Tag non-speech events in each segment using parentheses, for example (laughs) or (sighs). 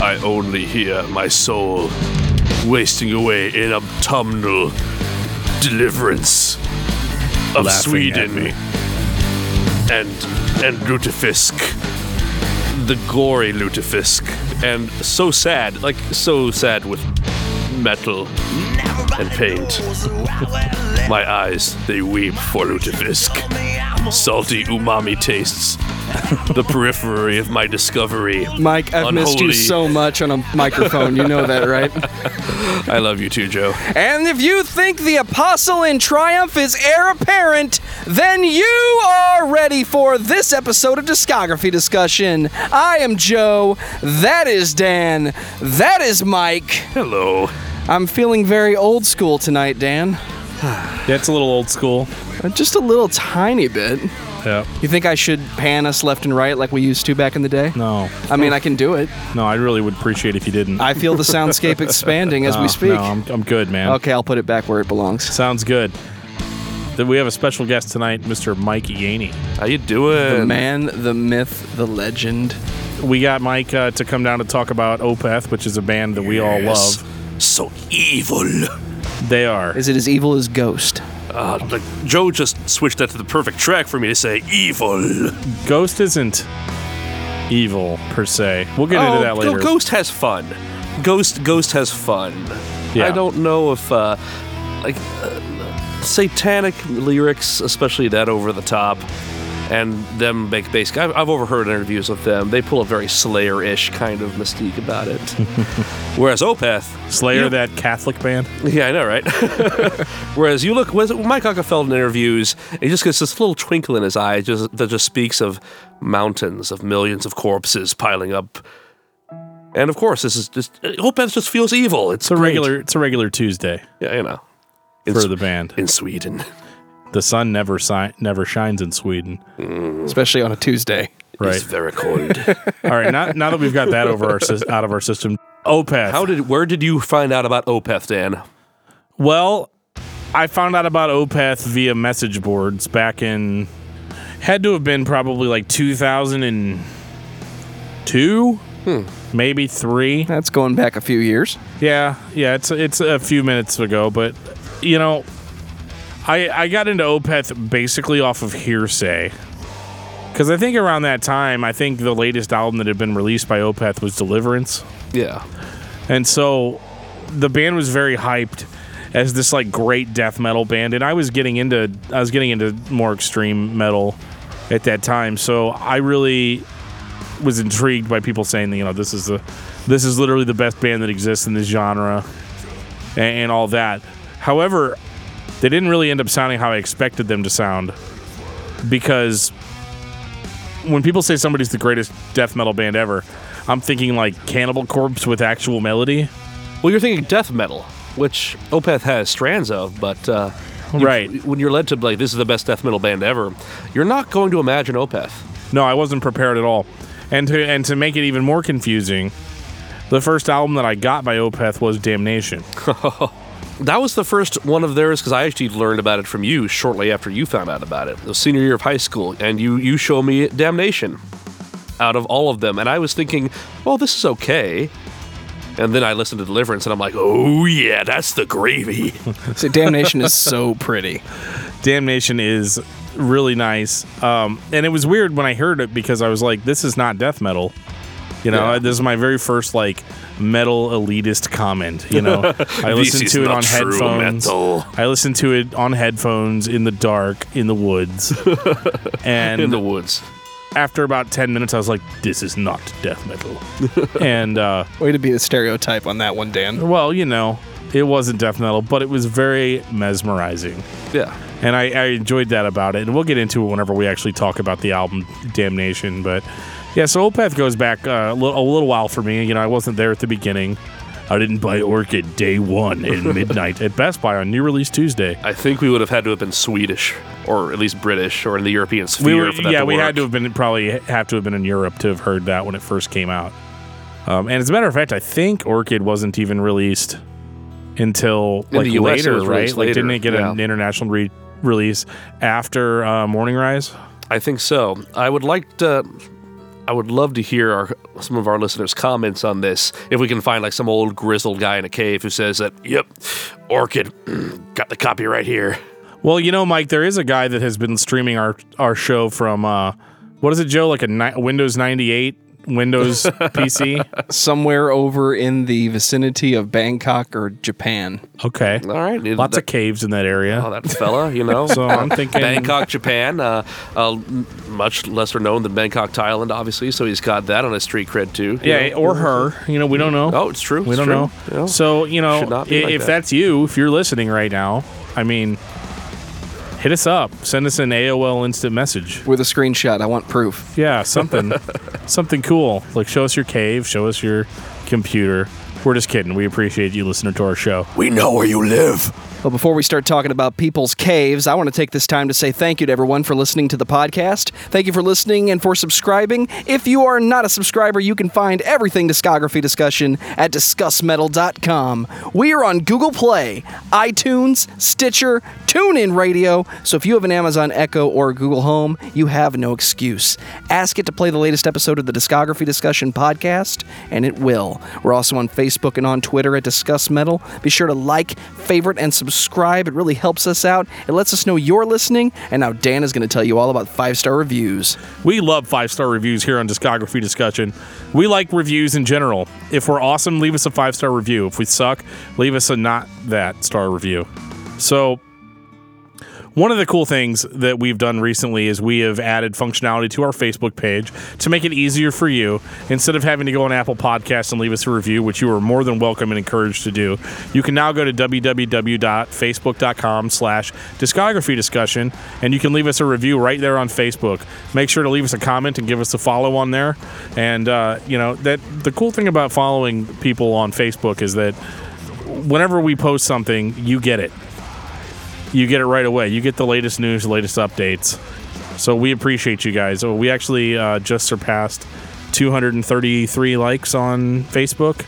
I only hear my soul wasting away in autumnal deliverance of Laughing Sweden me. and and lutefisk, the gory lutefisk, and so sad, like so sad with metal and paint. My eyes they weep for lutefisk. Salty umami tastes, (laughs) the periphery of my discovery. Mike, I've missed you so much on a microphone. You know that, right? (laughs) I love you too, Joe. And if you think the apostle in triumph is heir apparent, then you are ready for this episode of Discography Discussion. I am Joe. That is Dan. That is Mike. Hello. I'm feeling very old school tonight, Dan. Yeah, it's a little old school. Uh, Just a little tiny bit. Yeah. You think I should pan us left and right like we used to back in the day? No. I mean, I can do it. No, I really would appreciate if you didn't. I feel the soundscape (laughs) expanding as No, we speak. No, I'm, I'm good, man. Okay, I'll put it back where it belongs. Sounds good. Then we have a special guest tonight, Mr. Mike Yaney. How you doing? The man, the myth, the legend. We got Mike uh, to come down to talk about Opeth, which is a band that we all Yes. love. So evil. They are. Is it as evil as Ghost? Uh, like Joe just switched that to the perfect track for me to say evil. Ghost isn't evil per se. We'll get oh, into that later. Ghost has fun. Ghost Ghost has fun. Yeah. I don't know if uh, like uh, satanic lyrics, especially that over the top, and them make basic. I've, I've overheard interviews with them. They pull a very Slayer-ish kind of mystique about it. (laughs) Whereas Opeth, Slayer, you- that Catholic band. Yeah, I know, right? (laughs) Whereas you look, it Mike Åkerfeldt in interviews, he just gets this little twinkle in his eye just, that just speaks of mountains of millions of corpses piling up. And of course, this is just Opeth just feels evil. It's It's a great. regular. It's a regular Tuesday yeah, you know, in, for the band. in Sweden. The sun never si- never shines in Sweden. Mm. Especially on a Tuesday. Right. It's very cold. (laughs) All right. Now, now that we've got that over our sys- out of our system, Opeth. How did? Where did you find out about Opeth, Dan? Well, I found out about Opeth via message boards back in had to have been probably like 2002, hmm. maybe 3. That's going back a few years. Yeah, yeah, it's it's a few minutes ago, but you know, I I got into Opeth basically off of hearsay. Cuz I think around that time, I think the latest album that had been released by Opeth was Deliverance. Yeah. And so the band was very hyped as this like great death metal band and I was getting into I was getting into more extreme metal at that time. So I really was intrigued by people saying you know, this is the this is literally the best band that exists in this genre and, and all that. However, they didn't really end up sounding how I expected them to sound because when people say somebody's the greatest death metal band ever, I'm thinking like Cannibal Corpse with actual melody. Well, you're thinking death metal, which Opeth has strands of, but uh, you- Right. when you're led to like this is the best death metal band ever, you're not going to imagine Opeth. No, I wasn't prepared at all. And to and to make it even more confusing, the first album that I got by Opeth was Damnation. (laughs) That was the first one of theirs because I actually learned about it from you shortly after you found out about it. The senior year of high school, and you you show me Damnation out of all of them, and I was thinking, well, this is okay. And then I listened to Deliverance, and I'm like, oh yeah, that's the gravy. (laughs) So Damnation is so pretty. Damnation is really nice. Um, and it was weird when I heard it because I was like, this is not death metal. You know, Yeah. this is my very first like metal elitist comment. You know, (laughs) I listened to it on headphones. metal. I listened to it on headphones in the dark in the woods. (laughs) and In the woods. after about 10 minutes, I was like, this is not death metal. (laughs) and, uh, Way to be the stereotype on that one, Dan. well, you know, it wasn't death metal, but it was very mesmerizing. Yeah. And I, I enjoyed that about it. And we'll get into it whenever we actually talk about the album Damnation. But yeah, so Opeth goes back uh, a, little, a little while for me. You know, I wasn't there at the beginning. I didn't buy Orchid day one at (laughs) midnight at Best Buy on New Release Tuesday. I think we would have had to have been Swedish, or at least British, or in the European We sphere were, for that yeah, we work. had to have been probably have to have been in Europe to have heard that when it first came out. Um, and as a matter of fact, I think Orchid wasn't even released until In like the US, it later, right? released Like, didn't it get an international re- release after uh, Morning Rise? I think so. I would like to. I would love to hear our, some of our listeners' comments on this. If we can find like some old grizzled guy in a cave who says that, "Yep, Orchid (clears throat) got the copyright here." Well, you know, Mike, there is a guy that has been streaming our our show from uh, what is it, Joe? Like a ni- Windows ninety eight Windows (laughs) PC. Somewhere over in the vicinity of Bangkok or Japan. Okay, All right, lots that, of caves in that area. oh, that fella, you know. (laughs) So I'm thinking Bangkok, Japan, uh, uh, much lesser known than Bangkok, Thailand, obviously. So he's got that on his street cred too. Yeah, know. or her. You know, we don't know. Oh, it's true. we it's don't true. know. You know? So you know, Should not be i- like if that. that's you, if you're listening right now, I mean, hit us up. Send us an AOL instant message. With a screenshot. I want proof. Yeah, something, (laughs) something cool. Like show us your cave, show us your computer. We're just kidding. We appreciate you listening to our show. we know where you live. Well, before we start talking about people's caves, I want to take this time to say thank you to everyone for listening to the podcast. Thank you for listening and for subscribing. If you are not a subscriber, you can find everything discography discussion at discussmetal.com. We are on Google Play, iTunes, Stitcher, TuneIn Radio. So if you have an Amazon Echo or Google Home, you have no excuse. Ask it to play the latest episode of the Discography Discussion podcast, and it will. We're also on Facebook and on Twitter at Discuss Metal. Be sure to like, favorite, and subscribe. It really helps us out. It lets us know you're listening. And now Dan is going to tell you all about five star reviews. We love five star reviews here on Discography Discussion. We like reviews in general. If we're awesome, leave us a five star review. If we suck, leave us a not that star review. So, one of the cool things that we've done recently is we have added functionality to our Facebook page to make it easier for you. Instead of having to go on Apple Podcasts and leave us a review, which you are more than welcome and encouraged to do, you can now go to www.facebook.com slash discography discussion and you can leave us a review right there on Facebook. Make sure to leave us a comment and give us a follow on there. And uh, you know that the cool thing about following people on Facebook is that whenever we post something, you get it you get it right away. You get the latest news, the latest updates. So we appreciate you guys. Oh, We actually uh, just surpassed 233 likes on Facebook,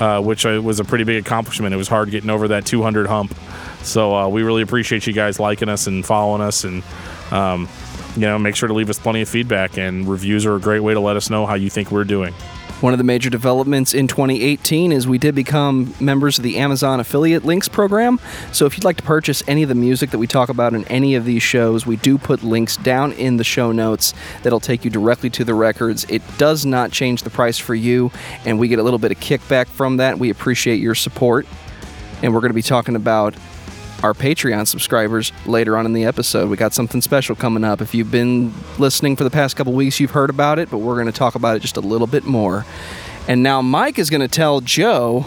uh, which was a pretty big accomplishment. It was hard getting over that 200 hump. So uh, we really appreciate you guys liking us and following us, and um, you know, make sure to leave us plenty of feedback. And reviews are a great way to let us know how you think we're doing. One of the major developments in 2018 is we did become members of the Amazon Affiliate Links program. So if you'd like to purchase any of the music that we talk about in any of these shows, we do put links down in the show notes that'll take you directly to the records. It does not change the price for you, and we get a little bit of kickback from that. We appreciate your support. And we're going to be talking about our Patreon subscribers later on in the episode. We got something special coming up. If you've been listening for the past couple weeks, you've heard about it, but we're going to talk about it just a little bit more. And now Mike is going to tell Joe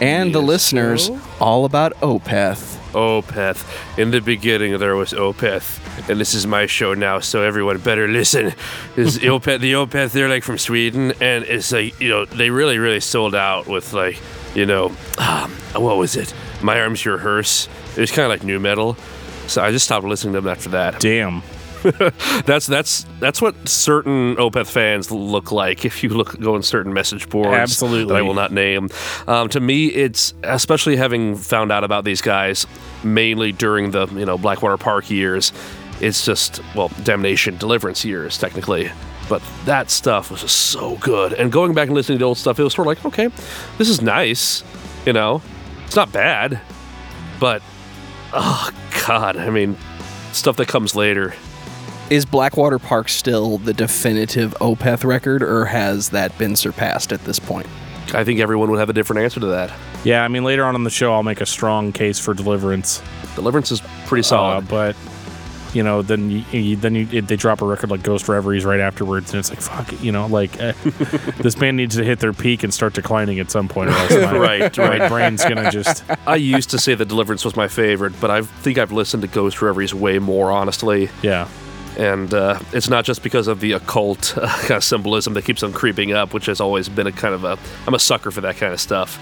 and the listeners Joe? all about Opeth. Opeth. In the beginning, there was Opeth, and this is my show now, so everyone better listen. Is (laughs) Opeth, the Opeth, they're like from Sweden, and it's like you know they really, really sold out with like you know um, what was it? My arms, your hearse. It was kind of like new metal, so I just stopped listening to them after that. Damn. (laughs) That's that's that's what certain Opeth fans look like if you look go on certain message boards. Absolutely. that I will not name. Um, to me, it's especially having found out about these guys mainly during the you know Blackwater Park years. It's just well, Damnation, Deliverance years technically. But that stuff was just so good. And going back and listening to old stuff, it was sort of like, okay, this is nice. You know, it's not bad. But, oh, God. I mean, stuff that comes later. Is Blackwater Park still the definitive Opeth record, or has that been surpassed at this point? I think everyone would have a different answer to that. Yeah, I mean, later on in the show, I'll make a strong case for Deliverance. Deliverance is pretty Uh, solid. but you know, then you, then you, they drop a record like Ghost Reveries right afterwards, and it's like fuck, it, you know, like uh, (laughs) this band needs to hit their peak and start declining at some point, or else my, (laughs) Right, my right. brain's gonna just I used to say that Deliverance was my favorite, but I think I've listened to Ghost Reveries way more, honestly. yeah. And uh, it's not just because of the occult uh, (laughs) kind of symbolism that keeps on creeping up, which has always been a kind of a. I'm a sucker for that kind of stuff.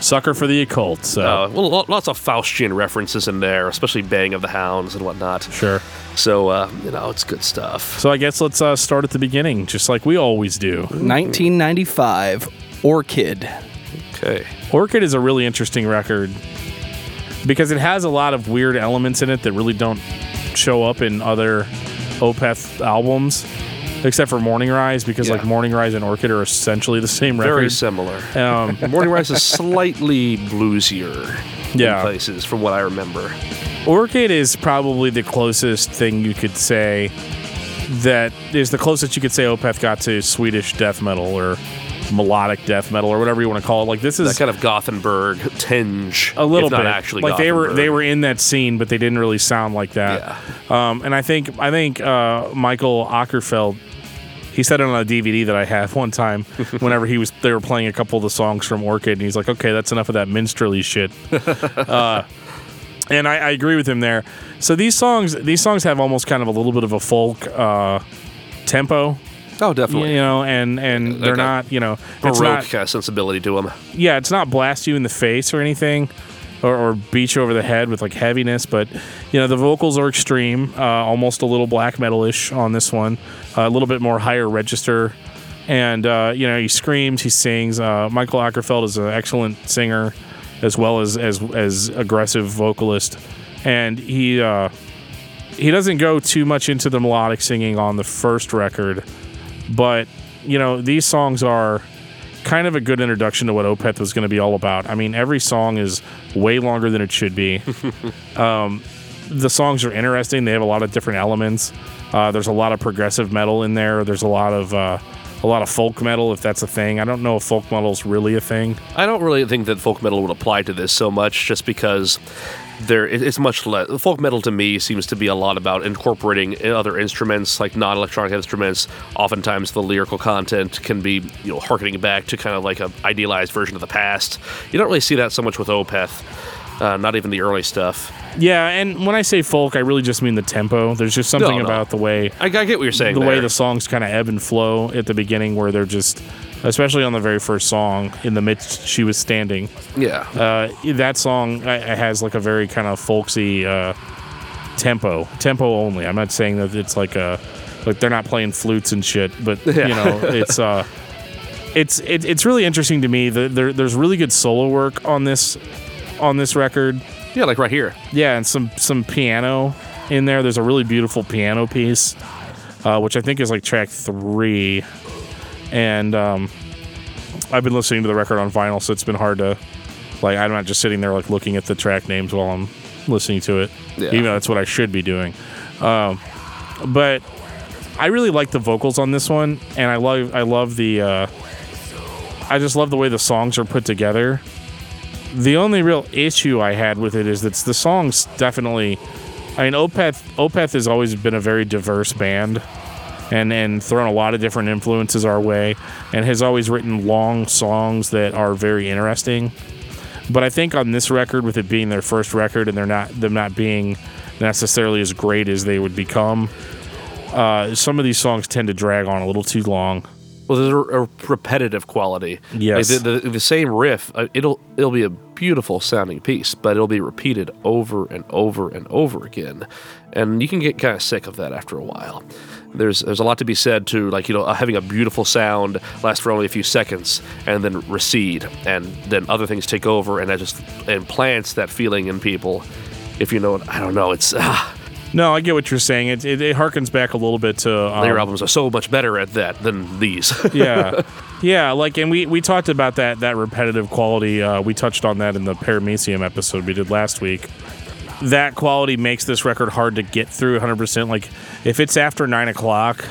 Sucker for the occult, so Uh, well, lots of Faustian references in there, especially Baying of the Hounds and whatnot. sure. So, uh, you know, it's good stuff. So I guess let's uh, start at the beginning, just like we always do. 1995, Orchid. Okay. Orchid is a really interesting record because it has a lot of weird elements in it that really don't show up in other Opeth albums, except for Morning Rise, because Yeah. like Morning Rise and Orchid are essentially the same record. Very similar. Um, (laughs) Morning Rise is slightly bluesier Yeah. in places, from what I remember. Orchid is probably the closest thing you could say that is the closest you could say Opeth got to Swedish death metal or melodic death metal or whatever you want to call it. Like this is That is kind of Gothenburg tinge, a little if not bit actually like they were Gothenburg. they were in that scene, but they didn't really sound like that. Um, and I think I think uh, Michael Åkerfeldt. He said it on a DVD that I have one time. (laughs) Whenever he was, they were playing a couple of the songs from Orchid, and he's like, "Okay, that's enough of that minstrelly shit." (laughs) uh, and I, I agree with him there. So these songs, these songs have almost kind of a little bit of a folk uh, tempo, Oh, definitely. you know, and and they're Like not, you know, it's Baroque not kind of sensibility to them. yeah, it's not blast you in the face or anything, or, or beat you over the head with like heaviness. But you know, the vocals are extreme, uh, almost a little black metal-ish on this one, uh, a little bit more higher register. And uh, you know, he screams, he sings. Uh, Michael Åkerfeldt is an excellent singer, as well as as as aggressive vocalist, and he. Uh, he doesn't go too much into the melodic singing on the first record, but you know these songs are kind of a good introduction to what Opeth was going to be all about. I mean, every song is way longer than it should be. (laughs) um, the songs are interesting. They have a lot of different elements. Uh, there's a lot of progressive metal in there. There's a lot of uh, a lot of folk metal, if that's a thing. I don't know if folk metal is really a thing. I don't really think that folk metal would apply to this so much, just because there it's much less. Folk metal to me seems to be a lot about incorporating other instruments, like non-electronic instruments. Oftentimes, the lyrical content can be you know harkening back to kind of like a idealized version of the past. You don't really see that so much with Opeth. Uh, not even the early stuff. Yeah, and when I say folk, I really just mean the tempo. There's just something no. about the way I, I get what you're saying. the way the songs kind of ebb and flow at the beginning, where they're just, especially on the very first song, in the mist she was standing. yeah, Uh, that song has like a very kind of folksy uh, tempo, tempo only. I'm not saying that it's like a like they're not playing flutes and shit, but (laughs) you know, it's uh, it's it, it's really interesting to me. that there, there's really good solo work on this on this record. yeah, like right here. Yeah, and some some piano in there. There's a really beautiful piano piece, uh, which I think is like track three, and um, I've been listening to the record on vinyl, so it's been hard to like. I'm not just sitting there like looking at the track names while I'm listening to it, Yeah. even though that's what I should be doing. Um, but I really like the vocals on this one, and I love I love the. Uh, I just love the way the songs are put together the only real issue I had with it is that the songs definitely. I mean, Opeth Opeth has always been a very diverse band, and and thrown a lot of different influences our way, and has always written long songs that are very interesting. But I think on this record, with it being their first record, and they're not them not being necessarily as great as they would become, uh, some of these songs tend to drag on a little too long. Well, there's a, a repetitive quality. Yes. Like the, the, the same riff. Uh, it'll it'll be a beautiful sounding piece, but it'll be repeated over and over and over again, and you can get kind of sick of that after a while. There's there's a lot to be said to like you know uh, having a beautiful sound last for only a few seconds and then recede, and then other things take over, and that just implants that feeling in people. If you know, I don't know. It's ah, No, I get what you're saying. It it, it harkens back a little bit to um, later albums are so much better at that than these. (laughs) yeah yeah like and we we talked about that that repetitive quality uh, we touched on that in the paramecium episode we did last week that quality makes this record hard to get through 100% like if it's after 9 o'clock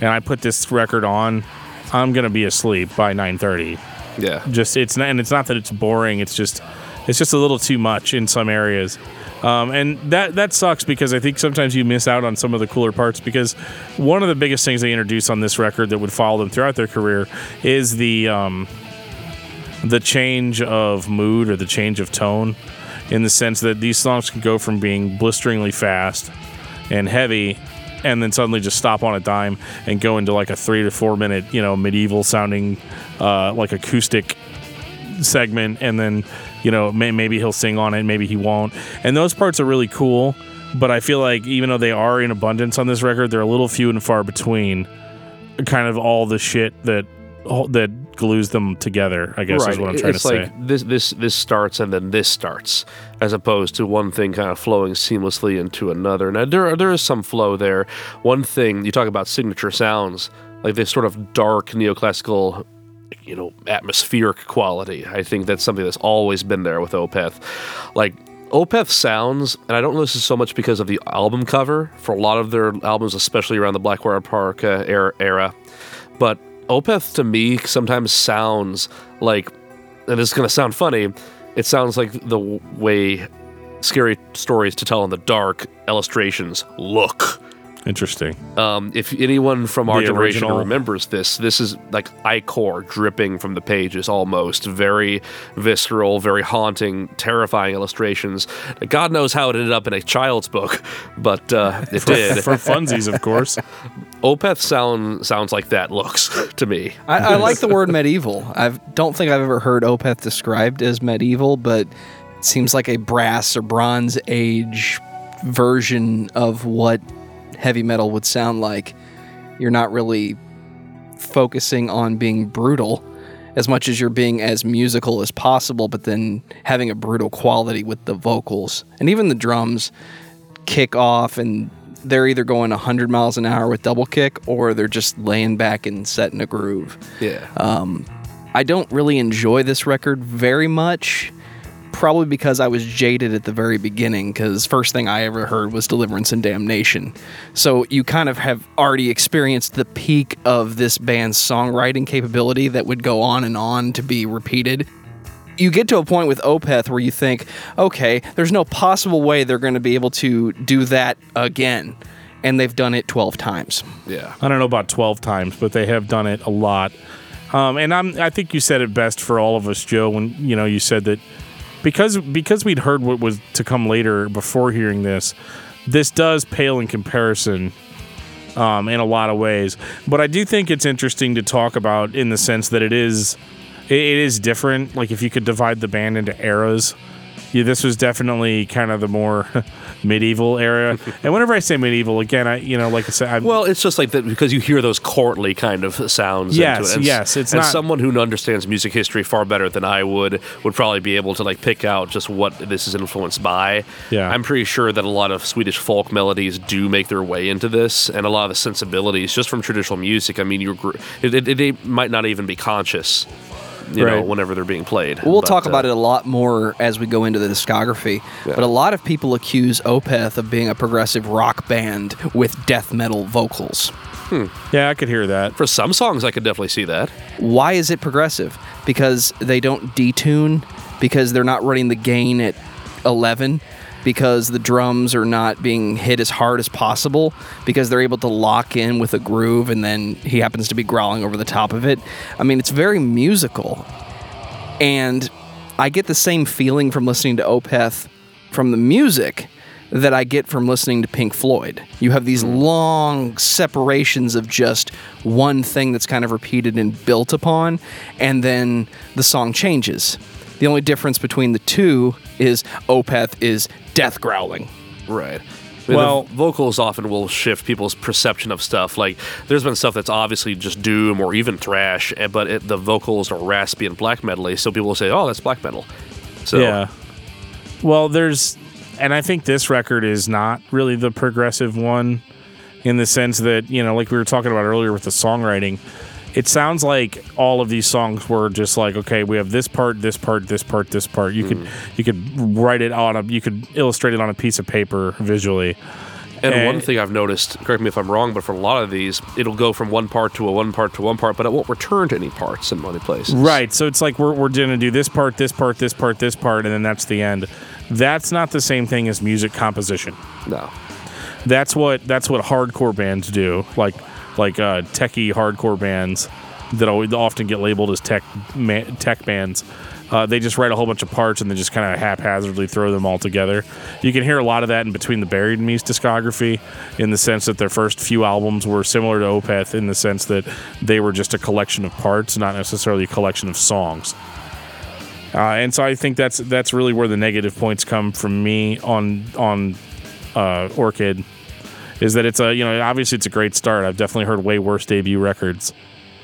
and i put this record on i'm gonna be asleep by 9.30 yeah. just it's not and it's not that it's boring it's just it's just a little too much in some areas. Um, and that that sucks because I think sometimes you miss out on some of the cooler parts because one of the biggest things they introduced on this record that would follow them throughout their career is the um, the change of mood or the change of tone in the sense that these songs can go from being blisteringly fast and heavy and then suddenly just stop on a dime and go into like a three to four minute you know medieval sounding uh, like acoustic segment and then you know may, maybe he'll sing on it maybe he won't. And those parts are really cool but i feel like even though they are in abundance on this record they're a little few and far between kind of all the shit that that glues them together. I guess is what I'm trying it's to like say. this this this starts and then this starts, as opposed to one thing kind of flowing seamlessly into another. Now there there is some flow there. One thing you talk about signature sounds, like this sort of dark neoclassical, you know, atmospheric quality. I think that's something that's always been there with Opeth. Like Opeth sounds, and I don't know this is so much because of the album cover for a lot of their albums, especially around the Blackwater Park uh, era, era, but Opeth to me sometimes sounds like, and this is going to sound funny, it sounds like the way scary stories to tell in the dark illustrations look. Interesting. Um, if anyone from our The generation original- remembers this, this is like ichor dripping from the pages almost. Very visceral, very haunting, terrifying illustrations. God knows how it ended up in a child's book, but uh, it did. For funsies, of course. (laughs) Opeth sound sounds like that looks (laughs) to me. I, I like the word medieval. I don't think I've ever heard Opeth described as medieval, but it seems like a brass or bronze age version of what heavy metal would sound like. You're not really focusing on being brutal as much as you're being as musical as possible, but then having a brutal quality with the vocals. And even the drums kick off and they're either going 100 miles an hour with double kick or they're just laying back and setting a groove. Yeah. Um, I don't really enjoy this record very much. Probably because I was jaded at the very beginning, because first thing I ever heard was Deliverance and Damnation. So you kind of have already experienced the peak of this band's songwriting capability that would go on and on to be repeated. You get to a point with Opeth where you think, okay, there's no possible way they're going to be able to do that again. And they've done it 12 times. yeah. I don't know about 12 times, but they have done it a lot. Um, and I'm, I think you said it best for all of us, Joe, when you know you said that because because we'd heard what was to come later before hearing this, this does pale in comparison um, in a lot of ways. But I do think it's interesting to talk about in the sense that it is it, it is different. Like if you could divide the band into eras, yeah, this was definitely kind of the more (laughs) medieval era. and whenever I say medieval, again, I you know, like I said, I'm, Well, it's just like that because you hear those courtly kind of sounds. Yes, into it. And, yes, it's and not- someone who understands music history far better than I would would probably be able to like pick out just what this is influenced by. Yeah. I'm pretty sure that a lot of Swedish folk melodies do make their way into this, and a lot of the sensibilities just from traditional music. I mean, you gr- it, it, they might not even be conscious. You know, whenever they're being played. We'll But, talk uh, about it a lot more as we go into the discography. But a lot of people accuse Opeth of being a progressive rock band with death metal vocals. yeah, I could hear that. For some songs, I could definitely see that. Why is it progressive? Because they don't detune, because they're not running the gain at 11, because the drums are not being hit as hard as possible, because they're able to lock in with a groove and then he happens to be growling over the top of it. I mean, it's very musical. And I get the same feeling from listening to Opeth from the music that I get from listening to Pink Floyd. You have these mm. long separations of just one thing that's kind of repeated and built upon, and then the song changes. The only difference between the two is Opeth is death growling. Right. I mean, Well- vocals often will shift people's perception of stuff. Like, there's been stuff that's obviously just doom or even thrash, eh, but it, the vocals are raspy and black metally, so people will say, "Oh, that's black metal." So, Yeah. Well, there's, and I think this record is not really the progressive one in the sense that, you know, like we were talking about earlier with the songwriting, it sounds like all of these songs were just like, okay, we have this part, this part, this part, this part. You could, mm. you could write it on a, you could illustrate it on a piece of paper visually. And And- one thing I've noticed, correct me if I'm wrong, but for a lot of these, it'll go from one part to a one part to one part, but it won't return to any parts in many places. Right. So it's like we're, we're to do this part, this part, this part, this part, and then that's the end. That's not the same thing as music composition. No. that's what that's what hardcore bands do like like uh techie hardcore bands that often get labeled as tech tech bands uh, they just write a whole bunch of parts and then just kind of haphazardly throw them all together. You can hear a lot of that in between the Buried Me's discography, in the sense that their first few albums were similar to Opeth, in the sense that they were just a collection of parts, not necessarily a collection of songs. Uh, and so I think that's that's really where the negative points come from me on on uh, Orchid is that it's a you know obviously it's a great start. I've definitely heard way worse debut records,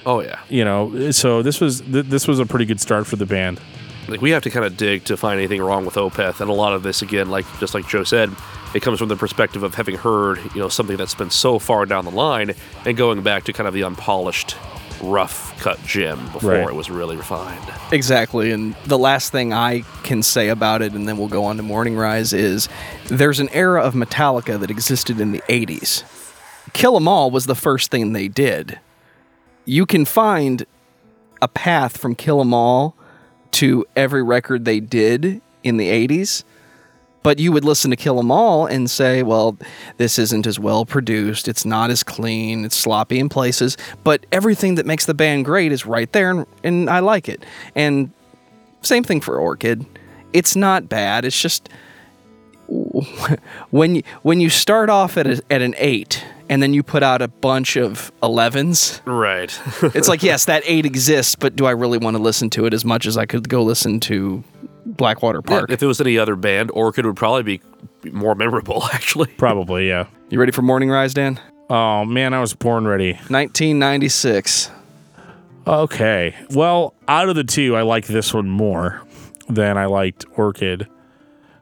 Oh yeah. You know, so this was th- this was a pretty good start for the band. Like we have to kind of dig to find anything wrong with Opeth, and a lot of this, again, like just like Joe said, it comes from the perspective of having heard, you know, something that's been so far down the line, and going back to kind of the unpolished, rough cut gem before Right. it was really refined. Exactly. And the last thing I can say about it, and then we'll go on to Morning Rise, is there's an era of Metallica that existed in the 80s. Kill 'Em All was the first thing they did. You can find a path from Kill 'Em All to every record they did in the 80s. But you would listen to Kill 'Em All and say, well, this isn't as well produced. It's not as clean. It's sloppy in places. But everything that makes the band great is right there, and, and I like it. And same thing for Orchid. It's not bad. It's just (laughs) when you, when you start off at, a, at an eight and then you put out a bunch of 11s, Right. (laughs) it's like, yes, that eight exists, but do I really want to listen to it as much as I could go listen to Blackwater Park? if it was any other band, Orchid would probably be be more memorable, (laughs) actually. Probably, yeah. You ready for Morning Rise, Dan? Oh man, I was born ready. 1996. Okay. Well, out of the two, I like this one more than I liked Orchid.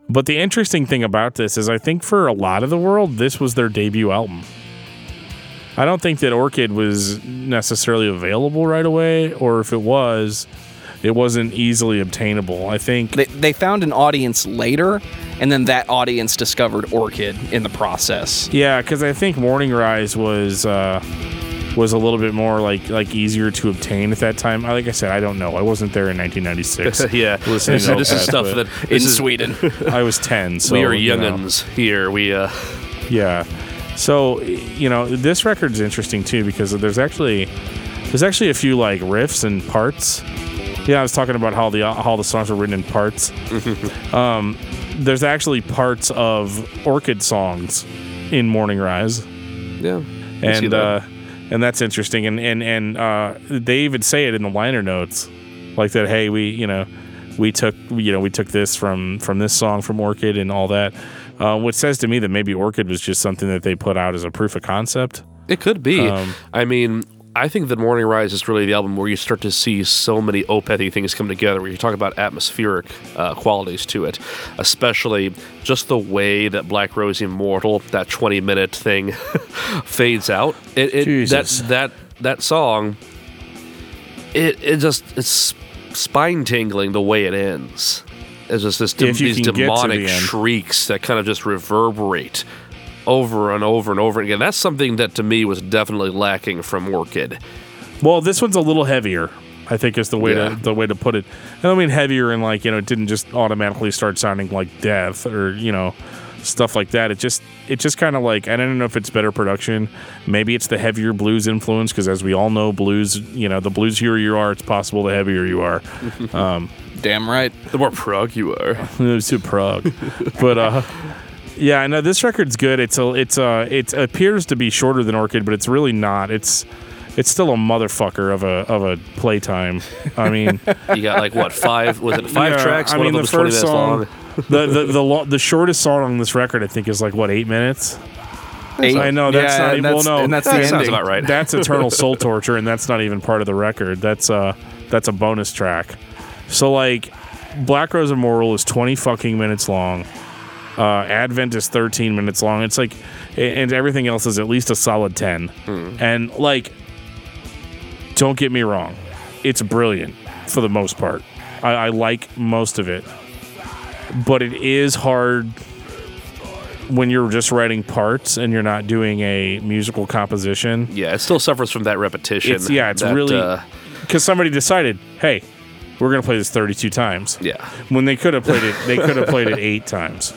But the interesting thing about this is I think for a lot of the world, this was their debut album. I don't think that Orchid was necessarily available right away, or if it was, it wasn't easily obtainable. I think They, they found an audience later, and then that audience discovered Orchid in the process. Yeah, because I think Morning Rise was uh, was a little bit more like like easier to obtain at that time. Like I said, I don't know. I wasn't there in 1996. (laughs) yeah. Listening This, to this is stuff but that In is- Sweden. (laughs) I was 10, (laughs) so we are you know. here. We uh, Yeah. So you know this record's interesting too because there's actually there's actually a few like riffs and parts. Yeah, I was talking about how the how the songs were written in parts. (laughs) um, there's actually parts of Orchid songs in Morning Rise. yeah. And that. uh, and that's interesting. And and and uh, they even say it in the liner notes, like that. Hey, we you know we took you know we took this from from this song from Orchid and all that. Uh, which says to me that maybe Orchid was just something that they put out as a proof of concept. It could be. Um, I mean, I think that Morning Rise is really the album where you start to see so many Opethy things come together. Where you talk about atmospheric uh, qualities to it, especially just the way that Black Rose Immortal, that twenty-minute thing, (laughs) fades out. It, it that that that song. It it just it's spine tingling the way it ends. It's just this you these to the demonic shrieks that kind of just reverberate over and over and over again. That's something that to me was definitely lacking from Orchid. Well, this one's a little heavier. I think is the way Yeah. to the way to put it. I don't mean heavier and like you know it didn't just automatically start sounding like death or you know stuff like that. It just it just kind of like I don't know if it's better production. Maybe it's the heavier blues influence because as we all know, blues you know the bluesier you are, it's possible the heavier you are. (laughs) Damn right. The more prog you are. (laughs) It's to Prague, but uh. (laughs) Yeah, no, this record's good. It's a, it's a, it appears to be shorter than Orchid, but it's really not. It's, it's still a motherfucker of a of a playtime. I mean, (laughs) You got like what five? Was it five Yeah, tracks? I One mean, of them the was twenty first minutes song, (laughs) the the the, lo- the shortest song on this record, I think, is like what eight minutes. Eight. I know, that's Yeah, not and even- well, that's- no, and that's that the sounds ending. about right. (laughs) That's Eternal Soul Torture, and that's not even part of the record. That's uh that's a bonus track. So like, Black Rose Immortal is twenty fucking minutes long. Uh, Advent is thirteen minutes long. It's like, and everything else is at least a solid ten. And like, don't get me wrong, it's brilliant for the most part. I, I like most of it, but it is hard when you're just writing parts and you're not doing a musical composition. Yeah, it still suffers from that repetition. It's yeah, it's that, really uh, because somebody decided, hey, we're gonna play this 32 times. yeah, When they could have played it, they could have played it eight times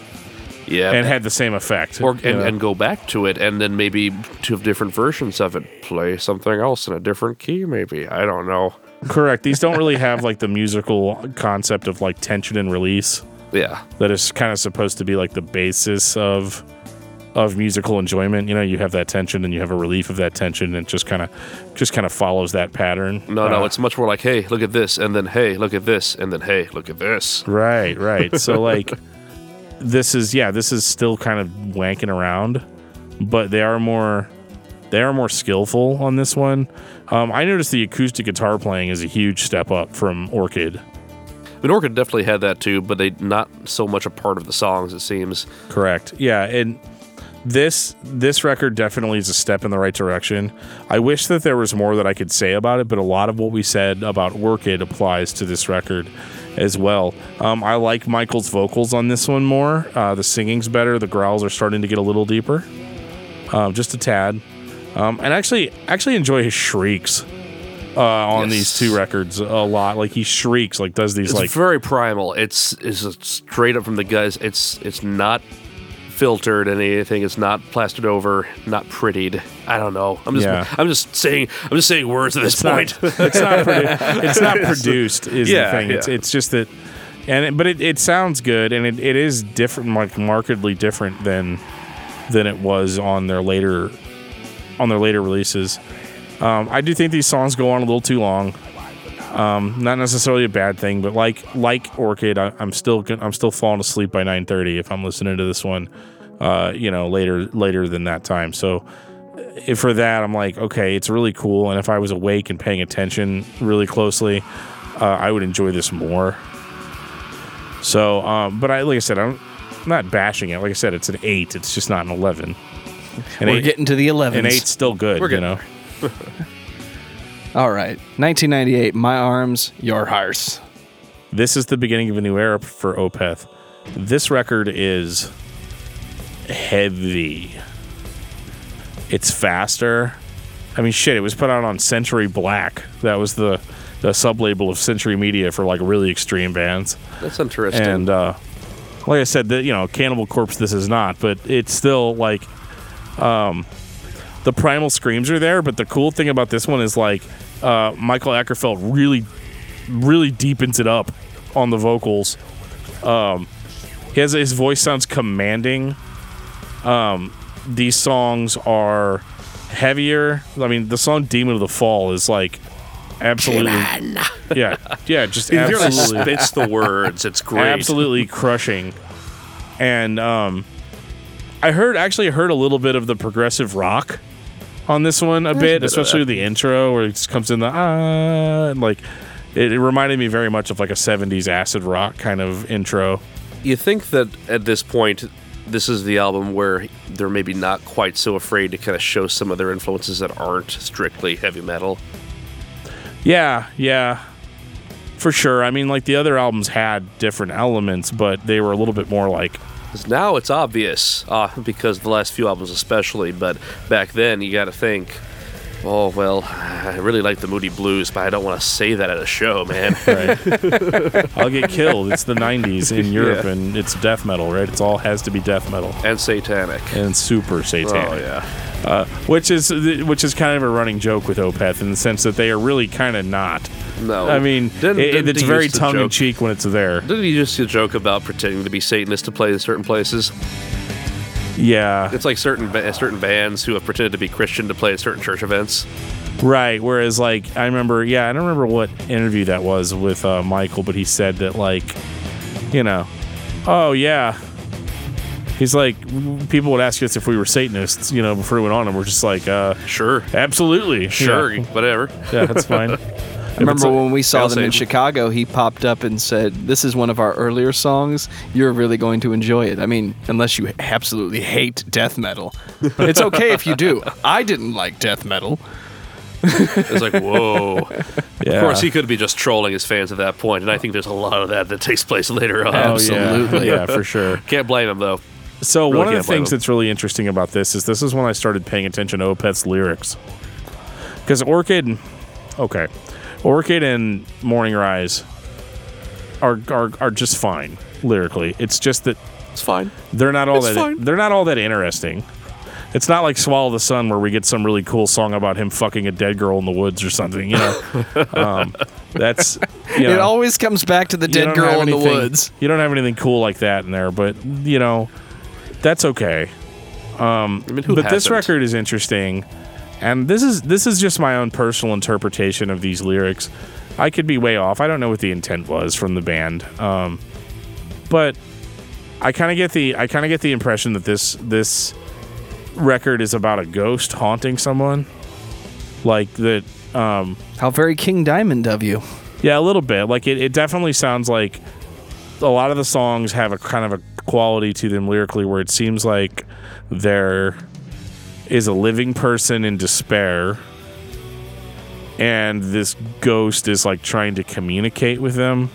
yeah. and had the same effect. or and, know? and go back to it, and then maybe two different versions of it. Play something else in a different key, maybe. I don't know. correct. These don't really have like the (laughs) musical concept of like tension and release Yeah, that is kind of supposed to be like the basis of of musical enjoyment. You know, you have that tension and you have a relief of that tension, and it just kind of just kind of follows that pattern. no, no. Uh, It's much more like, hey, look at this, and then hey, look at this, and then hey, look at this. Right, right. So like (laughs) this is yeah, this is still kind of wanking around, but they are more They are more skillful on this one. Um, I noticed the acoustic guitar playing is a huge step up from Orchid. I mean, Orchid definitely had that too, but they not so much a part of the songs. It seems. Correct. Yeah, and this this record definitely is a step in the right direction. I wish that there was more that I could say about it, but a lot of what we said about Orchid applies to this record as well. Um, I like Michael's vocals on this one more. Uh, the singing's better. The growls are starting to get a little deeper, um, just a tad. Um, and actually, actually enjoy his shrieks uh, on Yes. these two records a lot. Like he shrieks, like does these It's like very primal. It's it's straight up from the guys. It's it's not filtered and anything. It's not plastered over, not prettied. I don't know. I'm just Yeah. I'm just saying I'm just saying words at this it's not, point. (laughs) it's not (laughs) produ- it's not produced is Yeah, the thing. It's it's just that and it, but it, it sounds good and it, it is different like markedly different than than it was on their later on their later releases. Um, I do think these songs go on a little too long. Um, not necessarily a bad thing, but like like Orchid, I, I'm still I'm still falling asleep by 9:30 if I'm listening to this one. Uh, you know, later later than that time. So if for that, I'm like, okay, it's really cool. And if I was awake and paying attention really closely, uh, I would enjoy this more. So, um, but I like I said, I'm not bashing it. Like I said, it's an eight. It's just not an eleven. An We're eight, getting to the eleven. an eight's still good. We're you getting know. (laughs) All right. 1998, My Arms, Your Hearse. This is the beginning of a new era for Opeth. This record is heavy. It's faster. I mean, shit, it was put out on Century Black. That was the the sub label of Century Media for like really extreme bands. That's interesting. And uh, like I said, the, you know, Cannibal Corpse. This is not, but it's still like um, the primal screams are there. But the cool thing about this one is like uh, Michael Åkerfeldt really, really deepens it up on the vocals. Um, he has his voice sounds commanding. Um, these songs are heavier. I mean, the song "Demon of the Fall" is like absolutely, (laughs) yeah, yeah, just absolutely spits the words. It's great. absolutely crushing. And um, I heard actually heard a little bit of the progressive rock on this one a bit, bit especially the intro where it just comes in the ah, and like it, it reminded me very much of like a '70s acid rock kind of intro. You think that at this point, this is the album where they're maybe not quite so afraid to kind of show some of their influences that aren't strictly heavy metal. Yeah, yeah. For sure. I mean, like the other albums had different elements, but they were a little bit more like 'Cause now it's obvious, uh, because the last few albums especially, but back then you got to think, oh, well, I really like the Moody Blues, but I don't want to say that at a show, man. (laughs) right. I'll get killed. It's the 90s in (laughs) Europe Yeah. and it's death metal, right? It's all has to be death metal and satanic. and super satanic. Oh, yeah. uh, which is which is kind of a running joke with Opeth in the sense that they are really kind of not. No. I mean, Didn't- it- didn't it's very tongue in cheek when it's there. Didn't he just joke about pretending to be Satanist to play in certain places? Yeah, It's like certain ba- certain bands who have pretended to be Christian to play at certain church events. right. Whereas, like, I remember, yeah, I don't remember what interview that was with uh, Michael, but he said that, like, you know, oh yeah. He's like, people would ask us if we were Satanists, you know, before we went on, and we're just like, uh, Sure. absolutely, Sure. yeah, Whatever. yeah that's fine. (laughs) I remember when we saw Hail them in Chicago, he popped up and said, This is one of our earlier songs. You're really going to enjoy it. I mean, unless you absolutely hate death metal. But it's okay if you do. I didn't like death metal. It's like, (laughs) whoa. Yeah. Of course, he could be just trolling his fans at that point, and I think there's a lot of that that takes place later on. Oh, yeah. Absolutely. yeah, for sure. Can't blame him though. So Really one of the things him. that's really interesting about this is this is when I started paying attention to Opeth's lyrics. Because Orchid, okay, Orchid and Morning Rise are, are are just fine lyrically. It's just that It's fine. they're not all It's that fine. they're not all that interesting. It's not like Swallow the Sun where we get some really cool song about him fucking a dead girl in the woods or something. You know, (laughs) um, that's you know, It always comes back to the dead girl have in the woods. You don't have anything cool like that in there, but you know, that's okay. I mean, who but this hasn't? record is interesting, and this is this is just my own personal interpretation of these lyrics. I could be way off. I don't know what the intent was from the band, um, but I kind of get the I kind of get the impression that this this record is about a ghost haunting someone. Like that um How very King Diamond of you. yeah, a little bit. Like it, it definitely sounds like a lot of the songs have a kind of a quality to them lyrically where it seems like there is a living person in despair and this ghost is like trying to communicate with them.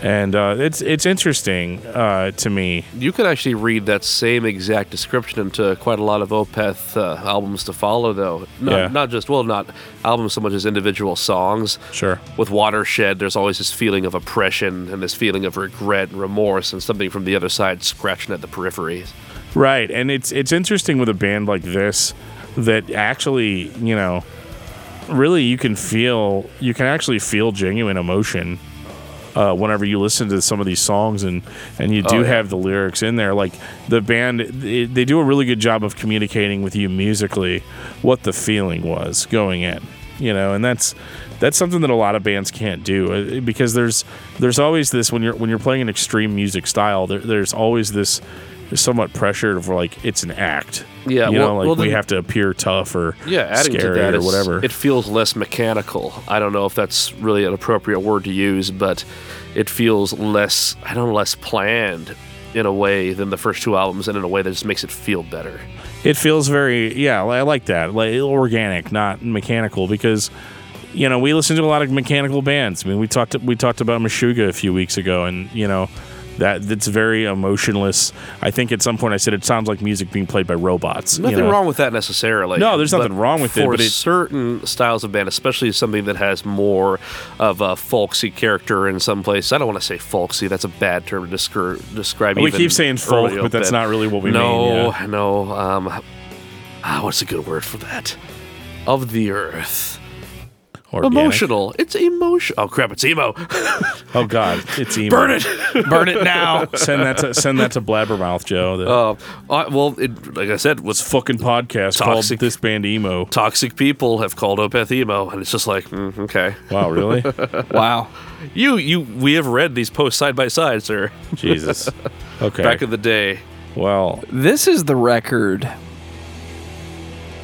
And uh, it's it's interesting uh, to me. You could actually read that same exact description into quite a lot of Opeth uh, albums to follow, though. Not, Yeah. not just, well, not albums so much as individual songs. Sure. With Watershed, there's always this feeling of oppression and this feeling of regret and remorse and something from the other side scratching at the periphery. Right, and it's it's interesting with a band like this that actually, you know, really you can feel you can actually feel genuine emotion uh, whenever you listen to some of these songs and and you do Oh, yeah. have the lyrics in there. Like the band, they, they do a really good job of communicating with you musically what the feeling was going in. You know, and that's that's something that a lot of bands can't do uh, because there's there's always this when you're when you're playing an extreme music style. There, there's always this somewhat pressured for like it's an act. Yeah, you well- know, like well, we then- have to appear tough or Yeah, adding scary to that, or whatever. it feels less mechanical. I don't know if that's really an appropriate word to use, but it feels less, I don't know, less planned in a way than the first two albums, and in a way that just makes it feel better. It feels very yeah, I like that. Like organic, not mechanical because you know, we listen to a lot of mechanical bands. I mean, we talked we talked about Meshuggah a few weeks ago and, you know, that that's very emotionless. I think at some point I said it sounds like music being played by robots. you Nothing know? wrong with that necessarily. No, there's nothing wrong with it, for but it- certain styles of band, especially something that has more of a folksy character in some place. I don't want to say folksy; that's a bad term to descri- describe. We keep saying folk, but that's not really what we no, mean, No, Um, ah, what's a good word for that? Of the earth. Organic. Emotional. It's emotional. Oh crap! It's emo. (laughs) Oh god, it's emo. Burn it. (laughs) Burn it now. Send that to send that to Blabbermouth Joe. The Uh, uh, well, it, like I said, was fucking podcast called This Band Emo. toxic people have called Opeth emo, and it's just like, mm, okay. Wow, really? (laughs) Wow. You, you, we have read these posts side by side, sir. Jesus. Okay. Back in the day. well, This is the record.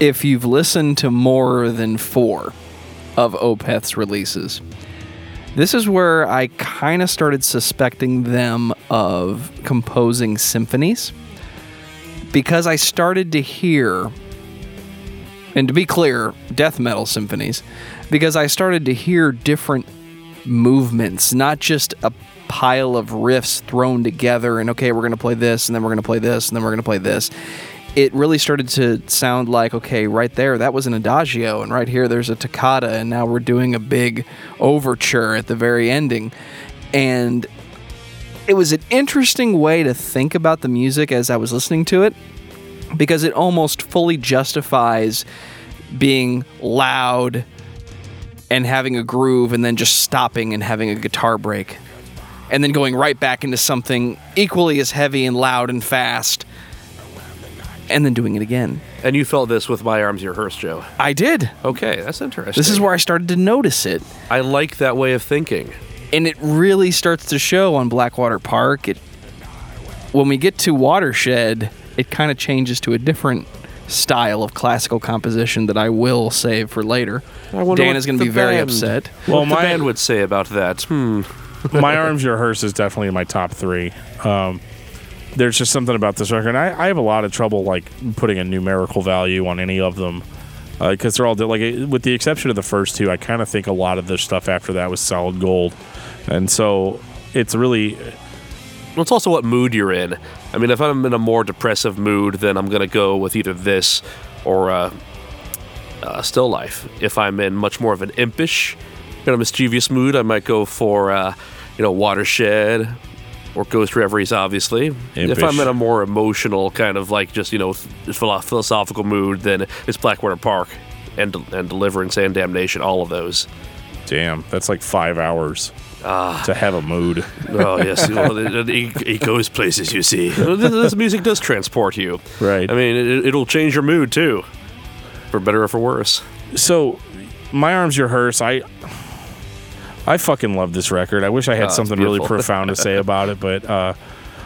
If you've listened to more than four of Opeth's releases, this is where I kind of started suspecting them of composing symphonies because I started to hear, and to be clear, death metal symphonies, because I started to hear different movements, not just a pile of riffs thrown together and okay, we're going to play this and then we're going to play this and then we're going to play this. It really started to sound like okay, right there that was an adagio and right here there's a toccata and now we're doing a big overture at the very ending. And it was an interesting way to think about the music as I was listening to it because it almost fully justifies being loud and having a groove and then just stopping and having a guitar break and then going right back into something equally as heavy and loud and fast and then doing it again. And you felt this with My Arms Your Hearse, Joe. I did. Okay, that's interesting. This is where I started to notice it. I like that way of thinking. and it really starts to show on Blackwater Park. It when we get to Watershed, it kind of changes to a different style of classical composition that I will save for later. I wonder Dan what is going to the be very band- upset. well, what the my band would say about that. Hmm. (laughs) my arms, your hearse is definitely in my top three. Um, there's just something about this record. I, I have a lot of trouble like putting a numerical value on any of them because they're all like, with the exception of the first two. I kind of think a lot of the stuff after that was solid gold, and so it's really Well, it's also what mood you're in. I mean, if I'm in a more depressive mood, then I'm to go with either this or uh, uh, Still Life. If I'm in much more of an impish, kind of mischievous mood, I might go for, uh, you know, Watershed or Ghost Reveries, obviously. If I'm in a more emotional, kind of like just, you know, philosophical mood, then it's Blackwater Park and, and Deliverance and Damnation, all of those. damn. That's like five hours ah. to have a mood. (laughs) Oh yes, well, it, it, it goes places. You see, this, music does transport you. Right. I mean, it, it'll change your mood too, for better or for worse. so my arms your hearse i i fucking love this record i wish i had Oh, something really profound to say (laughs) about it but uh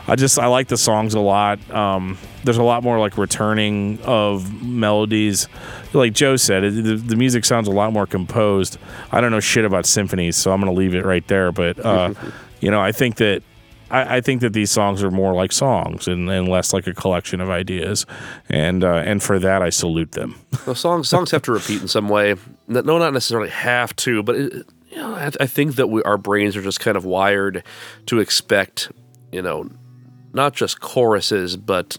I just I like the songs a lot. Um, there's a lot more like returning of melodies. Like Joe said, it, the, the music sounds a lot more composed. I don't know shit about symphonies, so I'm going to leave it right there. But uh, (laughs) you know, I think that I, I, think that these songs are more like songs and, and less like a collection of ideas, and uh, and for that I salute them. Well, songs songs have to repeat in some way. No, not necessarily have to, but it, you know, I, I think that we, our brains are just kind of wired to expect, you know, not just choruses, but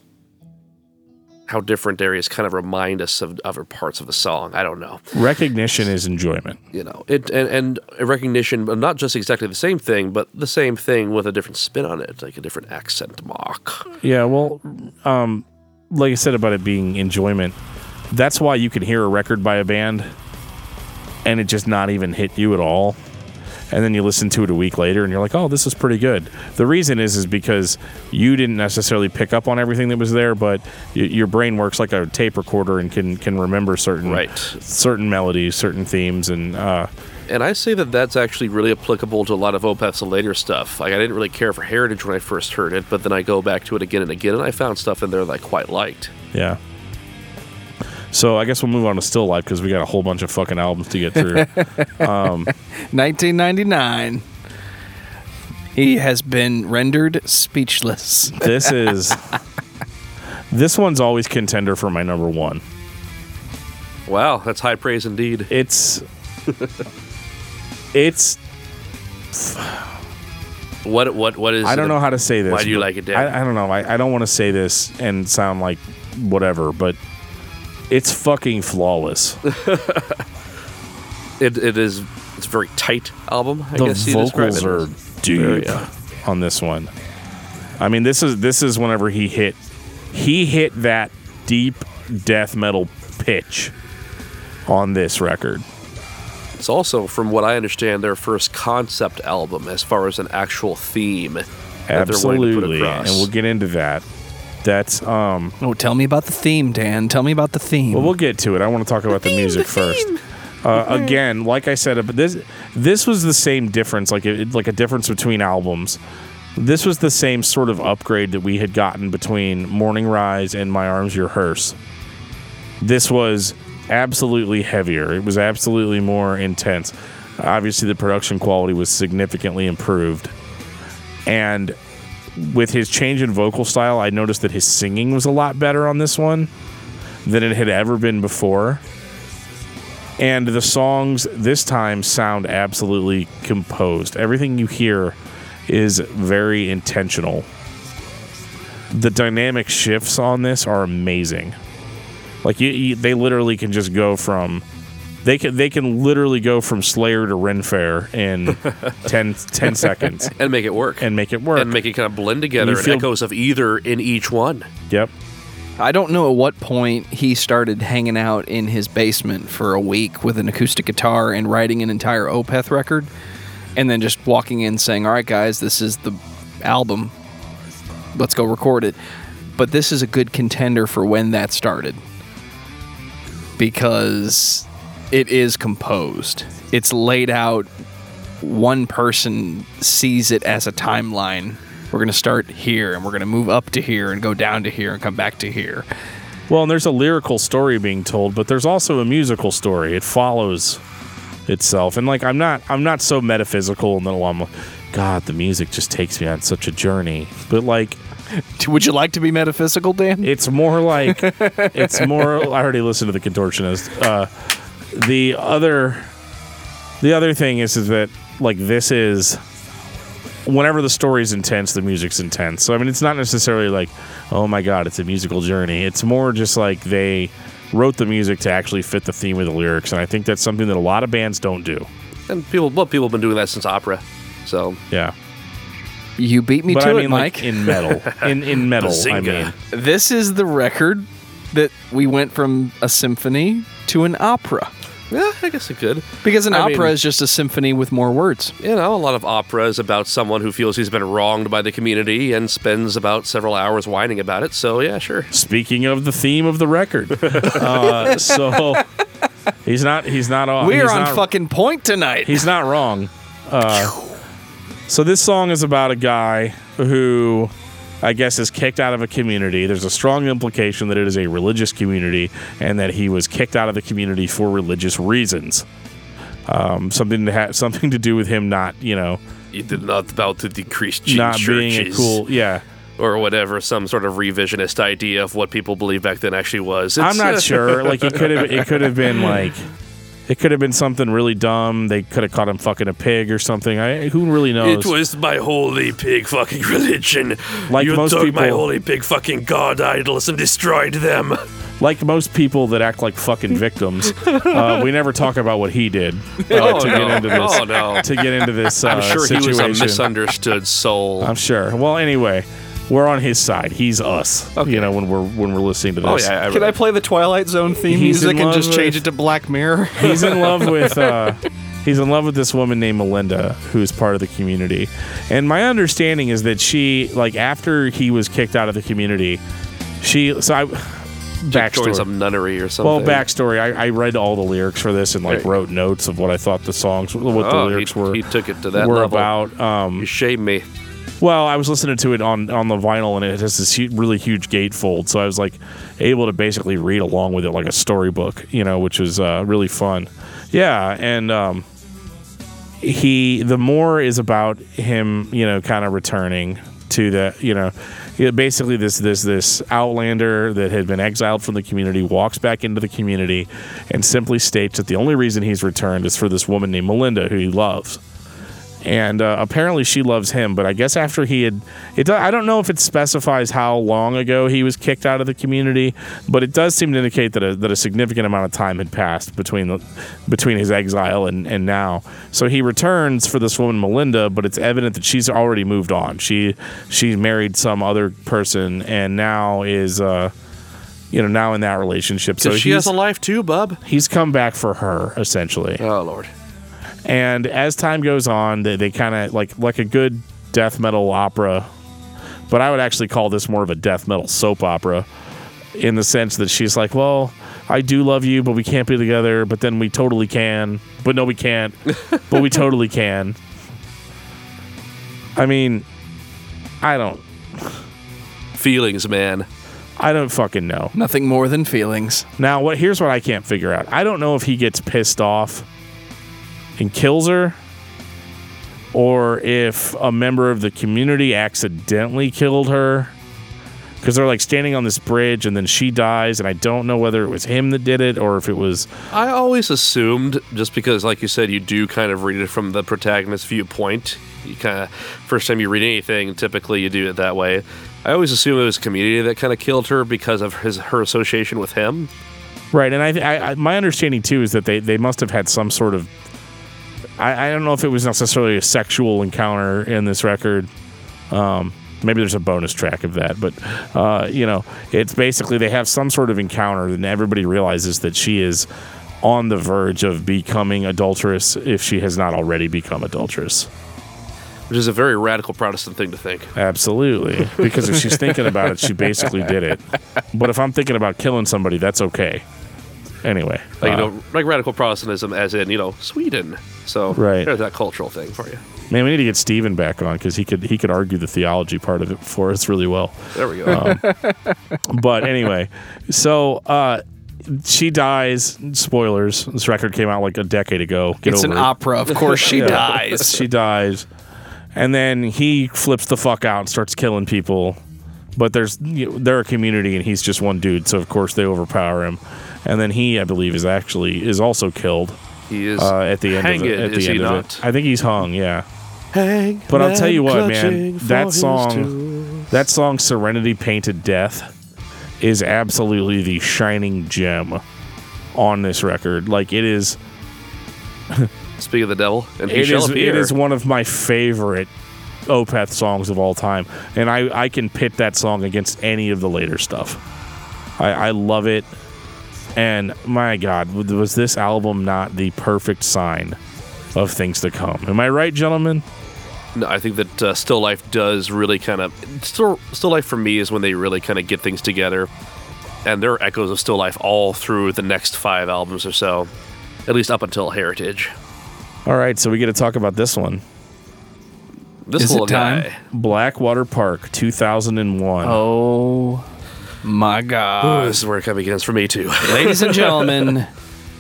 how different areas kind of remind us of other parts of a song. I don't know. Recognition is enjoyment. You know, it and, and recognition, but not just exactly the same thing, but the same thing with a different spin on it, like a different accent mark. Yeah, well, um, like I said about it being enjoyment, that's why you can hear a record by a band and it just not even hit you at all and then you listen to it a week later and you're like, "Oh, this is pretty good." The reason is is because you didn't necessarily pick up on everything that was there, but y- your brain works like a tape recorder and can can remember certain right. certain melodies, certain themes, and uh, and I say that that's actually really applicable to a lot of Opeth's later stuff. Like I didn't really care for Heritage when I first heard it, but then I go back to it again and again, and I found stuff in there that I quite liked. Yeah. So I guess we'll move on to Still Life because we got a whole bunch of fucking albums to get through. (laughs) um, 1999. He has been rendered speechless. This is. (laughs) this one's always contender for my number one. Wow, that's high praise indeed. It's. it's. What what what is? I don't know how to say this. Why do you like it, Dan? I, I don't know. I, I don't want to say this and sound like whatever, but it's fucking flawless. (laughs) it, it is. It's a very tight album. I the guess vocals are deep yeah. on this one. I mean, this is this is whenever he hit he hit that deep death metal pitch on this record. It's also, from what I understand, their first concept album as far as an actual theme. Absolutely, and we'll get into that. That's um. Oh, tell me about the theme, Dan. Tell me about the theme. Well, we'll get to it. I want to talk the about theme, the music the first. Uh, again, like I said, but this this was the same difference, like it, like a difference between albums. This was the same sort of upgrade that we had gotten between Morningrise and My Arms Your Hearse. This was absolutely heavier. It was absolutely more intense. Obviously, the production quality was significantly improved, and with his change in vocal style, I noticed that his singing was a lot better on this one than it had ever been before. And the songs this time sound absolutely composed. Everything you hear is very intentional. The dynamic shifts on this are amazing. Like you, you, they literally can just go from they can they can literally go from Slayer to Ren Fair in (laughs) 10, 10 seconds and make it work and make it work and make it kind of blend together and, feel, echoes of either in each one. Yep. I don't know at what point he started hanging out in his basement for a week with an acoustic guitar and writing an entire Opeth record, and then just walking in saying, "All right, guys, this is the album. Let's go record it." But this is a good contender for when that started because it is composed. It's laid out. One person sees it as a timeline. We're going to start here and we're going to move up to here and go down to here and come back to here. Well, and there's a lyrical story being told, but there's also a musical story. It follows itself. And like I'm not I'm not so metaphysical and then I'm like, God, the music just takes me on such a journey. But like (laughs) would you like to be metaphysical, Dan? It's more like it's more. I already listened to the contortionist. Uh, the other, the other thing is, is that like this is whenever the story's intense, the music's intense. So I mean, it's not necessarily like, oh my god, it's a musical journey. It's more just like they wrote the music to actually fit the theme of the lyrics, and I think that's something that a lot of bands don't do. And people, well, people have been doing that since opera. So yeah. You beat me but to I mean, it, Mike. Like in metal, in in (laughs) metal, I mean, this is the record that we went from a symphony to an opera. Yeah, I guess it could. Because an I opera mean, is just a symphony with more words. You know, a lot of opera is about someone who feels he's been wronged by the community and spends about several hours whining about it. So, yeah, sure. Speaking of the theme of the record, (laughs) uh, so he's not he's not off. We're on not, fucking point tonight. He's not wrong. Uh, so this song is about a guy who I guess, is kicked out of a community. There's a strong implication that it is a religious community and that he was kicked out of the community for religious reasons. Um, something to have (laughs) something to do with him not, you know, did not about to decrease not churches being a cool. Yeah, or whatever, some sort of revisionist idea of what people believe back then actually was. I'm not sure. (laughs) Like it could have, it could have been like, it could have been something really dumb. They could have caught him fucking a pig or something. I, who really knows? It was my holy pig fucking (laughs) religion. Like you most took my holy pig fucking god idols and destroyed them. like most people that act like fucking victims. (laughs) uh, we never talk about what he did uh, Oh, to no. get into this. Oh, no. To get into this uh, I'm sure situation. he was a misunderstood soul. I'm sure. Well, anyway, we're on his side. He's us. You know, when we're when we're listening to this. oh this. yeah, I, Can I play the Twilight Zone theme He's in music and love just change it to Black Mirror? (laughs) he's in love (laughs) with uh, he's in love with this woman named Melinda who's part of the community. And my understanding is that she like after he was kicked out of the community, she so I joined backstory. some nunnery or something. Well, backstory. I, I read all the lyrics for this and like Right. wrote notes of what I thought the songs, what the Oh, lyrics he, were he took it to that were level. about. Um, You shame me. Well, I was listening to it on on the vinyl, and it has this really huge gatefold, so I was like able to basically read along with it like a storybook, you know, which was uh, really fun. Yeah, and um, he The Moor is about him, you know, kind of returning to the, you know, basically this this this outlander that had been exiled from the community walks back into the community and simply states that the only reason he's returned is for this woman named Melinda who he loves and uh, apparently she loves him. But I guess after he had, it I don't know if it specifies how long ago he was kicked out of the community, but it does seem to indicate that a, that a significant amount of time had passed between the between his exile and, and now. So he returns for this woman Melinda, but it's evident that she's already moved on. She she married some other person and now is. Uh, you know, now in that relationship, so she has a life too, bub. he's come back for her essentially. Oh lord. And as time goes on, they, they kind of like like a good death metal opera, but I would actually call this more of a death metal soap opera, in the sense that she's like, well, I do love you, but we can't be together. But then we totally can. But no, we can't. (laughs) but we totally can. I mean, I don't. Feelings, man. I don't fucking know. Nothing more than feelings. Now, what? Here's what I can't figure out. I don't know if he gets pissed off and kills her, or if a member of the community accidentally killed her. Because they're like standing on this bridge, and then she dies, and I don't know whether it was him that did it or if it was. I always assumed, just because, like you said, you do kind of read it from the protagonist's viewpoint. You kind of, first time you read anything, typically you do it that way. I always assume it was community that kind of killed her because of his her association with him. Right, and I, I, I my understanding too is that they, they must have had some sort of. I, I don't know if it was necessarily a sexual encounter in this record. Um, maybe there's a bonus track of that, but uh, you know, it's basically they have some sort of encounter, and everybody realizes that she is on the verge of becoming adulterous if she has not already become adulterous. Which is a very radical Protestant thing to think. Absolutely, (laughs) because if she's thinking about it, she basically did it. But if I'm thinking about killing somebody, that's okay. Anyway, Like, uh, you know, like radical Protestantism, as in, you know, Sweden. So Right. there's that cultural thing for you. Man, we need to get Steven back on because he could he could argue the theology part of it for us really well. There we go. But anyway, so uh, she dies. Spoilers. This record came out like a decade ago. Get it's an it. opera. Of course she (laughs) Yeah. dies. She dies, and then he flips the fuck out and starts killing people. But there's you know, they're a community, and he's just one dude, so of course they overpower him. And then he, I believe, is actually is also killed he is uh, at the end of it. At is the he end of not? it, I think he's hung. Yeah. Hang But I'll tell you what, man, that song- tools. That song, Serenity Painted Death, is absolutely the shining gem on this record. Like, it is. (laughs) Speak of the devil, and he It shall is, appear. it is one of my favorite Opeth songs of all time. And I, I can pit that song against any of the later stuff. I, I love it. And my God, was this album not the perfect sign of things to come? Am I right, gentlemen? No, I think that uh, Still Life does really kind of Still Still Life for me is when they really kind of get things together, and there are echoes of Still Life all through the next five albums or so, at least up until Heritage. All right, so we get to talk about this one. This Is it little time? guy. Blackwater Park, 2001. Oh my Ooh, God. this is where it kind of begins for me too. (laughs) Ladies and gentlemen,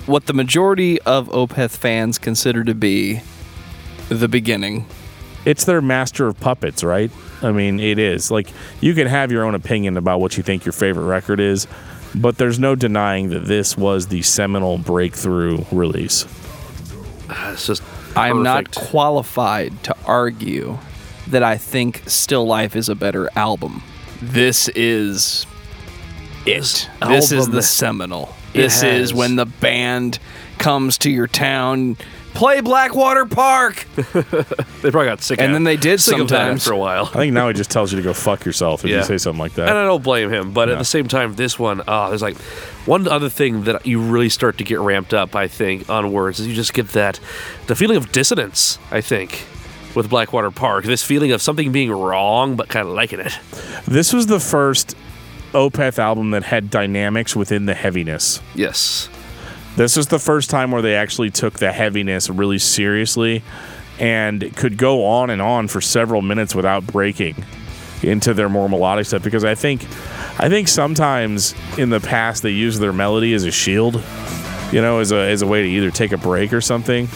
what the majority of Opeth fans consider to be the beginning. It's their master of puppets, right? I mean, it is. Like, you can have your own opinion about what you think your favorite record is, but there's no denying that this was the seminal breakthrough release. Ah, it's just. I am not qualified to argue that I think Still Life is a better album. This is it. This is the seminal. It This is when the band comes to your town, play Blackwater Park. (laughs) They probably got sick. And of- then they did sick of that sometimes. after a while. I think now he just tells you to go fuck yourself if Yeah. you say something like that. And I don't blame him, but Yeah. at the same time, this one, uh, there's like one other thing that you really start to get ramped up. I think on words is you just get that the feeling of dissonance. I think with Blackwater Park, this feeling of something being wrong, but kind of liking it. This was the first Opeth album that had dynamics within the heaviness. Yes, This was the first time where they actually took the heaviness really seriously and could go on and on for several minutes without breaking into their more melodic stuff because I think I think sometimes in the past they used their melody as a shield, you know, as a as a way to either take a break or something.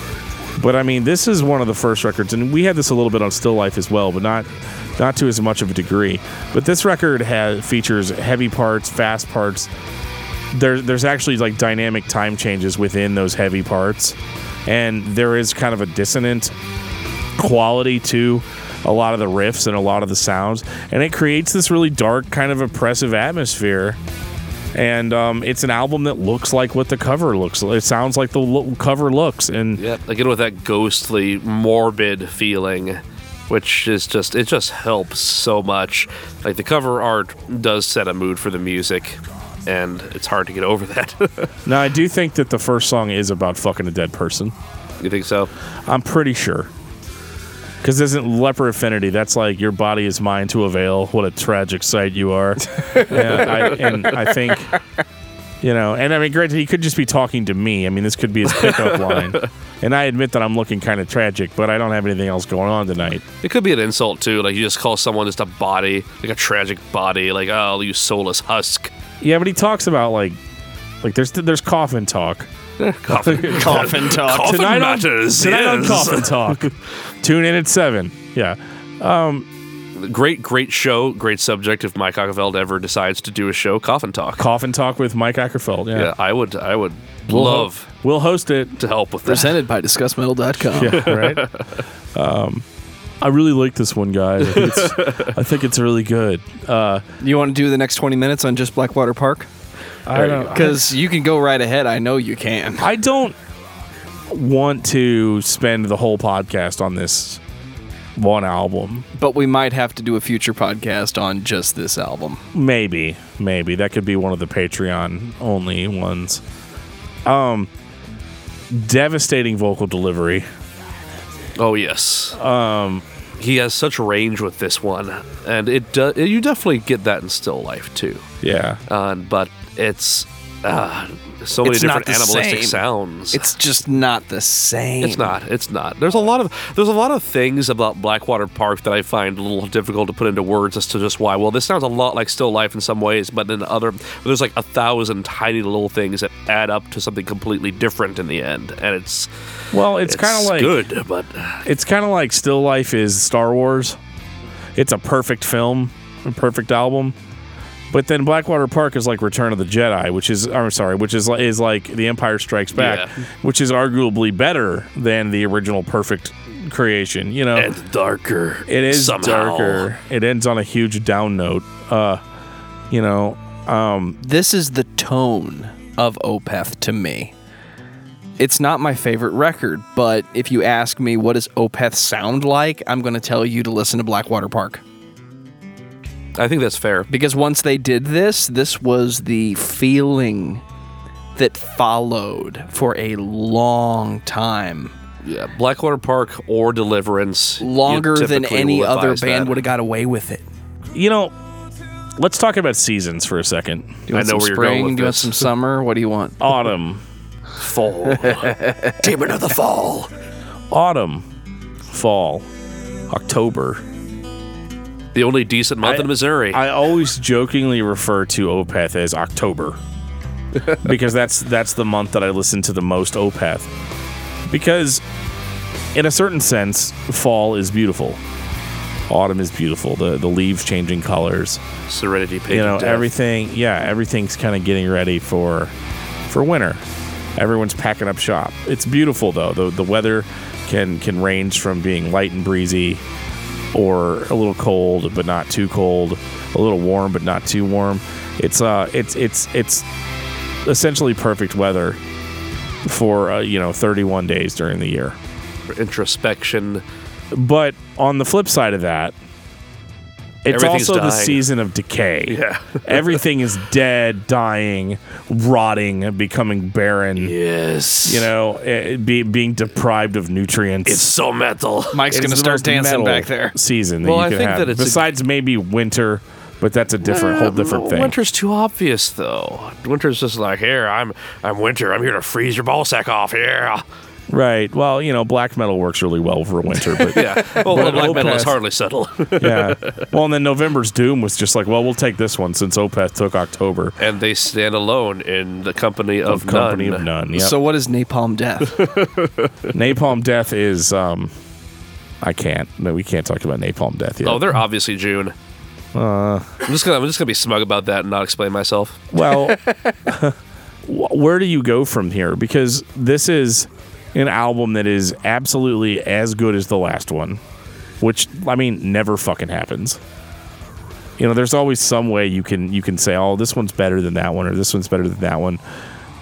But I mean, this is one of the first records, and we had this a little bit on Still Life as well, but not not to as much of a degree. But this record has features heavy parts, fast parts. There, there's actually like dynamic time changes within those heavy parts, and there is kind of a dissonant quality to a lot of the riffs and a lot of the sounds, and it creates this really dark, kind of oppressive atmosphere. And um, it's an album that looks like what the cover looks. like. It sounds like the lo- cover looks, and yeah, again with that ghostly, morbid feeling. Which is just it just helps so much. Like the cover art does set a mood for the music, and it's hard to get over that. (laughs) Now, I do think that the first song is about fucking a dead person. you think so? I'm pretty sure. Because isn't Leper Affinity? That's like your body is mine to avail. What a tragic sight you are. (laughs) and, I, and I think, you know, and I mean, granted, he could just be talking to me. I mean, this could be his pickup (laughs) line. And I admit that I'm looking kind of tragic, but I don't have anything else going on tonight. It could be an insult too. Like you just call someone just a body, like a tragic body, like oh you soulless husk. Yeah, but he talks about like, like there's there's coffin talk. Coffin, (laughs) Coffin talk. Coffin tonight matters. on tonight on coffin talk. (laughs) Tune in at seven. Yeah. Great, great show, great subject. If Mike Åkerfeldt ever decides to do a show, Coffin Talk. Coffin talk with Mike Åkerfeldt. Yeah. yeah, I would, I would We'll ho- love We'll host it. to help with that. Presented by DiscussMetal.com. Yeah, (laughs) right. um, I really like this one, guys. I think it's, I think it's really good. Uh, You want to do the next 20 minutes on just Blackwater Park? I don't. Because you can go right ahead. I know you can. (laughs) I don't want to spend the whole podcast on this one album. But we might have to do a future podcast on just this album. Maybe, maybe that could be one of the Patreon only ones. Um, devastating vocal delivery. Oh yes. Um, he has such range with this one, and it do, you definitely get that in Still Life too. Yeah. Uh, but it's uh, so many It's different animalistic same. sounds. It's just not the same. It's not. It's not. There's a lot of there's a lot of things about Blackwater Park that I find a little difficult to put into words as to just why. Well, this sounds a lot like Still Life in some ways, but in other there's like a thousand tiny little things that add up to something completely different in the end, and it's Well, it's, kind of like good, but it's kind of like Still Life is Star Wars. It's a perfect film, a perfect album. But then Blackwater Park is like Return of the Jedi, which is I'm sorry, which is is like The Empire Strikes Back, Yeah. which is arguably better than the original perfect creation. You know, and darker. it is somehow. darker. It ends on a huge down note. Uh, you know, um, This is the tone of Opeth to me. It's not my favorite record, but if you ask me what does Opeth sound like, I'm going to tell you to listen to Blackwater Park. I think that's fair. Because once they did this, this was the feeling that followed for a long time. Yeah, Blackwater Park or Deliverance. Longer than any other band would have got away with it. you know, let's talk about seasons for a second. Do you want I know some where you're spring? going with Do you want this. some summer? What do you want? (laughs) Autumn, fall. (laughs) Demon of the Fall. autumn, fall. October. The only decent month I- in Missouri. I always jokingly refer to Opeth as October (laughs) because that's that's the month that I listen to the most Opeth. Because in a certain sense, fall is beautiful. Autumn is beautiful. The the leaves changing colors. Serenity Pink. you know, Death. everything yeah, everything's kind of getting ready for for winter. Everyone's packing up shop. It's beautiful though. The the weather can can range from being light and breezy or a little cold but not too cold, a little warm but not too warm. It's uh it's it's it's essentially perfect weather for uh, you know 31 days during the year. For introspection. But on the flip side of that, it's Everything's also the season of decay. (laughs) Yeah. Everything is dead, dying, rotting, becoming barren. Yes. You know, eh, be, being deprived of nutrients. it's so metal. Mike's gonna start dancing metal back there. Season that Well, you I think have. that it's a- Besides maybe winter, but that's a different, whole different thing. Winter's too obvious, though. Winter's just like, here, I'm, I'm winter. I'm here to freeze your ballsack off. Yeah. Right. Well, you know, black metal works really well for winter, but (laughs) Yeah. Well, But black metal is hardly subtle. (laughs) yeah. Well, and then November's Doom was just like, well, we'll take this one since Opeth took October. and they stand alone in the company of, Of Company none. of None. Yep. So what is Napalm Death? (laughs) Napalm Death is um I can't. No, we can't talk about Napalm Death yet. Oh, they're obviously June. Uh. I'm just gonna I'm just gonna be smug about that and not explain myself. well, where do you go from here? Because this is an album that is absolutely as good as the last one, which I mean never fucking happens. You know, there's always some way you can you can say, "Oh, this one's better than that one," or "This one's better than that one."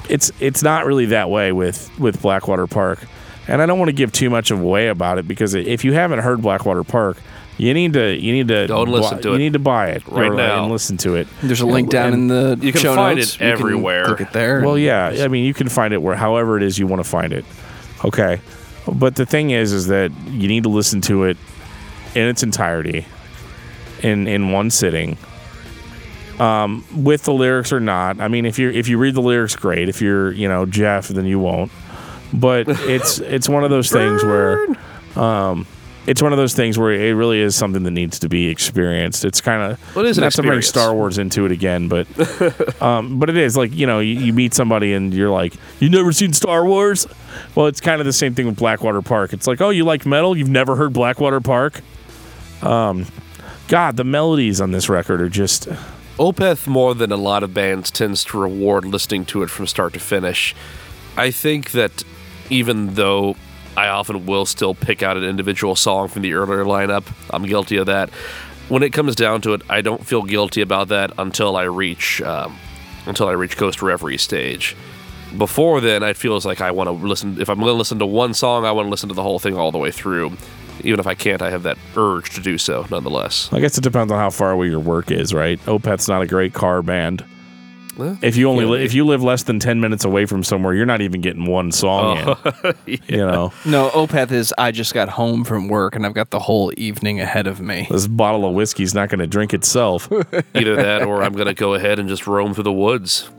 It's it's not really that way with with Blackwater Park, and I don't want to give too much away about it because if you haven't heard Blackwater Park, you need to you need to Go and listen buy- to you it need to buy it right now. and listen to it. There's a link down in the You can show find notes. it You can everywhere. Click it there. Well, yeah. I mean, you can find it where, however it is you want to find it. Okay, but the thing is, is that you need to listen to it in its entirety, in in one sitting, um, with the lyrics or not. I mean, if you if you read the lyrics, great. If you're you know Jeff, then you won't. But (laughs) it's it's one of those things where. Um, it's one of those things where it really is something that needs to be experienced. It's kind of Well, it is not to bring. Star Wars into it again, but (laughs) um, but it is like you know you, you meet somebody and you're like you never seen Star Wars. Well, it's kind of the same thing with Blackwater Park. It's like oh you like metal, you've never heard Blackwater Park. Um, God, the melodies on this record are just Opeth, more than a lot of bands, tends to reward listening to it from start to finish. I think that even though I often will still pick out an individual song from the earlier lineup, I'm guilty of that. When it comes down to it, I don't feel guilty about that until I reach um, until I reach Ghost Reverie stage. Before then, I feel as like I want to listen. If I'm going to listen to one song, I want to listen to the whole thing all the way through. Even if I can't, I have that urge to do so, nonetheless. I guess it depends on how far away your work is, right? Opeth's not a great car band. Well, If you only Yeah, li- if you live less than ten minutes away from somewhere, you're not even getting one song Oh. in. (laughs) You know, no, Opeth is I just got home from work and I've got the whole evening ahead of me. this bottle of whiskey's not going to drink itself. (laughs) Either that or I'm going to go ahead and just roam through the woods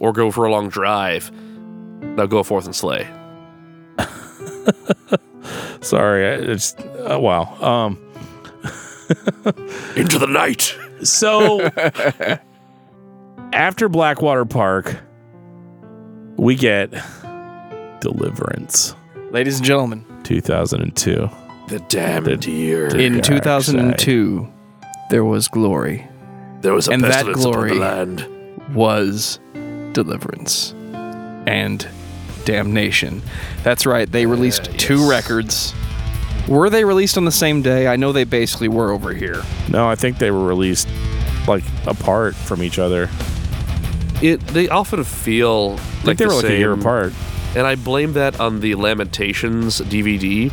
or go for a long drive. Now go forth and slay. (laughs) Sorry, I- it's uh, wow. Um, Into the night. so after Blackwater Park, we get Deliverance, Ladies and gentlemen, 2002. The damned year. in dark 2002, there was glory, There was a and that pestilence upon glory- the land. was deliverance, and damnation. That's right. They released two yes. records. Were they released on the same day? I know they basically were over here. No, I think they were released like apart from each other. It they often feel think like they the were like a year apart. and I blame that on the Lamentations DVD,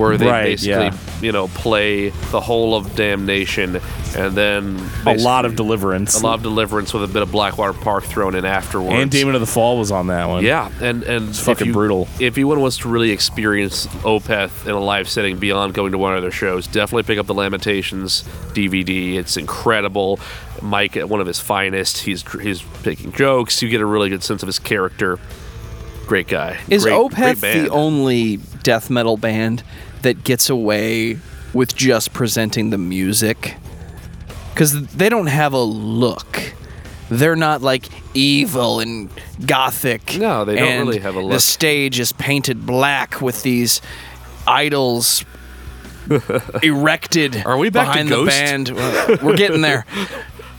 where they Right, basically yeah. you know play the whole of Damnation and then A lot of deliverance. a lot of Deliverance with a bit of Blackwater Park thrown in afterwards. and Demon of the Fall was on that one. Yeah, and and It's fucking you- brutal. If anyone wants to really experience Opeth in a live setting beyond going to one of their shows, definitely pick up the Lamentations DVD. It's incredible. Mike, at one of his finest. He's he's picking jokes. You get a really good sense of his character. Great guy. Is Great- Opeth great the only death metal band that gets away with just presenting the music because they don't have a look. They're not like evil and gothic. No, they don't really have a look. The stage is painted black with these idols (laughs) erected Are we back to behind Ghost? the band. We're getting there. (laughs)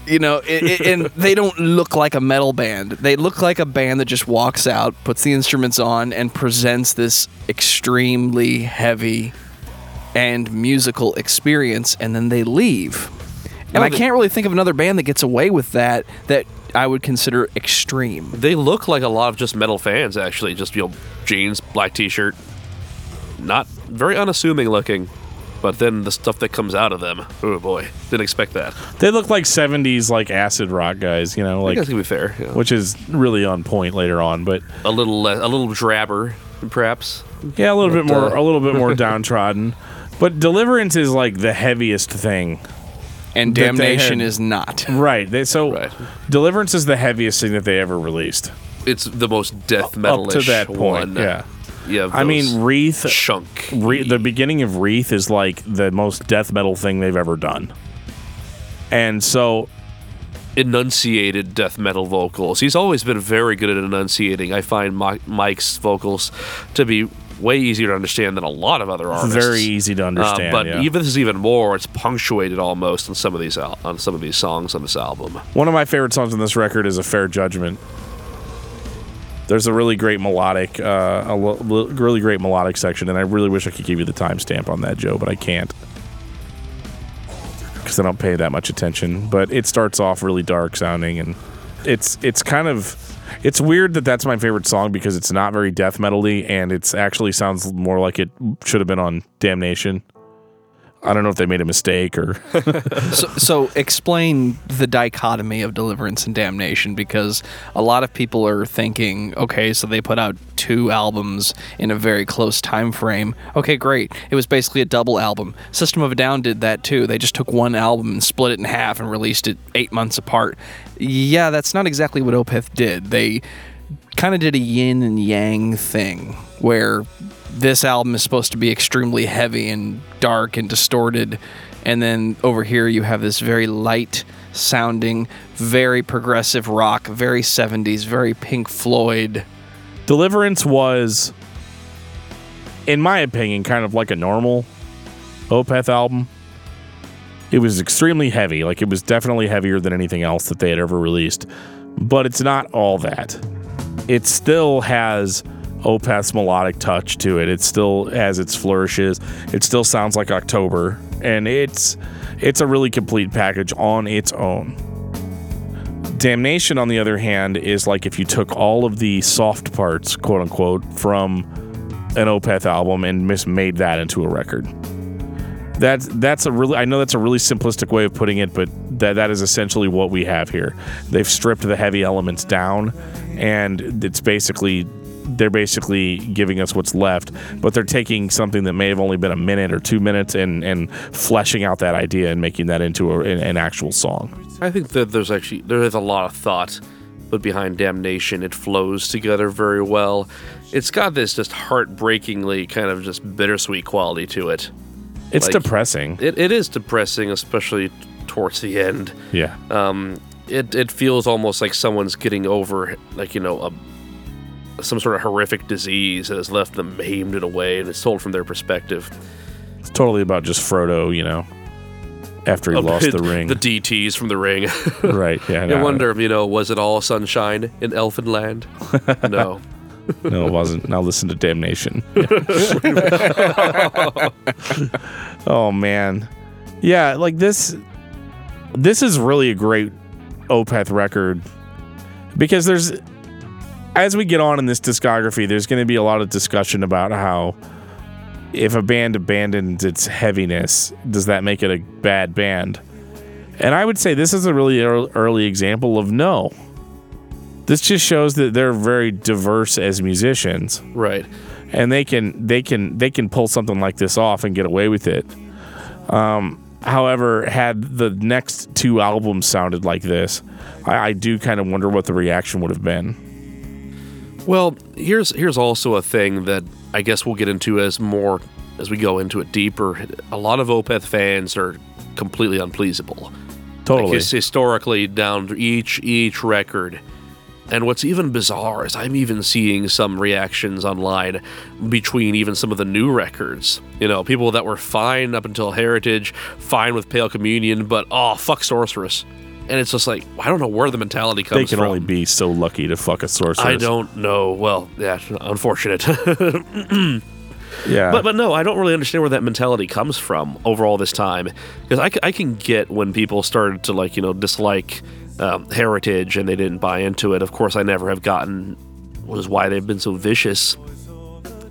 You know, it, it, and (laughs) they don't look like a metal band. They look like a band that just walks out, puts the instruments on, and presents this extremely heavy and musical experience, and then they leave. And No, I can't really think of another band that gets away with that that I would consider extreme. They look like a lot of just metal fans, actually. Just, you know, jeans, black t shirt. Not very unassuming looking. But then the stuff that comes out of them, oh boy, didn't expect that. They look like '70s like acid rock guys, you know, I like guess to be fair, yeah. which is really on point later on. But a little le- a little drabber, perhaps. yeah, a little bit more, uh, a little bit more (laughs) downtrodden. But Deliverance is like the heaviest thing, And Damnation had- is not. right? They, so Right. Deliverance is the heaviest thing that they ever released It's the most death metal up to that point. one. Yeah, yeah. I mean Wreath. chunk. Re- the beginning of Wreath is like the most death metal thing they've ever done. And so enunciated death metal vocals. He's always been very good at enunciating. I find Mike's vocals to be way easier to understand than a lot of other artists. very easy to Uh, understand. but yeah. even this is even more. It's punctuated almost on some of these al- on some of these songs on this album. One of my favorite songs on this record is "A Fair Judgment." There's a really great melodic, uh, really great melodic section, and I really wish I could give you the timestamp on that, Joe, but I can't because I don't pay that much attention. But it starts off really dark sounding, and it's it's kind of it's weird that that's my favorite song because it's not very death metally, and it's actually sounds more like it should have been on Damnation. I don't know if they made a mistake or (laughs) so, so explain the dichotomy of deliverance and damnation because a lot of people are thinking okay so they put out two albums in a very close time frame. Okay great. It was basically a double album. System of a down did that too. They just took one album and split it in half and released it eight months apart. Yeah that's not exactly what opeth did. They kind of did a yin and yang thing where this album is supposed to be extremely heavy and dark and distorted and then over here you have this very light sounding very progressive rock very 70s very pink floyd Deliverance was, in my opinion, kind of like a normal Opeth album. It was extremely heavy, like it was definitely heavier than anything else that they had ever released. But it's not all that. It still has Opeth's melodic touch to it. It still has its flourishes. It still sounds like October, and it's it's a really complete package on its own. Damnation, on the other hand, is like if you took all of the soft parts, quote unquote, from an Opeth album and mis- made that into a record. That's that's a really I know that's a really simplistic way of putting it, but that that is essentially what we have here. They've stripped the heavy elements down, and it's basically they're basically giving us what's left, but they're taking something that may have only been a minute or two minutes and and fleshing out that idea and making that into a, an, actual song. I think that there's actually there is a lot of thought but behind Damnation. It flows together very well. It's got this just heartbreakingly kind of just bittersweet quality to it. It's Like- depressing. It, it is depressing, especially towards the end. Yeah. Um, it it feels almost like someone's getting over like you know a some sort of horrific disease that has left them maimed in a way, and it's told from their perspective. It's totally about just Frodo, you know, after he lost the ring. the DTS from the ring. (laughs) right. Yeah. I no, wonder, you know, was it all sunshine in Elfinland? (laughs) no. No, it wasn't. Now listen to Damnation. (laughs) oh man. Yeah, like this this is really a great Opeth record because there's as we get on in this discography, there's going to be a lot of discussion about how if a band abandons its heaviness, does that make it a bad band? And I would say this is a really early example of no. This just shows that they're very diverse as musicians Right. and they can they can they can pull something like this off and get away with it. Um, however, had the next two albums sounded like this, I, I do kind of wonder what the reaction would have been. Well, here's here's also a thing that I guess we'll get into as more as we go into it deeper, a lot of Opeth fans are completely unpleasable. Totally. Like his- historically down to each each record. And what's even bizarre is I'm even seeing some reactions online between even some of the new records. You know, people that were fine up until Heritage, fine with Pale Communion, but oh fuck Sorceress. And it's just like I don't know where the mentality comes from. they can from. only be so lucky to fuck a sorceress. I don't know. Well, yeah, unfortunate. (laughs) Yeah. But but no, I don't really understand where that mentality comes from over all this time because I, I can get when people started to like you know dislike um, heritage and they didn't buy into it. Of course, I never have gotten was why they've been so vicious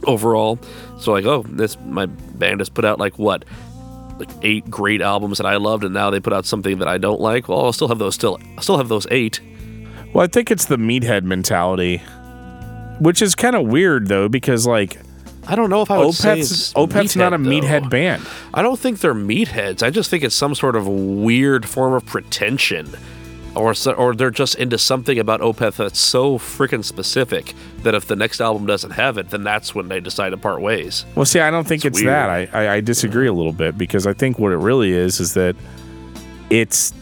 overall. So like, oh, this my band has put out like what like eight great albums that I loved, and now they put out something that I don't like. Well, I'll still have those still. I'll still have those eight. Well, I think it's the meathead mentality, which is kind of weird though, because like I don't know if I would Opeth's Opeth's not a meathead, meathead though. band. I don't think they're meatheads. I just think it's some sort of weird form of pretension. Or, so, or they're just into something about Opeth that's so freaking specific that if the next album doesn't have it, then that's when they decide to part ways. Well, see, I don't think it's, It's that. I, I I disagree a little bit because I think what it really is is that it's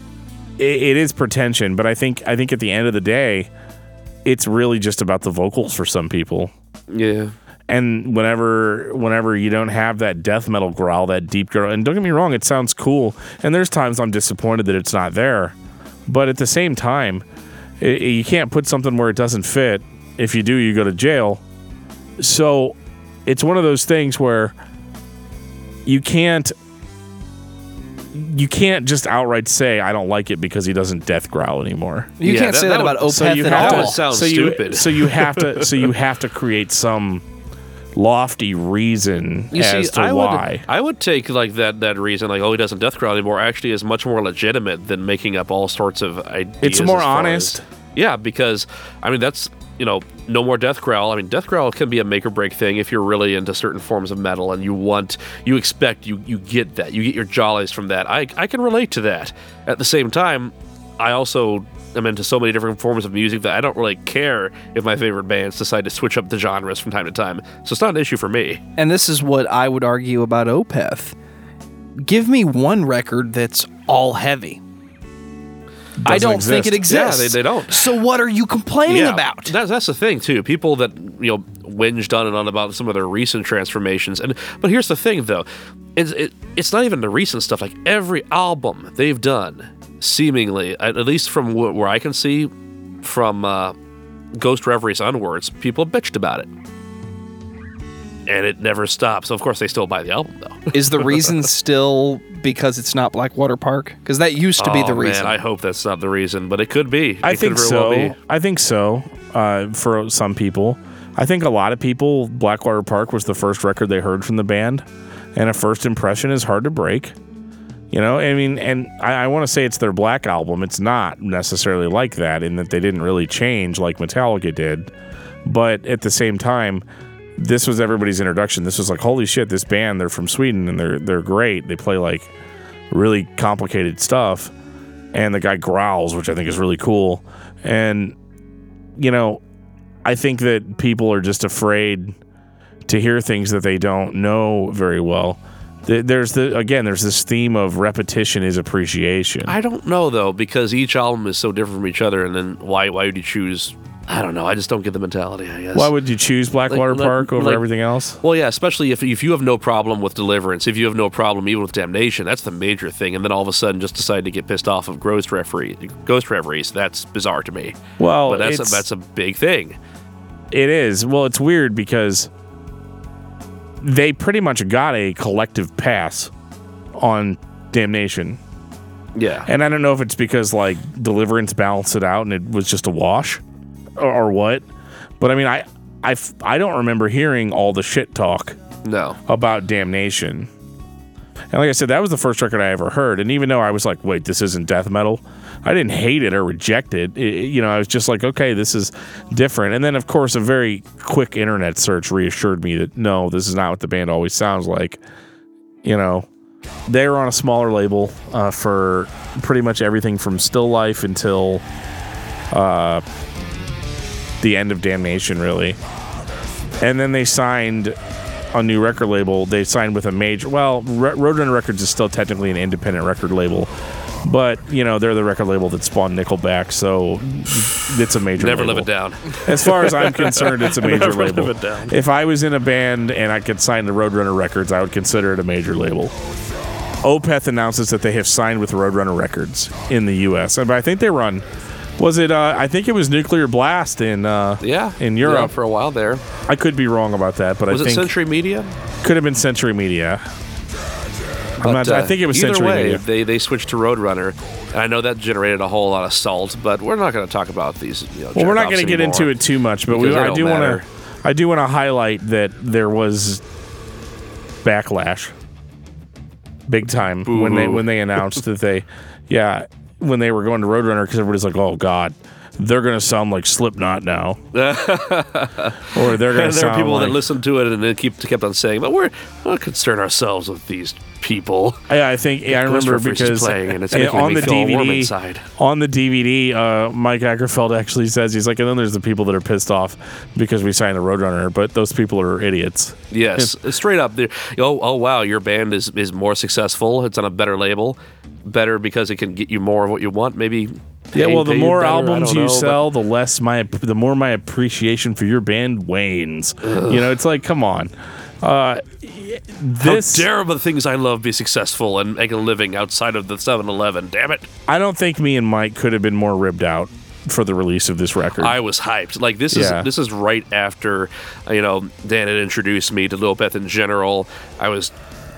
it, it is pretension, but I think I think at the end of the day, it's really just about the vocals for some people. Yeah. And whenever whenever you don't have that death metal growl, that deep growl, and don't get me wrong, it sounds cool. And there's times I'm disappointed that it's not there, but at the same time, i you can't put something where it doesn't fit. If you do, you go to jail. So it's one of those things where you can't you can't just outright say I don't like it because he doesn't death growl anymore. You Yeah, can't that- say that that, would- about So Opeth you at have all. to That would sound so stupid. So you have to (laughs) so you have to create some lofty reason You as see, to I why. would I would take like that that reason like oh he doesn't death growl anymore actually is much more legitimate than making up all sorts of ideas. It's more honest. as- yeah, because I mean that's you know no more death growl. I mean death growl can be a make or break thing if you're really into certain forms of metal and you want you expect you you get that you get your jollies from that. I I can relate to that. At the same time, I also am into so many different forms of music that I don't really care if my favorite bands decide to switch up the genres from time to time. So it's not an issue for me. And this is what I would argue about Opeth. Give me one record that's all heavy. I Doesn't don't think it exist. Yeah, exists. they- they don't. So what are you complaining about? That's that's the thing too. People that you know whinged on and on about some of their recent transformations, and but here's the thing though, it's it, it's not even the recent stuff. Like every album they've done, seemingly at, at least from wh- where I can see, from uh, Ghost Reveries onwards, people bitched about it, and it never stops. So of course they still buy the album though. (laughs) Is the reason (laughs) still because it's not Blackwater Park? Because that used to be Oh, the reason. Man, I hope that's not the reason, but it could be. I It think so. well. I think so. Uh, for some people, I think a lot of people, Blackwater Park was the first record they heard from the band, and a first impression is hard to break. You know, I mean, and I, I want to say it's their Black album. It's not necessarily like that in that they didn't really change like Metallica did, but at the same time, this was everybody's introduction. This was like, holy shit, this band, they're from Sweden and they're they're great. They play like really complicated stuff. And the guy growls, which I think is really cool. And you know, I think that people are just afraid to hear things that they don't know very well. Th- There's the again, there's this theme of repetition is appreciation. I don't know though because each album is so different from each other, and then why why would you choose? I don't know. I just don't get the mentality. I guess. Why would you choose Blackwater Like- Park over like- everything else? Well, yeah, especially if if you have no problem with Deliverance, if you have no problem even with Damnation, that's the major thing, and then all of a sudden just decide to get pissed off of Ghost Reverie, Ghost Reveries. That's bizarre to me. Well, but that's a, it's- that's a big thing. It is. Well, it's weird because they pretty much got a collective pass on Damnation. Yeah, And I don't know if it's because like Deliverance balanced it out and it was just a wash or, or what. But I mean, I, I, f- I don't remember hearing all the shit talk no, about Damnation. And like I said, that was the first record I ever heard. And even though I was like, wait, this isn't death metal, I didn't hate it or reject it. It- you know, I was just like, okay, this is different. And then, of course, a very quick internet search reassured me that no, this is not what the band always sounds like. You know, they were on a smaller label uh, for pretty much everything from Still Life until uh, the end of Damnation, really. And then they signed a new record label. They signed with a major. Well, Roadrunner Records is still technically an independent record label, but you know they're the record label that spawned Nickelback, so it's a major. Never label. live it down. As far as I'm (laughs) concerned, it's a major Never label. live it down. If I was in a band and I could sign to Roadrunner Records, I would consider it a major label. Opeth announces that they have signed with Roadrunner Records in the U.S. And I think they run. Was it? Uh, I think it was Nuclear Blast in uh, Yeah. in Yeah, Europe. for a while there. I could be wrong about that, but Was I it think Century Media? could have been Century Media. But, not, I uh, think it was either Century way, Media. They they switched to Roadrunner, and I know that generated a whole lot of salt. But we're not going to talk about these. You know, Well, we're not going to get into it too much, but we, I don't want to. I do want to highlight that there was backlash, big time when they when they announced that they, yeah, when they were going to Roadrunner because everybody's like, oh god, they're going to sound like Slipknot now, (laughs) or they're going And to there are people like. that listen to it and they keep kept on saying, "But we're not concern ourselves with these people." Yeah, I think yeah, I remember because playing and it's uh, on the DVD on the DVD, uh, Mike Åkerfeldt actually says he's like, and then there's the people that are pissed off because we signed a Roadrunner, but those people are idiots. Yes, (laughs) straight up. Oh, oh, wow! Your band is is more successful. It's on a better label, better because it can get you more of what you want. Maybe. Yeah, well, the more better, albums you know, but- sell, the less my the more my appreciation for your band wanes. You know, it's like, come on. Uh, this How dare the things I love be successful and make a living outside of the 7-Eleven? Damn it! I don't think me and Mike could have been more ribbed out for the release of this record. I was hyped. Like this is this is right after you know Dan had introduced me to Lil Beth in general. I was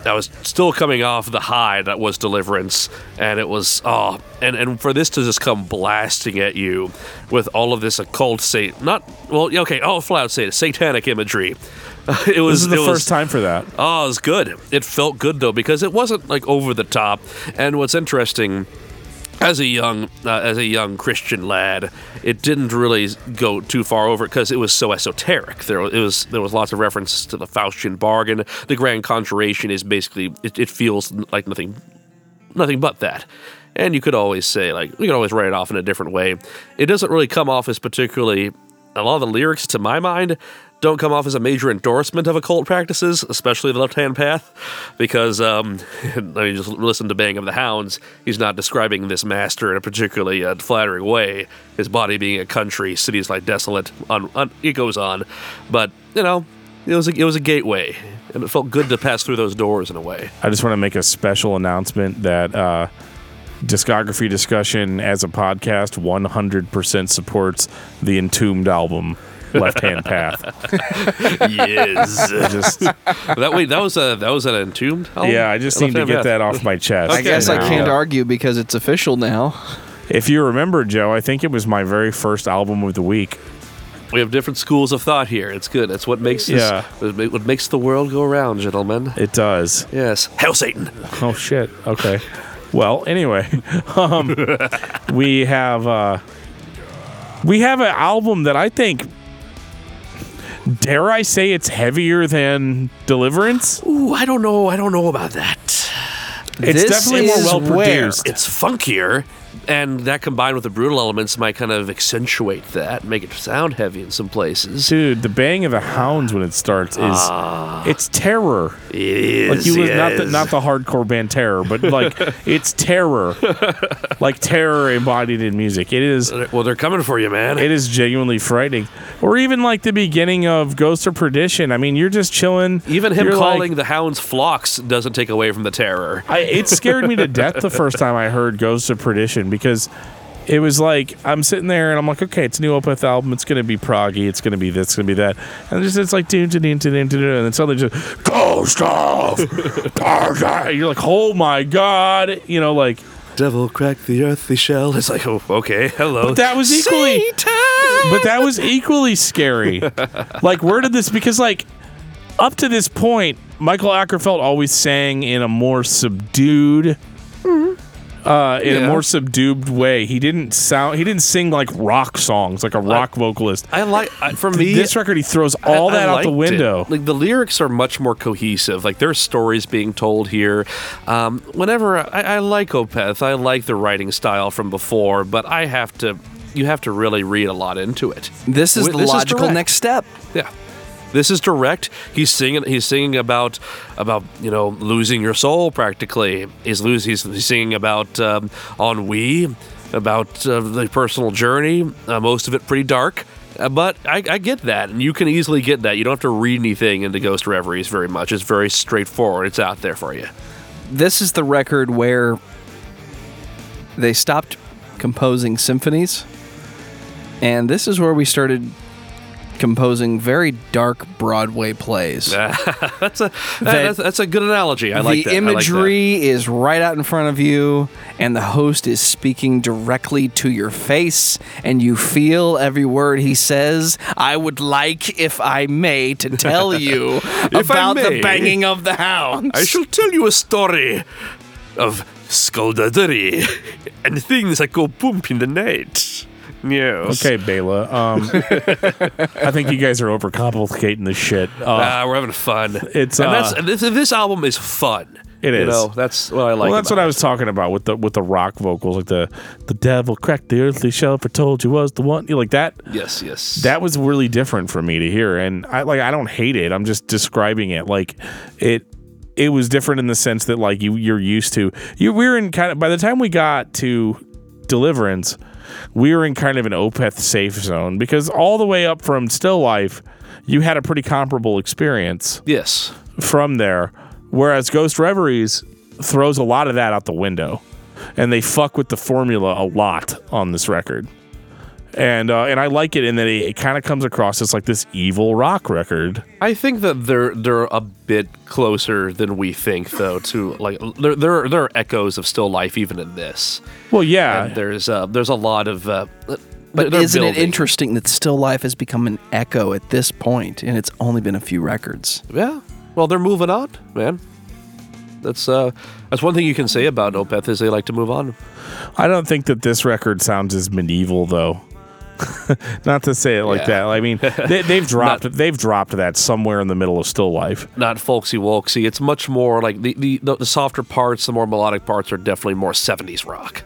I was still coming off the high that was Deliverance, and it was oh, and and for this to just come blasting at you with all of this occult say not well okay oh, I'll flat out say satanic imagery. (laughs) it was this is the first was, time for that. Oh, it was good. It felt good though because it wasn't like over the top. And what's interesting, as a young uh, as a young Christian lad, it didn't really go too far over because it was so esoteric. There it was there was lots of references to the Faustian bargain. The Grand Conjuration is basically it, it feels like nothing nothing but that. And you could always say, like, we could always write it off in a different way. It doesn't really come off as particularly, a lot of the lyrics, to my mind, don't come off as a major endorsement of occult practices, especially the left hand path, because, um, (laughs) I mean, just listen to Baying of the Hounds. He's not describing this master in a particularly uh, flattering way. His body being a country, cities like desolate, on, on, it goes on. But, you know, it was, a, it was a gateway, and it felt good to pass through those doors in a way. I just want to make a special announcement that uh, discography discussion as a podcast 100% supports the Entombed album, Left Hand Path. yes. (laughs) Just that wait, that was a that was an entombed. Album? yeah, I just Left need to get Path. that off my chest. I guess I can't uh, argue because it's official now. If you remember, Joe, I think it was my very first album of the week. We have different schools of thought here. It's good. It's what makes this, Yeah. what makes the world go round, gentlemen. It does. Yes, Hail Satan. Oh shit. Okay. Well, anyway, (laughs) um, we have uh, we have an album that I think, dare I say, it's heavier than Deliverance. Ooh, I don't know. I don't know about that. It's This definitely more well produced. It's funkier, and that combined with the brutal elements might kind of accentuate that, make it sound heavy in some places. Dude, the Baying of the Hounds when it starts is ah. it's terror. It is. Like you was not the yes. not the hardcore band terror, but like (laughs) it's terror. like terror embodied in music. It is Well, they're coming for you, man. it is genuinely frightening. Or even like the beginning of Ghost of Perdition. I mean, you're just chilling. Even him You're like- calling the hounds flocks doesn't take away from the terror. I, it scared me to death the first time I heard Ghost of Perdition because it was like I'm sitting there and I'm like, okay, it's a new Opeth album. It's gonna be proggy. It's gonna be this. It's gonna be that. And just it's like dun dun dun dun dun dun, and then suddenly just Ghost of Perdition. You're like, oh my god, you know, like. Devil cracked the earthly shell. It's like, oh, okay, hello. But that was equally. Satan! But that was equally scary. (laughs) like, where did this? Because like, up to this point, Michael Åkerfeldt always sang in a more subdued. Mm-hmm. Uh, in a more subdued way, he didn't sound. He didn't sing like rock songs, like a rock vocalist. I like I, for me. this record, he throws all I- that I out the liked it. window. Like the lyrics are much more cohesive. Like there's stories being told here. Um, whenever I, I like Opeth, I like the writing style from before, but I have to. You have to really read a lot into it. This is Wh- the this logical direct. next step. Yeah. This is direct. He's singing. He's singing about about you know losing your soul practically. He's. He's, he's singing about um, ennui, about uh, the personal journey. Uh, most of it pretty dark. Uh, but I, I get that, and you can easily get that. You don't have to read anything into Ghost Reveries very much. It's very straightforward. It's out there for you. This is the record where they stopped composing symphonies, and this is where we started composing very dark Broadway plays. (laughs) That's a that's, that's a good analogy. I like the that. I like imagery is right out in front of you, and the host is speaking directly to your face, and you feel every word he says. I would like, if I may, to tell (laughs) you about the banging of the hounds. I shall tell you a story of skullduggery and things that go boom in the night. Yes. Okay, Bela. Um, (laughs) I think you guys are overcomplicating this shit. Uh, Ah, we're having fun. It's, and uh, that's this, this album is fun. It is. You know, that's what I like. well, that's about what I was talking about with the with the rock vocals, like the the devil cracked the earthly shell, for told you was the one. You know, like that. Yes, yes. That was really different for me to hear, and I like I don't hate it. I'm just describing it like it. It was different in the sense that like you you're used to you. We were in kind of by the time we got to Deliverance, we were in kind of an Opeth safe zone because all the way up from Still Life, you had a pretty comparable experience yes. from there. Whereas Ghost Reveries throws a lot of that out the window, and they fuck with the formula a lot on this record. And uh, and I like it in that it, it kind of comes across as like this evil rock record. I think that they're they're a bit closer than we think, though. To like there there are, there are echoes of still life even in this. Well, yeah, And there's uh, there's a lot of. Uh, But isn't it interesting that Still Life has become an echo at this point, and it's only been a few records? Yeah. Well, they're moving on, man. That's uh, that's one thing you can say about Opeth is they like to move on. I don't think that this record sounds as medieval though. (laughs) Not to say it like Yeah. that. I mean, (laughs) they, they've dropped they've dropped that somewhere in the middle of Still Life. Not folksy wolksy. It's much more like the, the, the, the softer parts, the more melodic parts are definitely more 70s rock.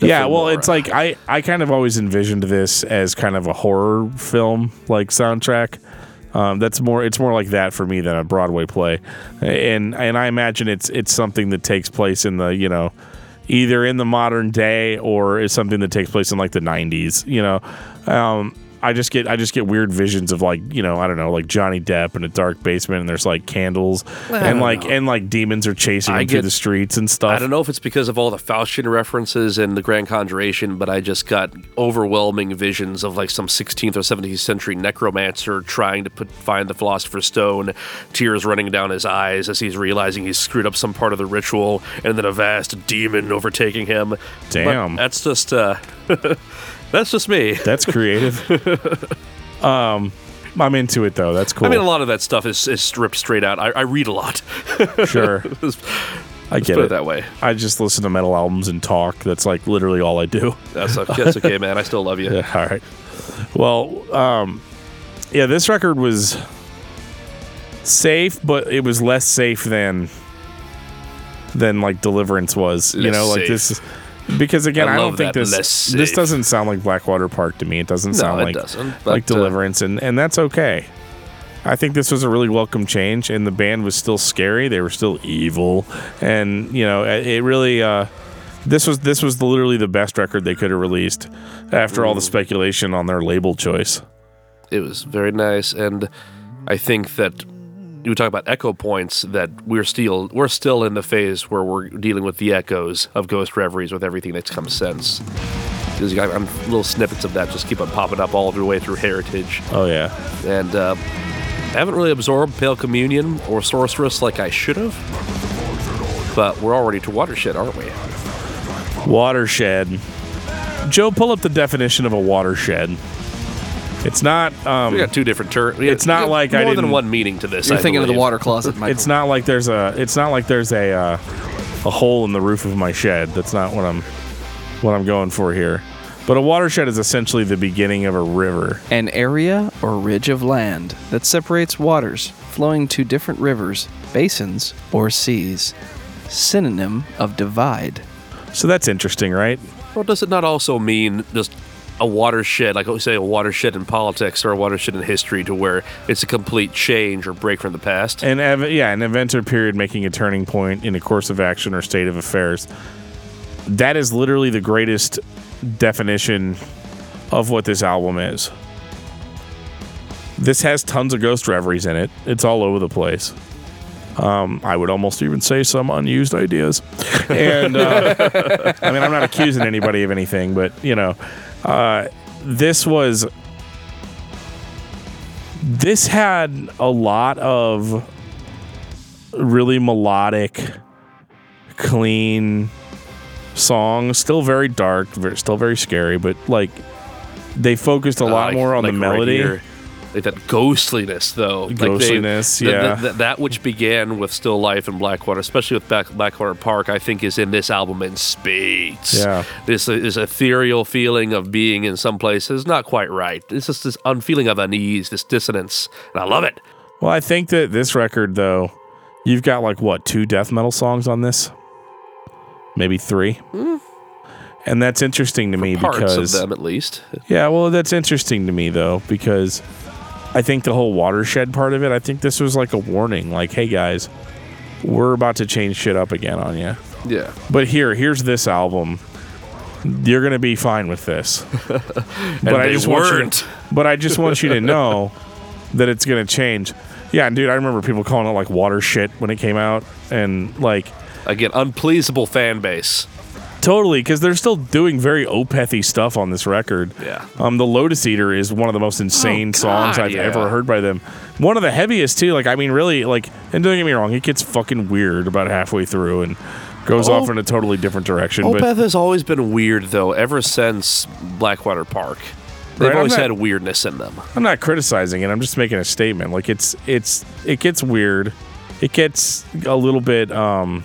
yeah, Definitely well, more, it's uh, like I I kind of always envisioned this as kind of a horror film like soundtrack. Um, that's more it's more like that for me than a Broadway play, and and I imagine it's it's something that takes place in the you know either in the modern day or is something that takes place in like the 90s. You know, um, I just get I just get weird visions of like you know I don't know like Johnny Depp in a dark basement and there's like candles and like know. and like demons are chasing I him through the streets and stuff. I don't know if it's because of all the Faustian references and the Grand Conjuration, but I just got overwhelming visions of like some 16th or 17th century necromancer trying to put, find the Philosopher's Stone, tears running down his eyes as he's realizing he's screwed up some part of the ritual, and then a vast demon overtaking him. But Damn. that's just uh, (laughs) that's just me. That's creative. (laughs) um, I'm into it though. That's cool. I mean, a lot of that stuff is, is stripped straight out. I, I read a lot. sure. (laughs) Let's I get put it. it that way. I just listen to metal albums and talk. That's like literally all I do. That's, that's okay, man. I still love you. Yeah, (laughs) all right. Well, um, yeah, this record was safe, but it was less safe than than like Deliverance was. you know, like safe. this is because again, I I, don't think this this doesn't sound like Blackwater Park to me. It doesn't sound like doesn't, like uh, Deliverance, and and that's okay. I think this was a really welcome change, and the band was still scary. They were still evil, and you know, it it really. Uh, this was this was literally the best record they could have released after all the speculation on their label choice. it was very nice and i think that you talk about echo points that we're still we're still in the phase where we're dealing with the echoes of ghost reveries with everything that's come since because you got um, little snippets of that just keep on popping up all the way through heritage Oh yeah, and uh, I haven't really absorbed pale communion or sorceress like i should have but we're already to watershed aren't we watershed. Joe, pull up the definition of a watershed. It's not. Um, we got two different terms It's not like I more than didn't- one meaning to this You're I thinking of the water closet, Michael. it's not like there's a. It's not like there's a uh, a hole in the roof of my shed. That's not what I'm what I'm going for here. But a watershed is essentially the beginning of a river. an area or ridge of land that separates waters flowing to different rivers, basins, or seas. Synonym of divide. So that's interesting, right? Well, does it not also mean just a watershed, like say a watershed in politics or a watershed in history, to where it's a complete change or break from the past. And ev- yeah, an event or period making a turning point in a course of action or state of affairs. That is literally the greatest definition of what this album is. This has tons of ghost reveries in it. It's all over the place. Um, I would almost even say some unused ideas. (laughs) And uh, I mean, I'm not accusing anybody of anything, but you know, uh, this was. This had a lot of really melodic, clean songs. Still very dark, very, still very scary, but like they focused a Uh, lot like- more on like the melody. here. Like that ghostliness, though. Like they- Ghostliness, th- th- yeah. that which began with Still Life and Blackwater, especially with Black- Blackwater Park, I think is in this album in spades. Yeah. This is ethereal feeling of being in some places not quite right. It's just this unfeeling of unease, this dissonance, and I love it. Well, I think that this record, though, you've got like what two death metal songs on this, maybe three, hmm. and that's interesting to me Parts because of them, at least. yeah, well, that's interesting to me though because I think the whole watershed part of it, I think this was like a warning, like, hey guys, we're about to change shit up again on you. Yeah. But here, here's this album. You're gonna be fine with this. (laughs) but I just want you weren't. to, but I just want you to know that it's gonna change. Yeah, dude, I remember people calling it like water shit when it came out, and like Again, unpleasable fan base. Totally because they're still doing very opethy stuff on this record. Yeah. Um, the Lotus Eater is one of the most insane Oh, songs I've yeah. ever heard by them. One of the heaviest too. Like I mean, really, like, and don't get me wrong, it gets fucking weird about halfway through and goes Oh. off in a totally different direction. but Opeth has always been weird, though, ever since Blackwater Park. They've Right, always not- had weirdness in them. I'm not criticizing it. I'm just making a statement. Like it's it's it gets weird. It gets a little bit um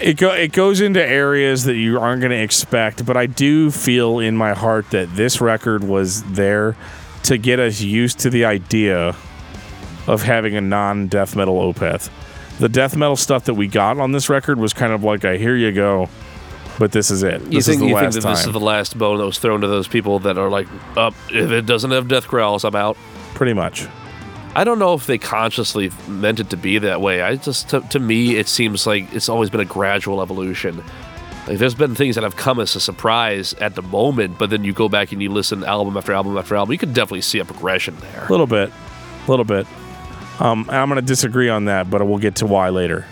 it go it goes into areas that you aren't going to expect, but I do feel in my heart that this record was there to get us used to the idea of having a non-death metal Opeth. The death metal stuff that we got on this record was kind of like a here you go, but this is it. You This think, is the you think that time. this is the last bone that was thrown to those people that are like, up, if it doesn't have death growls, I'm out. Pretty much. I don't know if they consciously meant it to be that way. I just, to, to me, it seems like it's always been a gradual evolution. Like, there's been things that have come as a surprise at the moment, but then you go back and you listen album after album after album, you can definitely see a progression there. A little bit, a little bit. Um, I'm going to disagree on that, but we'll get to why later.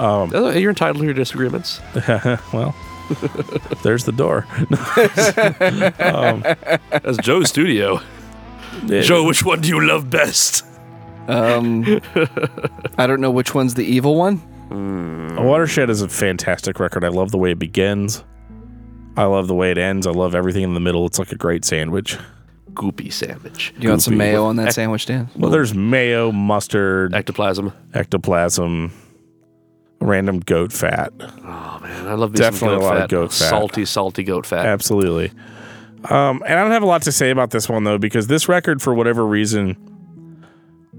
Uh, You're entitled to your disagreements. (laughs) Well, there's the door. (laughs) (laughs) That's Joe's studio. Joe, which one do you love best? Um, I don't know which one's the evil one. A Watershed is a fantastic record. I love the way it begins. I love the way it ends. I love everything in the middle. It's like a great sandwich. Goopy sandwich. Do you want some Goopy. mayo on that sandwich, Dan? Well, there's mayo, mustard, Ectoplasm. ectoplasm, random goat fat. Oh man, I love me Definitely some a lot of goat fat. Salty, salty goat fat. Absolutely. Um, and I don't have a lot to say about this one though, because this record, for whatever reason,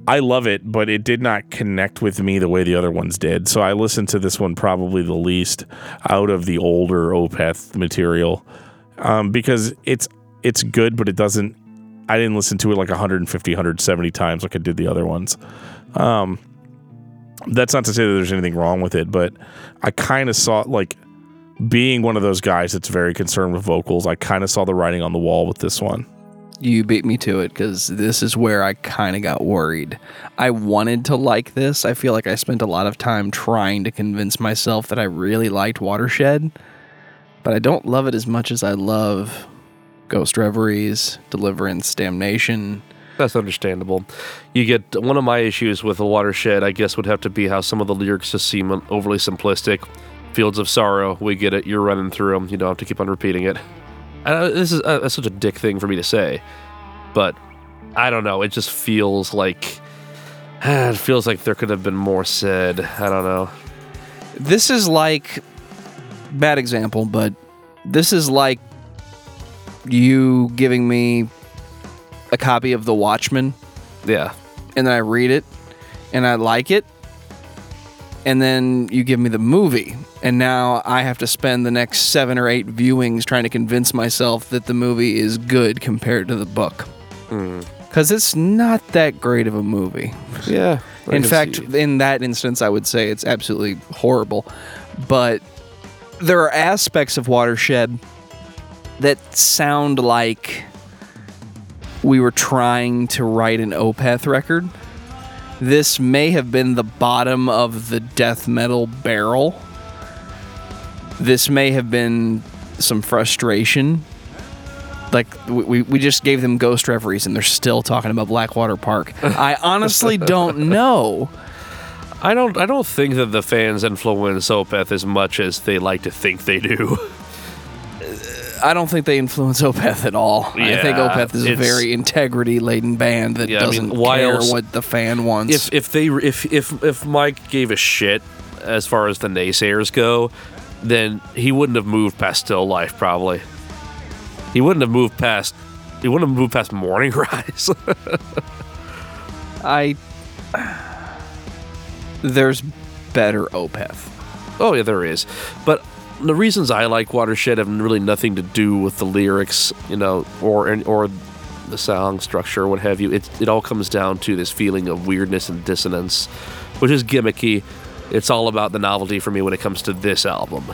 I love it, but it did not connect with me the way the other ones did. So I listened to this one probably the least out of the older Opeth material, um, because it's it's good, but it doesn't. I didn't listen to it like 150, 170 times like I did the other ones. Um, that's not to say that there's anything wrong with it, but I kind of saw like being one of those guys that's very concerned with vocals, I kind of saw the writing on the wall with this one. You beat me to it because this is where I kind of got worried. I wanted to like this. I feel like I spent a lot of time trying to convince myself that I really liked Watershed, but I don't love it as much as I love Ghost Reveries, Deliverance, Damnation. That's understandable. You get one of my issues with the watershed. I guess would have to be how some of the lyrics just seem overly simplistic. Fields of sorrow, we get it. You're running through them. You don't have to keep on repeating it. Uh, this is uh, such a dick thing for me to say, but I don't know. It just feels like (sighs) it feels like there could have been more said. I don't know. This is like bad example, but this is like you giving me a copy of The Watchmen Yeah, and then I read it and I like it, and then you give me the movie, and now I have to spend the next seven or eight viewings trying to convince myself that the movie is good compared to the book. Hmm. Because it's not that great of a movie. Yeah. I In fact, see. in that instance, I would say it's absolutely horrible. But there are aspects of Watershed that sound like we were trying to write an Opeth record. This may have been the bottom of the death metal barrel. This may have been some frustration. Like we, we- just gave them Ghost Reveries and they're still talking about Blackwater Park. (laughs) I honestly don't know. I don't. I don't think that the fans influence Opeth as much as they like to think they do. (laughs) I don't think they influence Opeth at all. I think Opeth is a very integrity laden band that Yeah, I mean, doesn't why care else- what the fan wants. if if they if if if Mike gave a shit as far as the naysayers go, then he wouldn't have moved past Still Life probably. He wouldn't have moved past. He wouldn't have moved past Morning (laughs) Rise. I there's better Opeth. oh yeah, there is. But the reasons I like Watershed have really nothing to do with the lyrics, you know, or or the song structure, or what have you. It it all comes down to this feeling of weirdness and dissonance, which is gimmicky. It's all about the novelty for me when it comes to this album.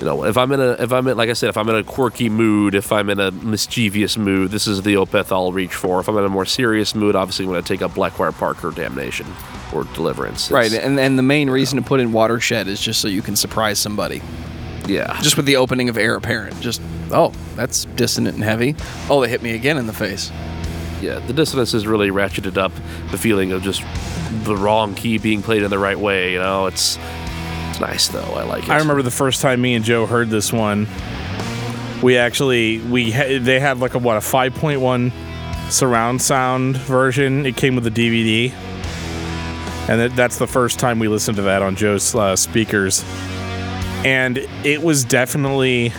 You know, if I'm in a, if I'm in, like I said, if I'm in a quirky mood, if I'm in a mischievous mood, this is the Opeth I'll reach for. If I'm in a more serious mood, obviously I'm going to take up Blackwater Park or Damnation or Deliverance. Right, and and the main reason to put in Watershed is just so you can surprise somebody. yeah. Just with the opening of Heir Apparent. Just oh, that's dissonant and heavy. Oh, they hit me again in the face. Yeah, the dissonance has really ratcheted up the feeling of just the wrong key being played in the right way. You know, it's it's nice though. I like it. I remember the first time me and Joe heard this one. We actually we ha- they had like a what a 5.1 surround sound version. It came with a DVD, and that, that's the first time we listened to that on Joe's uh, speakers. And it was definitely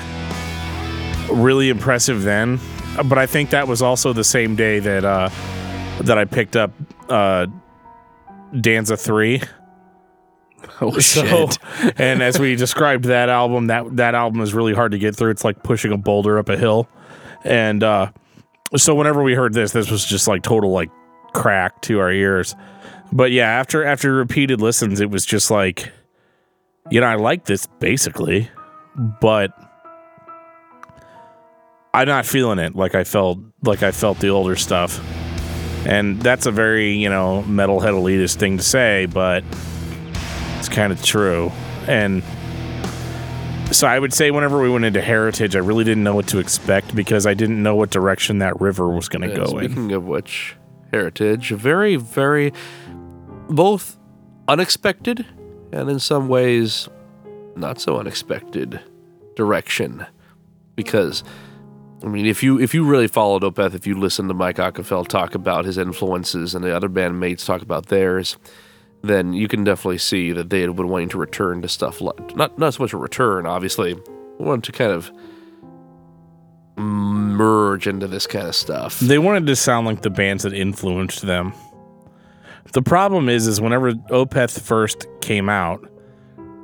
really impressive then. But I think that was also the same day that uh, that I picked up uh, Danza Three. Oh (laughs) So, shit. and as we described that album, that that album is really hard to get through. It's like pushing a boulder up a hill. And uh, so whenever we heard this, this was just like total like crack to our ears. But yeah, after after repeated listens, it was just like, you know, I like this basically, but I'm not feeling it like I felt like I felt the older stuff. And that's a very, you know, metalhead elitist thing to say, but it's kind of true. And so I would say whenever we went into Heritage, I really didn't know what to expect because I didn't know what direction that river was going to Yeah, go in. speaking of which, Heritage, very, very, both unexpected and in some ways not so unexpected direction. Because, I mean, if you if you really followed Opeth, if you listened to Mike Åkerfeldt talk about his influences and the other bandmates talk about theirs, then you can definitely see that they had been wanting to return to stuff like not not so much a return, obviously, wanted to kind of merge into this kind of stuff. They wanted to sound like the bands that influenced them. The problem is, is whenever Opeth first came out,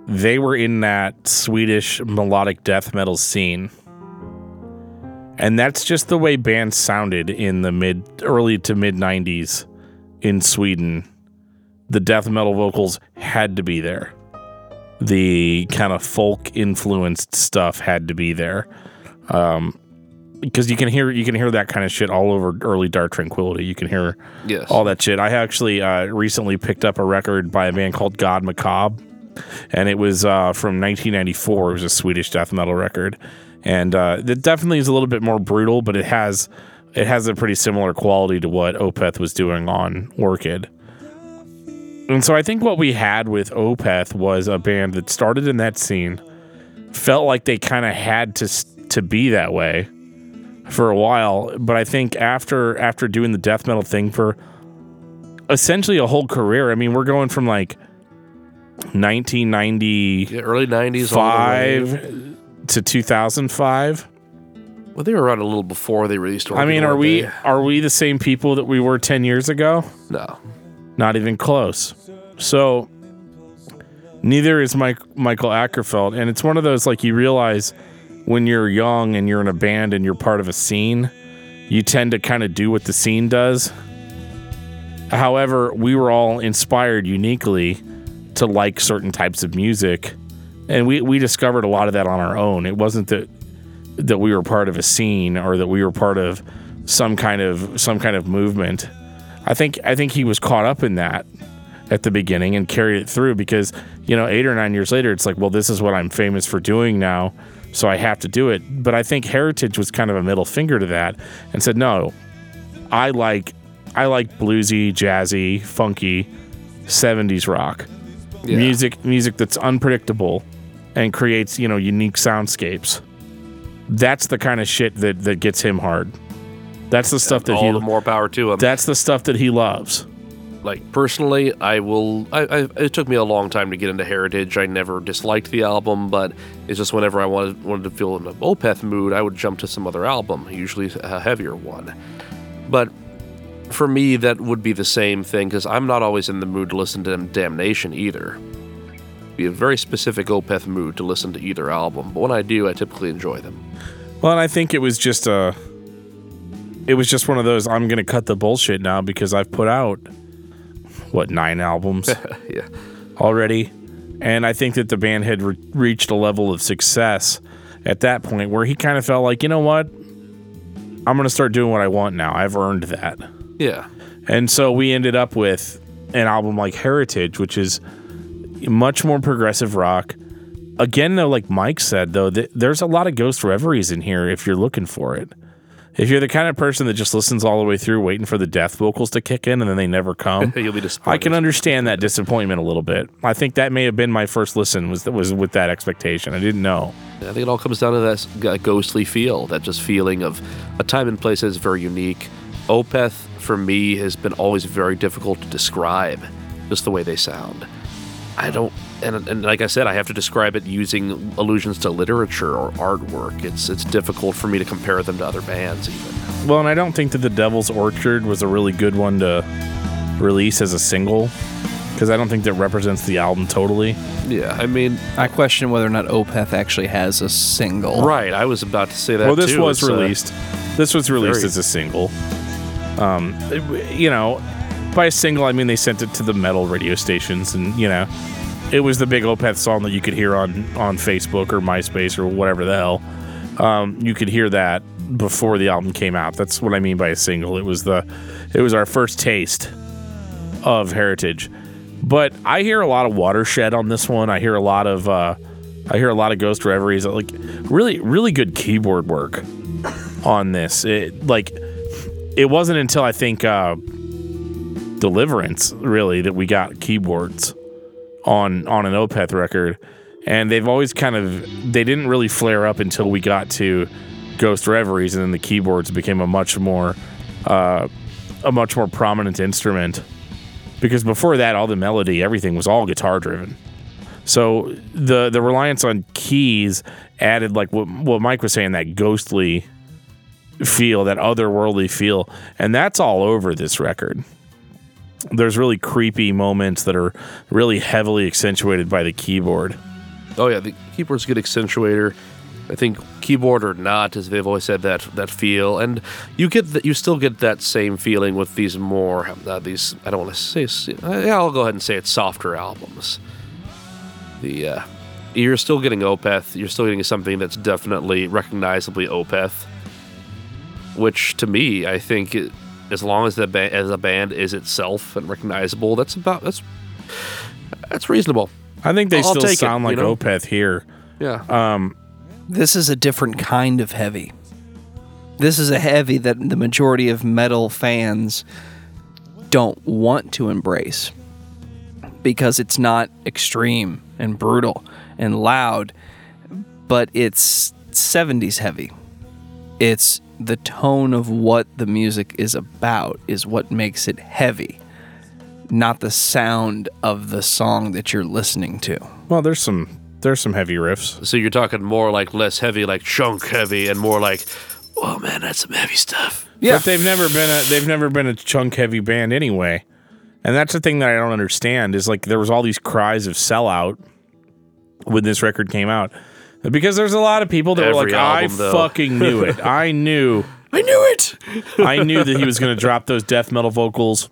they were in that Swedish melodic death metal scene. And that's just the way bands sounded in the mid early to mid 90s in Sweden. The death metal vocals had to be there. The kind of folk influenced stuff had to be there. Um, because you can hear you can hear that kind of shit all over early Dark Tranquillity. You can hear Yes. all that shit. I actually uh, recently picked up a record by a band called God Macabre, and it was uh, from 1994. It was a Swedish death metal record, and uh, it definitely is a little bit more brutal, but it has it has a pretty similar quality to what Opeth was doing on Orchid. And so I think what we had with Opeth was a band that started in that scene, felt like they kind of had to to be that way for a while, but I think after after doing the death metal thing for essentially a whole career, I mean, we're going from like 1990 Yeah, early '90s. all the way. To 2005. Well, they were around a little before they released. I mean, are we they? are we the same people that we were 10 years ago? No. Not even close. So Neither is Mike Michael Åkerfeldt, and it's one of those like you realize when you're young and you're in a band and you're part of a scene, you tend to kind of do what the scene does. However, we were all inspired uniquely to like certain types of music, and we we discovered a lot of that on our own. It wasn't that that we were part of a scene or that we were part of some kind of some kind of movement. I think I think he was caught up in that at the beginning and carried it through because you know eight or nine years later it's like well this is what I'm famous for doing now so I have to do it but I think Heritage was kind of a middle finger to that and said no I like I like bluesy jazzy funky 70s rock Yeah. music music that's unpredictable and creates you know unique soundscapes that's the kind of shit that that gets him hard that's the stuff that All he the more power to him. that's the stuff that he loves like personally, I will. I, I it took me a long time to get into Heritage. I never disliked the album, but it's just whenever I wanted wanted to feel in a Opeth mood, I would jump to some other album, usually a heavier one. But for me, that would be the same thing because I'm not always in the mood to listen to Damnation either. Be a very specific Opeth mood to listen to either album, but when I do, I typically enjoy them. Well, and I think it was just a. It was just one of those. I'm gonna cut the bullshit now because I've put out what nine albums (laughs) Yeah. already, and I think that the band had re- reached a level of success at that point where he kind of felt like, you know what, I'm gonna start doing what I want now. I've earned that, Yeah. and so we ended up with an album like Heritage, which is much more progressive rock. Again, though, like Mike said, though, th- there's a lot of ghost reveries in here if you're looking for it. If you're the kind of person that just listens all the way through, waiting for the death vocals to kick in and then they never come, (laughs) You'll be disappointed. I can understand that disappointment a little bit. I think that may have been my first listen was was with that expectation. I didn't know. I think it all comes down to that ghostly feel, that just feeling of a time and place that is very unique. Opeth, for me, has been always very difficult to describe, just the way they sound. I don't, and, and like I said, I have to describe it using allusions to literature or artwork. It's it's difficult for me to compare them to other bands, even. Well, and I don't think that the Devil's Orchard was a really good one to release as a single because I don't think that represents the album totally. Yeah, I mean, I question whether or not Opeth actually has a single. right. I was about to say that. well, this too. was It's, released. this was released very- as a single. Um, you know, by a single I mean they sent it to the metal radio stations, and you know, it was the big Opeth song that you could hear on on Facebook or MySpace or whatever the hell. Um, you could hear that before the album came out. That's what I mean by a single. It was the, it was our first taste of Heritage. But I hear a lot of watershed on this one. I hear a lot of uh, I hear a lot of ghost reveries. Like really, really good keyboard work on this. It like it wasn't until I think uh, Deliverance really that we got keyboards on on an Opeth record, and they've always kind of they didn't really flare up until we got to Ghost Reveries, and then the keyboards became a much more uh, a much more prominent instrument. Because before that all the melody everything was all guitar driven. So the the reliance on keys added like what, what mike was saying that ghostly feel that otherworldly feel. And that's all over this record there's really creepy moments that are really heavily accentuated by the keyboard Oh yeah, the keyboard's a good accentuator. I think keyboard or not, as they've always said that that feel, and you get that you still get that same feeling with these more uh, these I don't want to say uh, yeah I'll go ahead and say it's softer albums. The uh, you're still getting Opeth, you're still getting something that's definitely recognizably Opeth, which to me I think it, as long as the ba- as a band is itself and recognizable, that's about that's that's reasonable. i think they I'll still take it, sound you like know? opeth here Yeah. Um, this is a different kind of heavy. This is a heavy that the majority of metal fans don't want to embrace because it's not extreme and brutal and loud, but it's 70s heavy. It's the tone of what the music is about is what makes it heavy, not the sound of the song that you're listening to. well there's some there's some heavy riffs So you're talking more like less heavy, like chunk heavy, and more like, oh man, that's some heavy stuff. Yeah. But they've never been a they've never been a chunk heavy band anyway. And that's the thing that I don't understand is like there was all these cries of sellout when this record came out. Because there's a lot of people that were Every like, I though." fucking knew it. (laughs) I knew I knew it. I knew that he was going to drop those death metal vocals.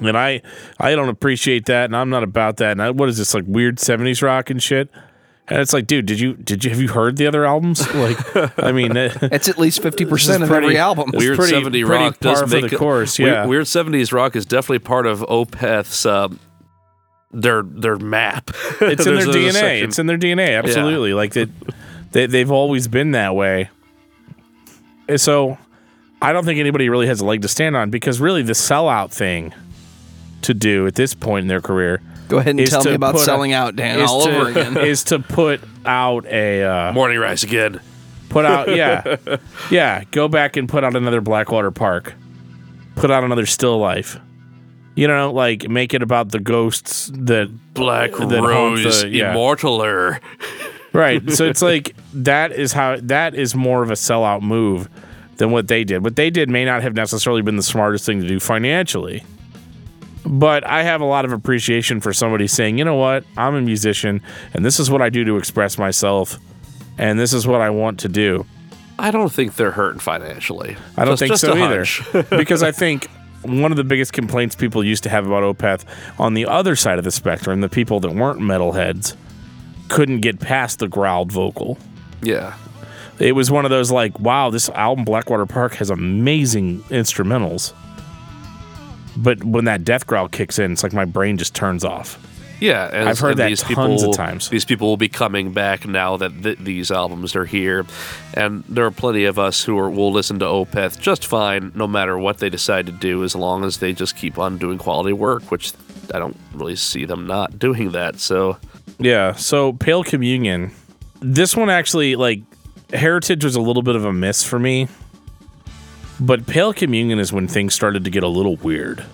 And I I don't appreciate that and I'm not about that. And I, what is this like weird 70s rock and shit? And it's like, dude, did you did you have you heard the other albums? (laughs) Like, I mean, (laughs) It's at least 50% of pretty- every album. Weird pretty- 70 pretty rock does make the it- course, Weird- yeah. Weird, 70s rock is definitely part of Opeth's uh, their their map. (laughs) (laughs) it's in their DNA. It's in their DNA. Absolutely. Like that, they, they've always been that way. And So, I don't think anybody really has a leg to stand on because really the sellout thing to do at this point in their career Go ahead and tell me about put a- selling out, Dan, is all to, over again. (laughs) is to put out a uh, Morningrise again. put out yeah yeah go back and put out another Blackwater Park, put out another Still Life. You know, like make it about the ghosts that Black That Rose the- yeah. Immortaler. Right. So it's (laughs) like that is how that is more of a sellout move than what they did. What they did may not have necessarily been the smartest thing to do financially. But I have a lot of appreciation for somebody saying, you know what, I'm a musician and this is what I do to express myself and this is what I want to do. I don't think they're hurting financially. I don't Just- think just so either. because I think one of the biggest complaints people used to have about Opeth on the other side of the spectrum, the people that weren't metalheads, couldn't get past the growled vocal. yeah. It was one of those like, wow, this album Blackwater Park has amazing instrumentals. But when that death growl kicks in, it's like my brain just turns off. Yeah, and, I've heard that these tons of people, times. These people will be coming back now that th- these albums are here, and there are plenty of us who are, will listen to Opeth just fine, no matter what they decide to do, as long as they just keep on doing quality work. Which I don't really see them not doing that. So Yeah. So Pale Communion, this one actually like Heritage was a little bit of a miss for me. But Pale Communion is when things started to get a little weird.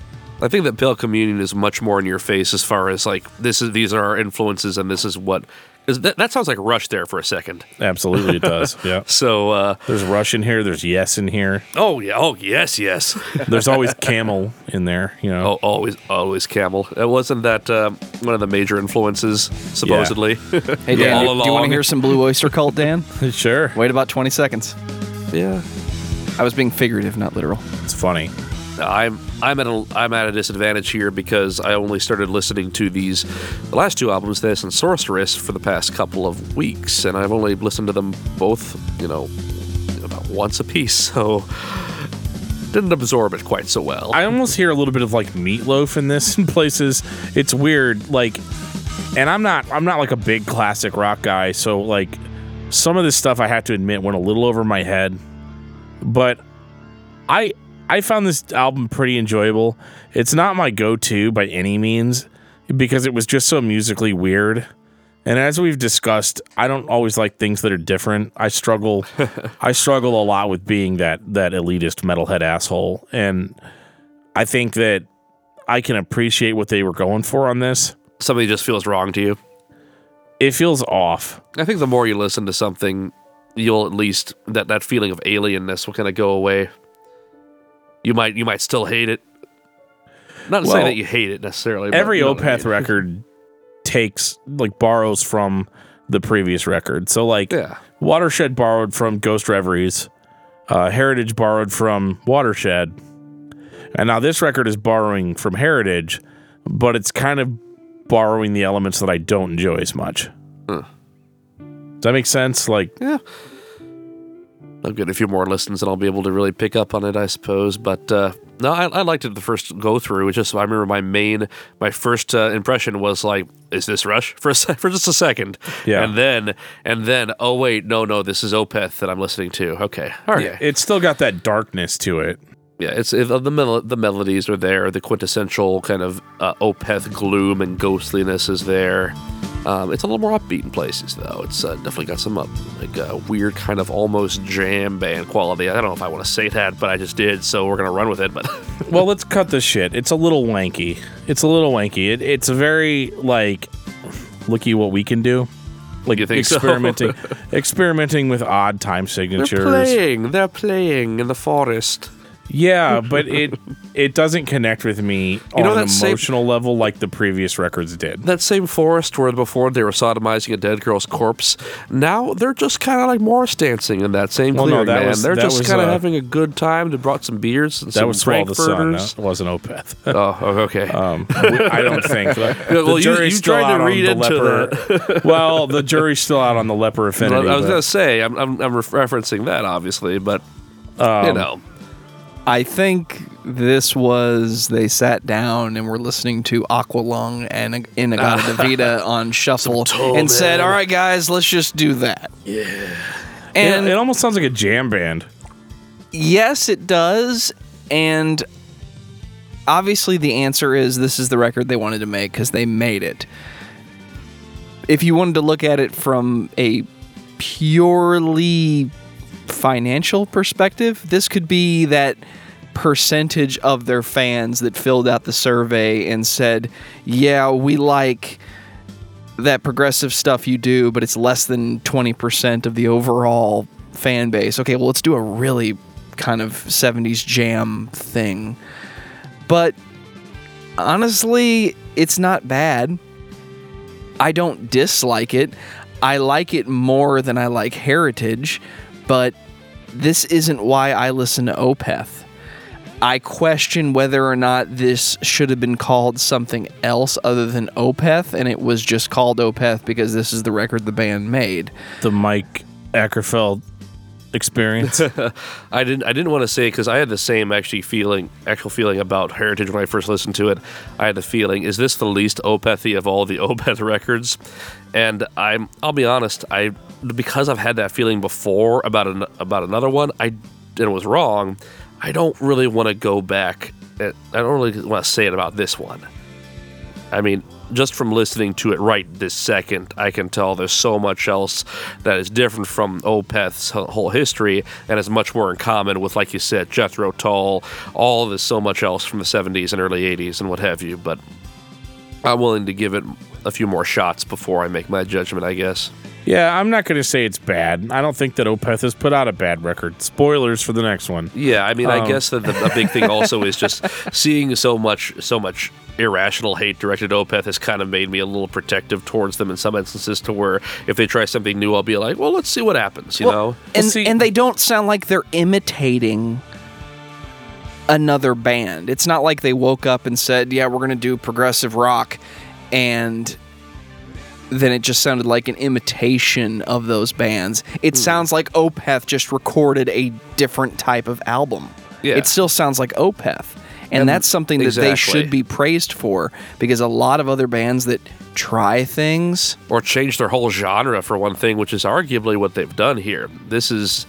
I think that Pale Communion is much more in your face as far as like this is these are our influences and this is what. 'cause That, that sounds like Rush there for a second. Absolutely, it (laughs) does. Yeah. So, uh, There's Rush in here. There's Yes in here. oh yeah, oh yes, yes. (laughs) There's always Camel in there. You know. Oh, always, always Camel. It wasn't that um, one of the major influences, supposedly. (laughs) Hey, Dan, All do, do you want to hear some Blue Oyster Cult, Dan? Sure. Wait about 20 seconds. yeah. I was being figurative, not literal. It's funny. I'm I'm at a I'm at a disadvantage here because I only started listening to these the last two albums, this and Sorceress, for the past couple of weeks, and I've only listened to them both, you know, about once a piece, (laughs) so didn't absorb it quite so well. I almost hear a little bit of like Meat Loaf in this (laughs) in places. It's weird, like, and I'm not I'm not like a big classic rock guy, so like some of this stuff I have to admit went a little over my head. But I I found this album pretty enjoyable. It's not my go-to by any means because it was just so musically weird. And as we've discussed, I don't always like things that are different. I struggle (laughs) I struggle a lot with being that that elitist metalhead asshole. And I think that I can appreciate what they were going for on this. Something just feels wrong to you. It feels off. I think the more you listen to something, you'll at least that that feeling of alienness will kind of go away. You might you might still hate it. Not to say that you hate it necessarily. but Every you know what I Opeth mean. record takes like borrows from the previous record. So like Yeah. Watershed borrowed from Ghost Reveries, uh, Heritage borrowed from Watershed, and now this record is borrowing from Heritage, but it's kind of borrowing the elements that I don't enjoy as much. Does that make sense? Like, I'll get a few more listens and I'll be able to really pick up on it, I suppose. But uh, no, I, I liked it the first go through. It's just I remember my main, my first uh, impression was like, "Is this Rush?" (laughs) for a sec- for just a second, Yeah. and then and then oh wait, no, no, this is Opeth that I'm listening to. Okay, all right, yeah, it's still got that darkness to it. Yeah, it's it, the mel- the melodies are there, the quintessential kind of uh, Opeth gloom and ghostliness is there. Um, it's a little more upbeat in places, though. It's uh, definitely got some up, like uh, weird kind of almost jam band quality. I don't know if I want to say that, but I just did, so we're gonna run with it. But (laughs) well, let's cut this shit. It's a little wanky. It's a little wanky. It, it's a very like, looky what we can do. Like You think so? experimenting, (laughs) experimenting with odd time signatures. they're playing, they're playing in the forest. Yeah, (laughs) but it it doesn't connect with me You know on an that same- emotional level like the previous records did. that same forest where before they were sodomizing a dead girl's corpse, now they're just kind of like Morris dancing in that same Well, no, clearing, that man. was- they're that just kind of uh, having a good time. They brought some beers and That some was Swallow the Sun. That wasn't Opeth. (laughs) Oh, okay. Um, I don't think. (laughs) The, well, you- jury's you still tried to out on read the leper. well, the jury's still out on the leper affinity. I was gonna say I'm I'm, I'm referencing that obviously, but you Um, know, I think this was they sat down and were listening to Aqualung and In-A-Gadda (laughs) Da-Vida on shuffle Toe and said, "All right, guys, let's just do that." Yeah. it, And it almost sounds like a jam band. yes, it does. And obviously, the answer is this is the record they wanted to make because they made it. If you wanted to look at it from a purely financial perspective, this could be that percentage of their fans that filled out the survey and said, Yeah, we like that progressive stuff you do, but it's less than 20% of the overall fan base. Okay, well, let's do a really kind of 70s jam thing. But honestly, it's not bad. I don't dislike it. I like it more than I like Heritage, but this isn't why I listen to Opeth. I question whether or not this should have been called something else other than Opeth, and it was just called Opeth because this is the record the band made. The Mike Åkerfeldt experience. (laughs) I didn't I didn't want to say because I had the same actually feeling actual feeling about Heritage when I first listened to it. I had the feeling is this the least Opethy of all the (laughs) Opeth records? And I'm I'll be honest I because I've had that feeling before about an, about another one I and it was wrong. I don't really want to go back. I don't really want to say it about this one. I mean, just from listening to it right this second, I can tell there's so much else that is different from Opeth's whole history and is much more in common with, like you said, Jethro Tull, all of this so much else from the 70s and early 80s and what have you. But I'm willing to give it a few more shots before I make my judgment, I guess. yeah, I'm not going to say it's bad. I don't think that Opeth has put out a bad record. Spoilers for the next one. Yeah, I mean, I Um. guess that the, a big thing also is just (laughs) seeing so much, so much irrational hate directed at Opeth has kind of made me a little protective towards them in some instances. To where if they try something new, I'll be like, well, let's see what happens. You know? and see- and they don't sound like they're imitating another band. It's not like they woke up and said, "Yeah, we're going to do progressive rock," and then it just sounded like an imitation of those bands. It sounds like Opeth just recorded a different type of album. Yeah. It still sounds like Opeth. And, And- that's something that they should be praised for because a lot of other bands that try things or change their whole genre for one thing, which is arguably what they've done here. This is,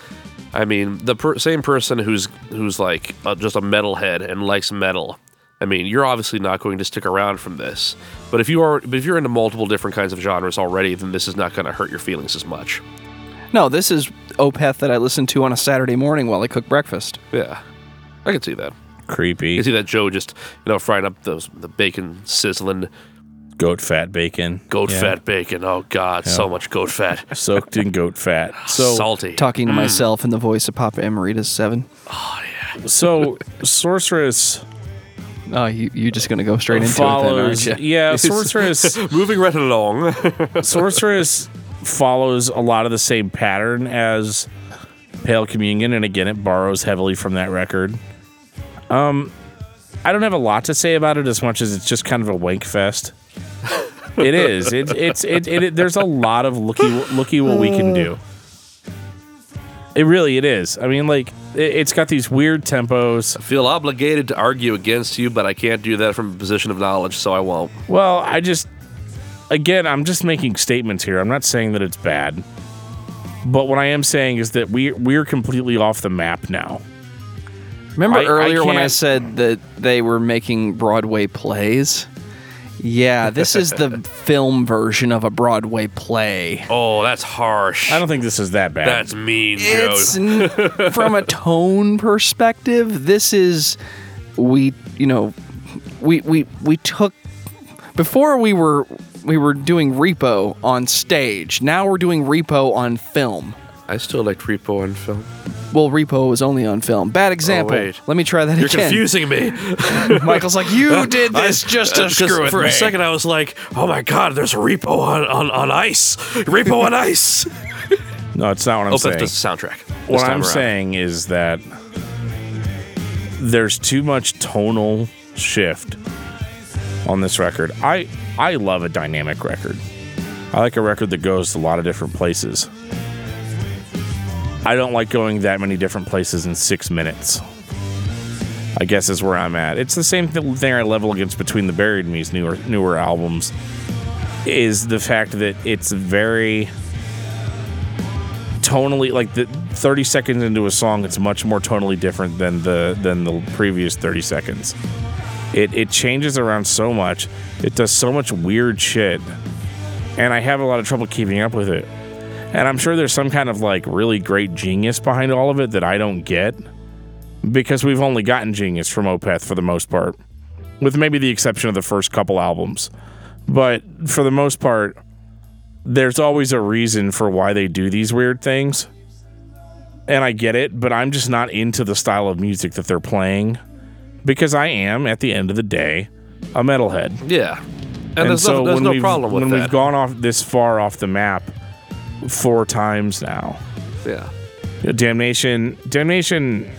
I mean, the per- same person who's who's like uh, just a metalhead and likes metal. I mean, you're obviously not going to stick around from this. But if you are, but if you're into multiple different kinds of genres already, then this is not going to hurt your feelings as much. No, this is Opeth that I listen to on a Saturday morning while I cook breakfast. Yeah, I can see that. Creepy. You can see that Joe just you know frying up those the bacon sizzling Goat fat bacon. goat Yeah. fat bacon. Oh God, so much goat fat. (laughs) Soaked in goat fat. So salty. Talking to mm. myself in the voice of Papa Emeritus seven. Oh yeah. so sorceress Oh, you you just gonna go straight into it, then, aren't you? yeah (laughs) sorceress (laughs) Moving right along. (laughs) sorceress follows a lot of the same pattern as pale communion and again it borrows heavily from that record um i don't have a lot to say about it as much as it's just kind of a wank fest it is it, it's it, it, it there's a lot of looky looky what we can do it really it is i mean like it, it's got these weird tempos I feel obligated to argue against you, but I can't do that from a position of knowledge, so I won't. Well, I just again, I'm just making statements here. I'm not saying that it's bad. But what I am saying is that we we're completely off the map now. Remember I- I earlier when I can't- said that they were making Broadway plays? Yeah, (laughs) this is the film version of a Broadway play. Oh, that's harsh. I don't think this is that bad. That's mean, Joe. It's n- (laughs) from a tone perspective. This is we, you know, we we we took before we were we were doing repo on stage. Now we're doing repo on film. I still liked Repo on film. Well, Repo was only on film. Bad example. Oh, wait. Let me try that again. You're confusing me. (laughs) Michael's like, you did this just to Uh, 'cause screw with for me. a second, I was like, "Oh my God, there's Repo on, on, on ice. Repo on ice." (laughs) No, it's not what I'm Oh, saying. but this is the soundtrack. what I'm around. saying is that there's too much tonal shift on this record. I I love a dynamic record. I like a record that goes to a lot of different places. I don't like going that many different places in six minutes. I guess is where I'm at. It's the same th- thing I level against between the Buried Me's newer newer albums. Is the fact that it's very tonally like the 30 seconds into a song it's much more tonally different than the than the previous 30 seconds it it changes around so much it does so much weird shit and i have a lot of trouble keeping up with it and i'm sure there's some kind of like really great genius behind all of it that i don't get because we've only gotten genius from opeth for the most part with maybe the exception of the first couple albums but for the most part there's always a reason for why they do these weird things. And I get it, but I'm just not into the style of music that they're playing because I am, at the end of the day, a metalhead. Yeah, and, there's no, there's when no we've- problem with when we've gone off this far off the map four times now. yeah, Damnation, Damnation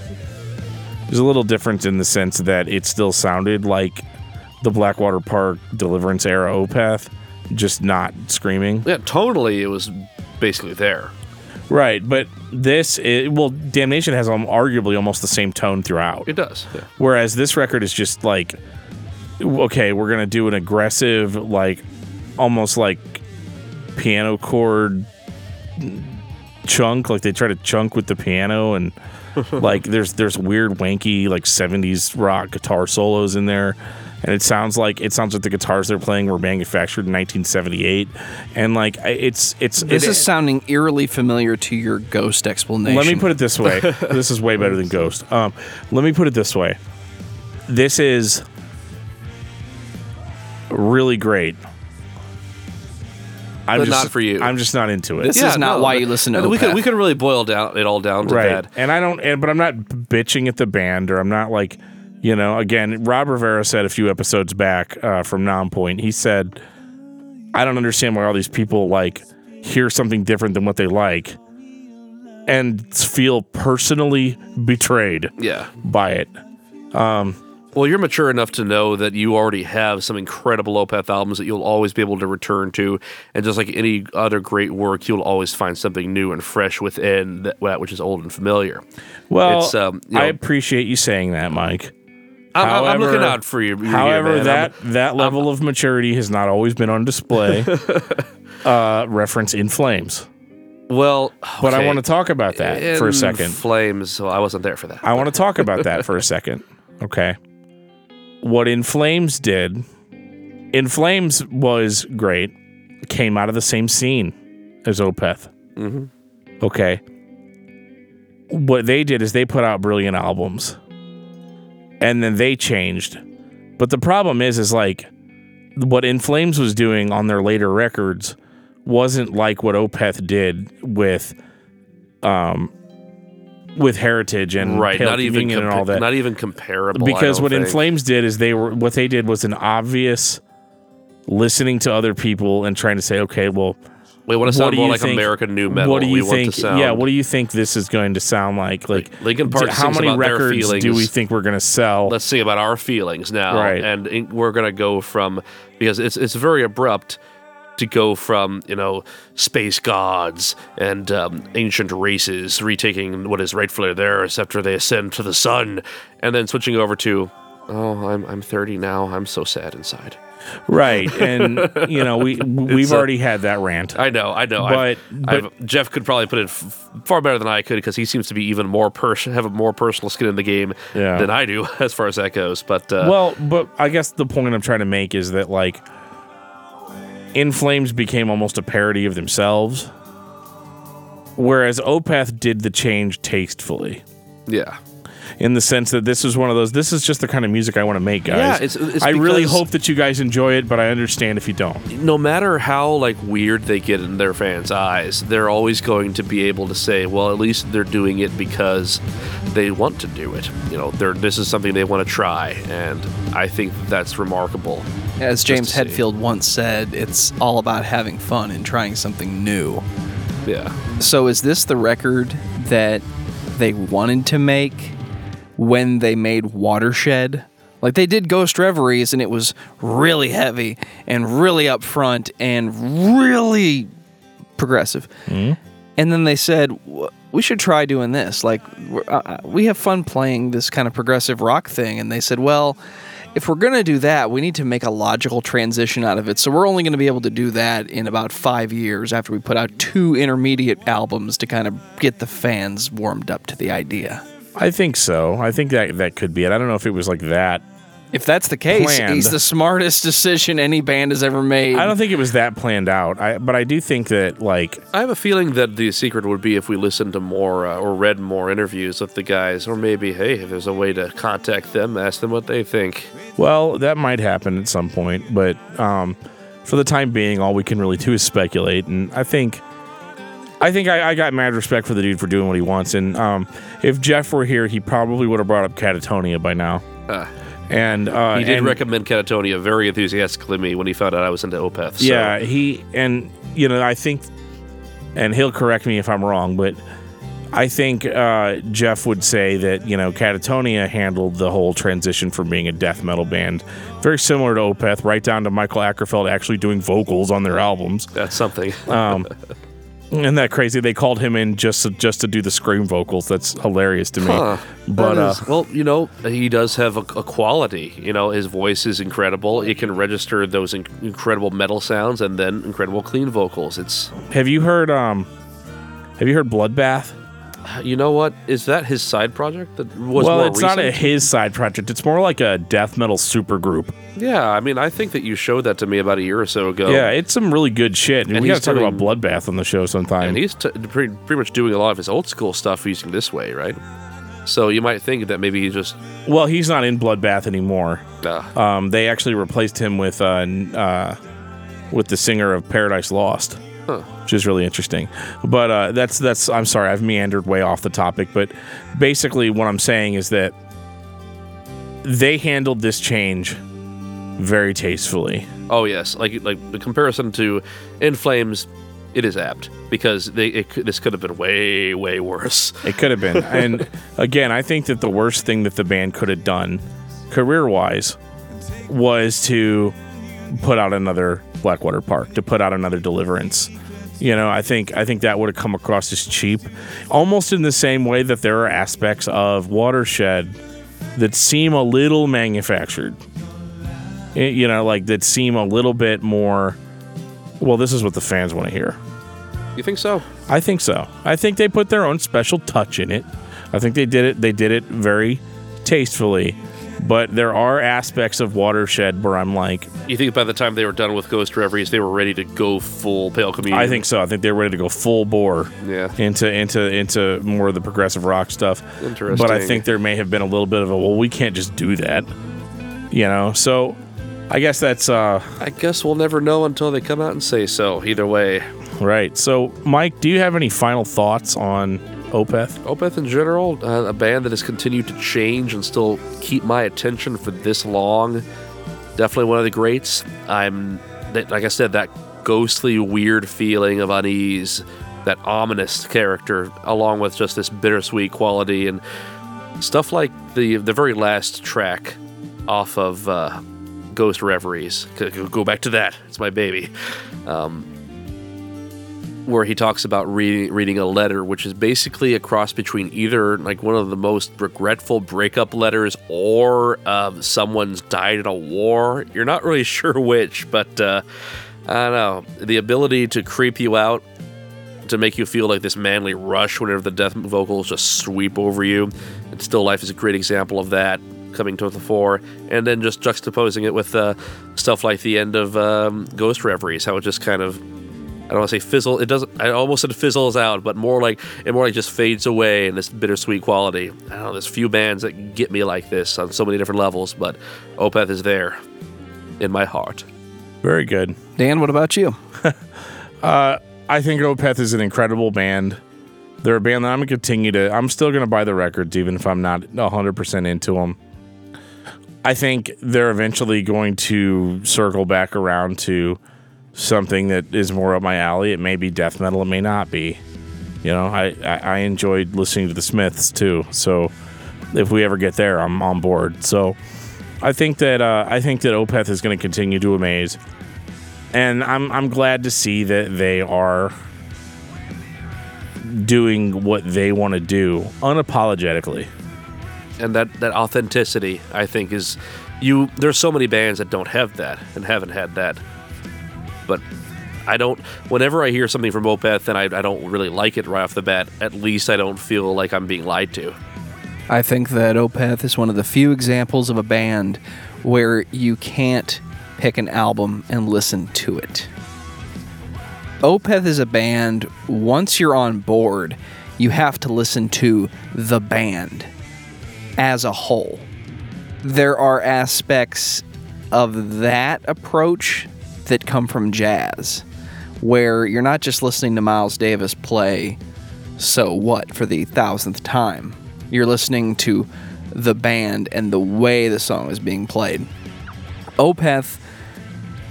is a little different in the sense that it still sounded like the Blackwater Park Deliverance era Opeth, just not screaming. yeah. Totally, it was basically there. Right, but this, i well, Damnation has um, arguably almost the same tone throughout. It does. Yeah. Whereas this record is just like, okay, we're gonna do an aggressive, like, almost like piano chord chunk. Like they try to chunk with the piano, and (laughs) like there's there's weird, wanky, like '70s rock guitar solos in there. And it sounds like it sounds like the guitars they're playing were manufactured in 1978, and like I- it's it's this it- is sounding eerily familiar to your ghost explanation. let me put it this way. (laughs) this is way better than Ghost. Um, let me put it this way. This is really great. I'm But just, not for you. I'm just not into it. This is not why you listen to and we could we could really boil down it all down to right. that. And I don't. And, but I'm not bitching at the band, or I'm not like, you know. Again, Rob Rivera said a few episodes back uh, from Nonpoint. He said, "I don't understand why all these people like hear something different than what they like, and feel personally betrayed Yeah. by it." Well, you're mature enough to know that you already have some incredible Opeth albums that you'll always be able to return to, and just like any other great work, you'll always find something new and fresh within that, which is old and familiar. Well, It's, um, you I appreciate you saying that, Mike. I'm, I'm- I'm looking out for you. However, that I'm- that level of maturity has not always been on display. (laughs) uh, reference in flames, well, but I want to talk about that for a In second. Flames. So I wasn't there for that. I want to talk about that for a second. Okay. What In Flames did, In Flames was great. Came out of the same scene as Opeth. Mhm. Okay. What they did is they put out brilliant albums, and then they changed. But the problem is, is like what In Flames was doing on their later records wasn't like what Opeth did with, um, with Heritage and right. Pale Not even Convenient and all that Not even comparable. Because what In think. Flames did is they were what they did was an obvious listening to other people and trying to say, okay, well, we want to sound more like think- American nu metal. what do you we think? Want to sound, yeah, what do you think this is going to sound like? Like, Linkin Park how many records do we think we're going to sell? let's see about our feelings now Right. and we're going to go from because it's it's very abrupt to go from you know space gods and um, ancient races retaking what is rightfully theirs after they ascend to the sun and then switching over to oh I'm I'm 30 now. I'm so sad inside. Right, and (laughs) you know we we've a- already had that rant. I know I know. But- I've- but- I've- Jeff could probably put it f- far better than I could because he seems to be even more pers- have a more personal skin in the game Yeah. than I do (laughs) as far as that goes. But uh, well, but I guess the point I'm trying to make is that like In Flames became almost a parody of themselves, whereas Opeth did the change tastefully. yeah in the sense that this is one of those. This is just the kind of music I want to make, guys. Yeah, it's- it's I really hope that you guys enjoy it, but I understand if you don't. no matter how like weird they get in their fans' eyes, they're always going to be able to say, well, at least they're doing it because they want to do it. You know, they're this is something they want to try, and I think that's remarkable. As James to see. Hetfield once said, it's all about having fun and trying something new. Yeah. So is this the record that they wanted to make when they made Watershed? Like they did Ghost Reveries and it was really heavy and really upfront and really progressive. And then they said we should try doing this. Like we're, uh, uh, we have fun playing this kind of progressive rock thing. And they said, well, if we're going to do that, we need to make a logical transition out of it. So we're only going to be able to do that in about five years after we put out two intermediate albums to kind of get the fans warmed up to the idea. I think so. I think that that could be it. I don't know if it was like that. If that's the case, Planned. he's the smartest decision any band has ever made. I don't think it was that planned out. I, but I do think that like I have a feeling that the secret would be if we listened to more uh, or read more interviews with the guys, or maybe, hey, if there's a way to contact them, ask them what they think. Well, that might happen at some point, but um, for the time being, all we can really do is speculate. And I think, I think I, I got mad respect for the dude for doing what he wants. And um, if Jeff were here, he probably would have brought up Katatonia by now. Ah. And uh, He did and- recommend Katatonia very enthusiastically to me when he found out I was into Opeth. so- Yeah, he and you know I think, and he'll correct me if I'm wrong, but I think uh, Jeff would say that you know Katatonia handled the whole transition from being a death metal band very similar to Opeth, right down to Michael Åkerfeldt actually doing vocals on their albums. that's something. Um, (laughs) isn't that crazy? They called him in just to, just to do the scream vocals. That's hilarious to me. Huh. But uh, well, you know, he does have a, a quality. You know, his voice is incredible. It can register those in- incredible metal sounds and then incredible clean vocals. It's, have you heard um, have you heard Bloodbath? You know what? Is that his side project that was well, it's not a recent? his side project. It's more like a death metal supergroup. Yeah, I mean, I think that you showed that to me about a year or so ago. Yeah, it's some really good shit. And we got to talk about Bloodbath on the show sometime. and he's t- pretty, pretty much doing a lot of his old school stuff using this way, right? So you might think that maybe he's just well, he's not in Bloodbath anymore. uh, Um, they actually replaced him with uh, uh, with the singer of Paradise Lost, Huh. which is really interesting. But uh, that's that's. I'm sorry, I've meandered way off the topic. But basically, what I'm saying is that they handled this change very tastefully. Oh yes, like like the comparison to In Flames, it is apt because they it, this could have been way way worse. It could have been. and (laughs) again, I think that the worst thing that the band could have done, career wise, was to put out another Blackwater Park, to put out another Deliverance. You know, I think I think that would have come across as cheap, almost in the same way that there are aspects of Watershed that seem a little manufactured. Eh, You know, like that seem a little bit more. Well, this is what the fans want to hear. You think so? I think so. I think they put their own special touch in it. I think they did it. They did it very tastefully. But there are aspects of Watershed where I'm like, You think by the time they were done with Ghost Reveries, they were ready to go full Pale Communion? I think so. I think they're ready to go full bore Yeah. into into into more of the progressive rock stuff. Interesting. But I think there may have been a little bit of a well, we can't just do that. You know, so I guess that's uh I guess we'll never know until they come out and say so. Either way, right. So Mike, do you have any final thoughts on Opeth? Opeth in general, uh, a band that has continued to change and still keep my attention for this long. Definitely one of the greats. I'm, like I said, that ghostly, weird feeling of unease, that ominous character, along with just this bittersweet quality and stuff like the the very last track off of uh, Ghost Reveries. Go back to that. It's my baby. Um, where he talks about reading reading a letter, which is basically a cross between either like one of the most regretful breakup letters or um, someone's died in a war. You're not really (laughs) sure which, but uh, I don't know. The ability to creep you out, to make you feel like this manly rush whenever the death vocals just sweep over you. And Still Life is a great example of that coming to the fore. And then just juxtaposing it with uh, stuff like the end of um, Ghost Reveries, how it just kind of I don't want to say fizzle. It doesn't. I almost said fizzles out, but more like it more like just fades away in this bittersweet quality. I don't know. There's few bands that get me like this on so many different levels, but Opeth is there in my heart. Very good. Dan, what about you? (laughs) Uh, I think Opeth is an incredible band. They're a band that I'm gonna continue to. I'm still gonna buy the records even if I'm not 100 percent into them. I think they're eventually going to circle back around to something that is more up my alley. It may be death metal. It may not be. You know, I, I, I enjoyed listening to the Smiths too. So if we ever get there, I'm on board. So I think that uh, I think that Opeth is going to continue to amaze, and I'm I'm glad to see that they are doing what they want to do unapologetically. and that that authenticity i think is you there's so many bands that don't have that and haven't had that but i don't whenever i hear something from opeth and I, I don't really like it right off the bat at least i don't feel like i'm being lied to I think that Opeth is one of the few examples of a band where you can't pick an album and listen to it. Opeth is a band, once you're on board, you have to listen to the band as a whole. There are aspects of that approach that come from jazz, where you're not just listening to Miles Davis play So What for the thousandth time. You're listening to the band and the way the song is being played. Opeth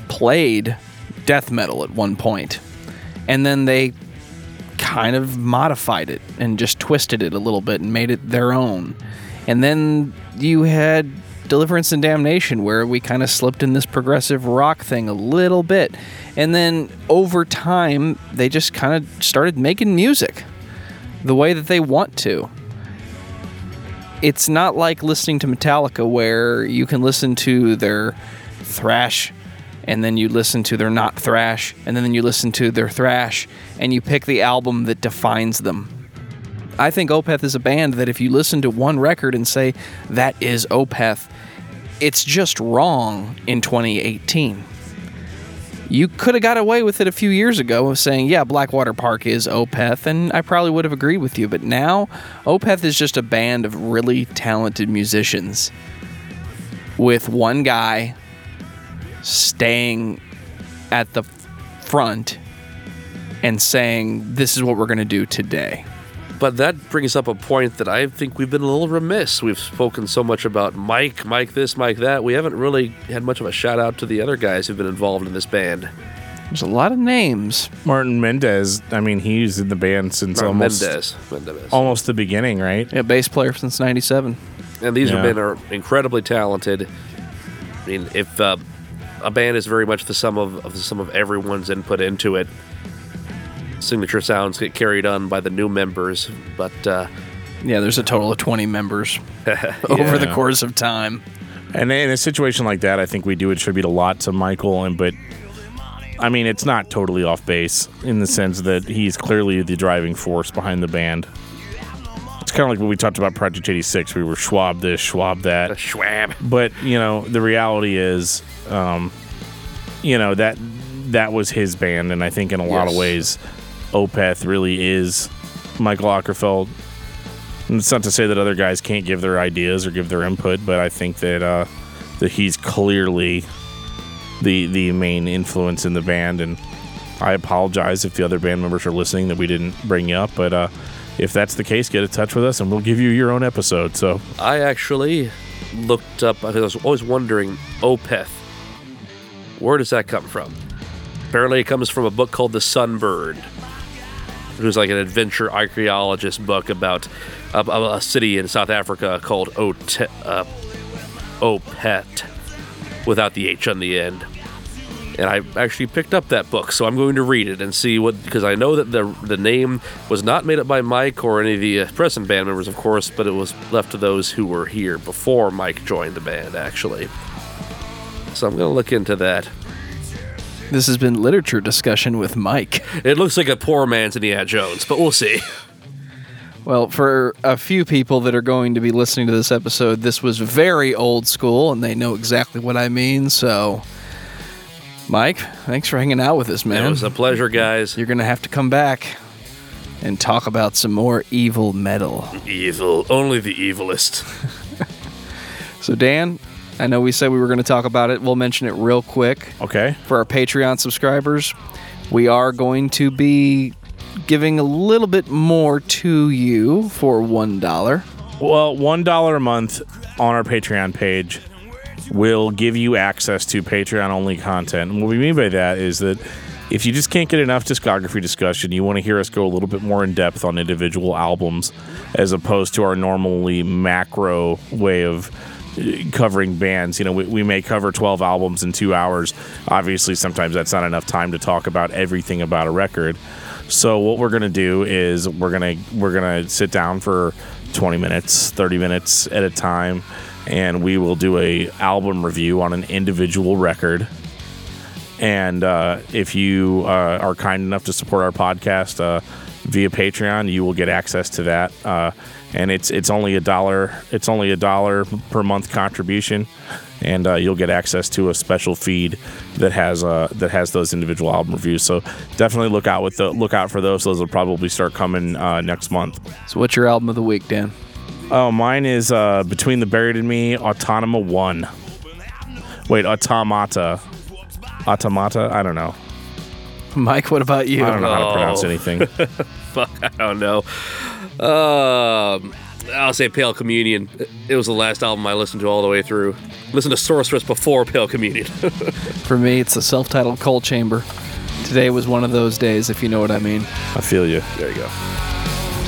played death metal at one point, and then they kind of modified it and just twisted it a little bit and made it their own. And then you had Deliverance and Damnation, where we kind of slipped in this progressive rock thing a little bit. And then over time, they just kind of started making music the way that they want to. It's not like listening to Metallica, where you can listen to their thrash and then you listen to their not thrash, and then you listen to their thrash, and you pick the album that defines them. I think Opeth is a band that if you listen to one record and say that is Opeth, it's just wrong in 2018. You could have got away with it a few years ago of saying, yeah, Blackwater Park is Opeth, and I probably would have agreed with you. But now, Opeth is just a band of really talented musicians with one guy staying at the front and saying, this is what we're going to do today. But that brings up a point that i think we've been a little remiss we've spoken so much about mike mike this mike that we haven't really had much of a shout out to the other guys who've been involved in this band There's a lot of names. Martin Mendez. I mean, he's in the band since Or almost mendez mendez almost the beginning, right? Yeah, bass player since 97. and these Yeah. men are incredibly talented. I mean, if uh, a band is very much the sum of, of the sum of everyone's input into it, signature sounds get carried on by the new members. But uh, Yeah, there's a total of 20 members (laughs) over the course of time. And in a situation like that, I think we do attribute a lot to Michael. And but I mean, it's not totally off base in the sense that he's clearly the driving force behind the band. It's kind of like what we talked about Project 86. We were Schwab this, Schwab that. Schwab. But you know, the reality is, um, you know that that was his band, and I think in a lot of ways, Opeth really is Michael Åkerfeldt. And it's not to say that other guys can't give their ideas or give their input, but I think that uh, that he's clearly the the main influence in the band. And I apologize if the other band members are listening that we didn't bring you up, but uh, if that's the case, get in touch with us, and we'll give you your own episode. So I actually looked up. I was always wondering, Opeth. Where does that come from? Apparently, it comes from a book called The Sunbird. Was like an adventure archaeologist book about a, a- a city in South Africa called Ote, uh, Opet, without the H on the end. And I actually picked up that book, so I'm going to read it and see what because I know that the the name was not made up by Mike or any of the uh, present band members, of course, but it was left to those who were here before Mike joined the band, actually. So I'm going to look into that. This has been literature discussion with Mike. It looks like a poor man's Indiana Jones, but we'll see. Well, for a few people that are going to be listening to this episode, this was very old school and they know exactly what I mean. So Mike, thanks for hanging out with us, man. It was a pleasure, guys. You're going to have to come back and talk about some more evil metal. Evil. Only the evilest. (laughs) So, Dan, I know we said we were going to talk about it. We'll mention it real quick. Okay. For our Patreon subscribers, we are going to be giving a little bit more to you for $1. Well, one dollar a month on our Patreon page will give you access to Patreon only content. And what we mean by that is that if you just can't get enough discography discussion, you want to hear us go a little bit more in depth on individual albums as opposed to our normally macro way of covering bands. You know, we, we may cover 12 albums in two hours. Obviously, sometimes that's not enough time to talk about everything about a record. So what we're gonna do is we're gonna we're gonna sit down for 20 minutes, 30 minutes at a time, and we will do a album review on an individual record. And uh, if you uh, are kind enough to support our podcast uh, via Patreon, you will get access to that. And it's it's only a dollar. It's only a dollar per month contribution, and uh, you'll get access to a special feed that has uh, that has those individual album reviews. So definitely look out with the look out for those. Those will probably start coming uh, next month. So, what's your album of the week, Dan? Oh, mine is uh, Between the Buried and Me, Autonoma 1. Wait, Automata. Automata? I don't know. Mike, what about you? I don't know how to pronounce Oh. anything. (laughs) Fuck, I don't know. Um, I'll say Pale Communion. It was the last album I listened to all the way through. Listen to Sorceress before Pale Communion. (laughs) For me, it's the self titled Coal Chamber. Today was one of those days, if you know what I mean. I feel you. there you go.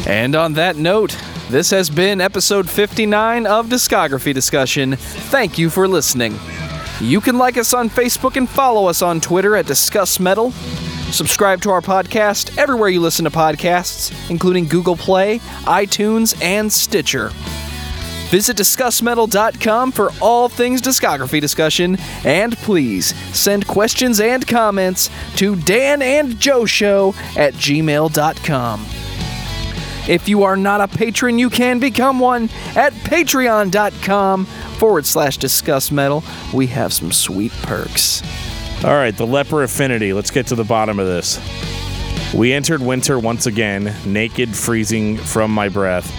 And on that note, this has been episode 59 of Discography Discussion. Thank you for listening. You can like us on Facebook and follow us on Twitter at Discuss Metal. Subscribe to our podcast everywhere you listen to podcasts, including Google Play, iTunes, and Stitcher. Visit DiscussMetal.com for all things discography discussion, and please send questions and comments to Dan and Joe Show at gmail.com. If you are not a patron, you can become one at patreon.com forward slash discuss metal. We have some sweet perks. All right, the leper affinity. Let's get to the bottom of this. We entered winter once again, naked, freezing from my breath.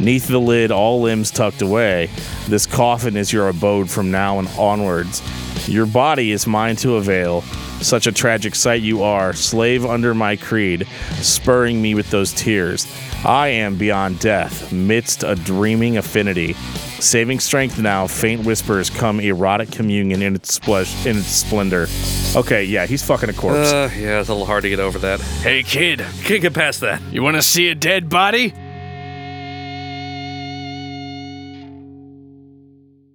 Neath the lid, all limbs tucked away. This coffin is your abode from now and onwards. Your body is mine to avail. Such a tragic sight you are, slave under my creed, spurring me with those tears. I am beyond death, midst a dreaming affinity. Saving strength now, faint whispers come erotic communion in its in its splendor. Okay, yeah, he's fucking a corpse. Uh, yeah, it's a little hard to get over that. Hey, kid, can't get past that. You want to see a dead body?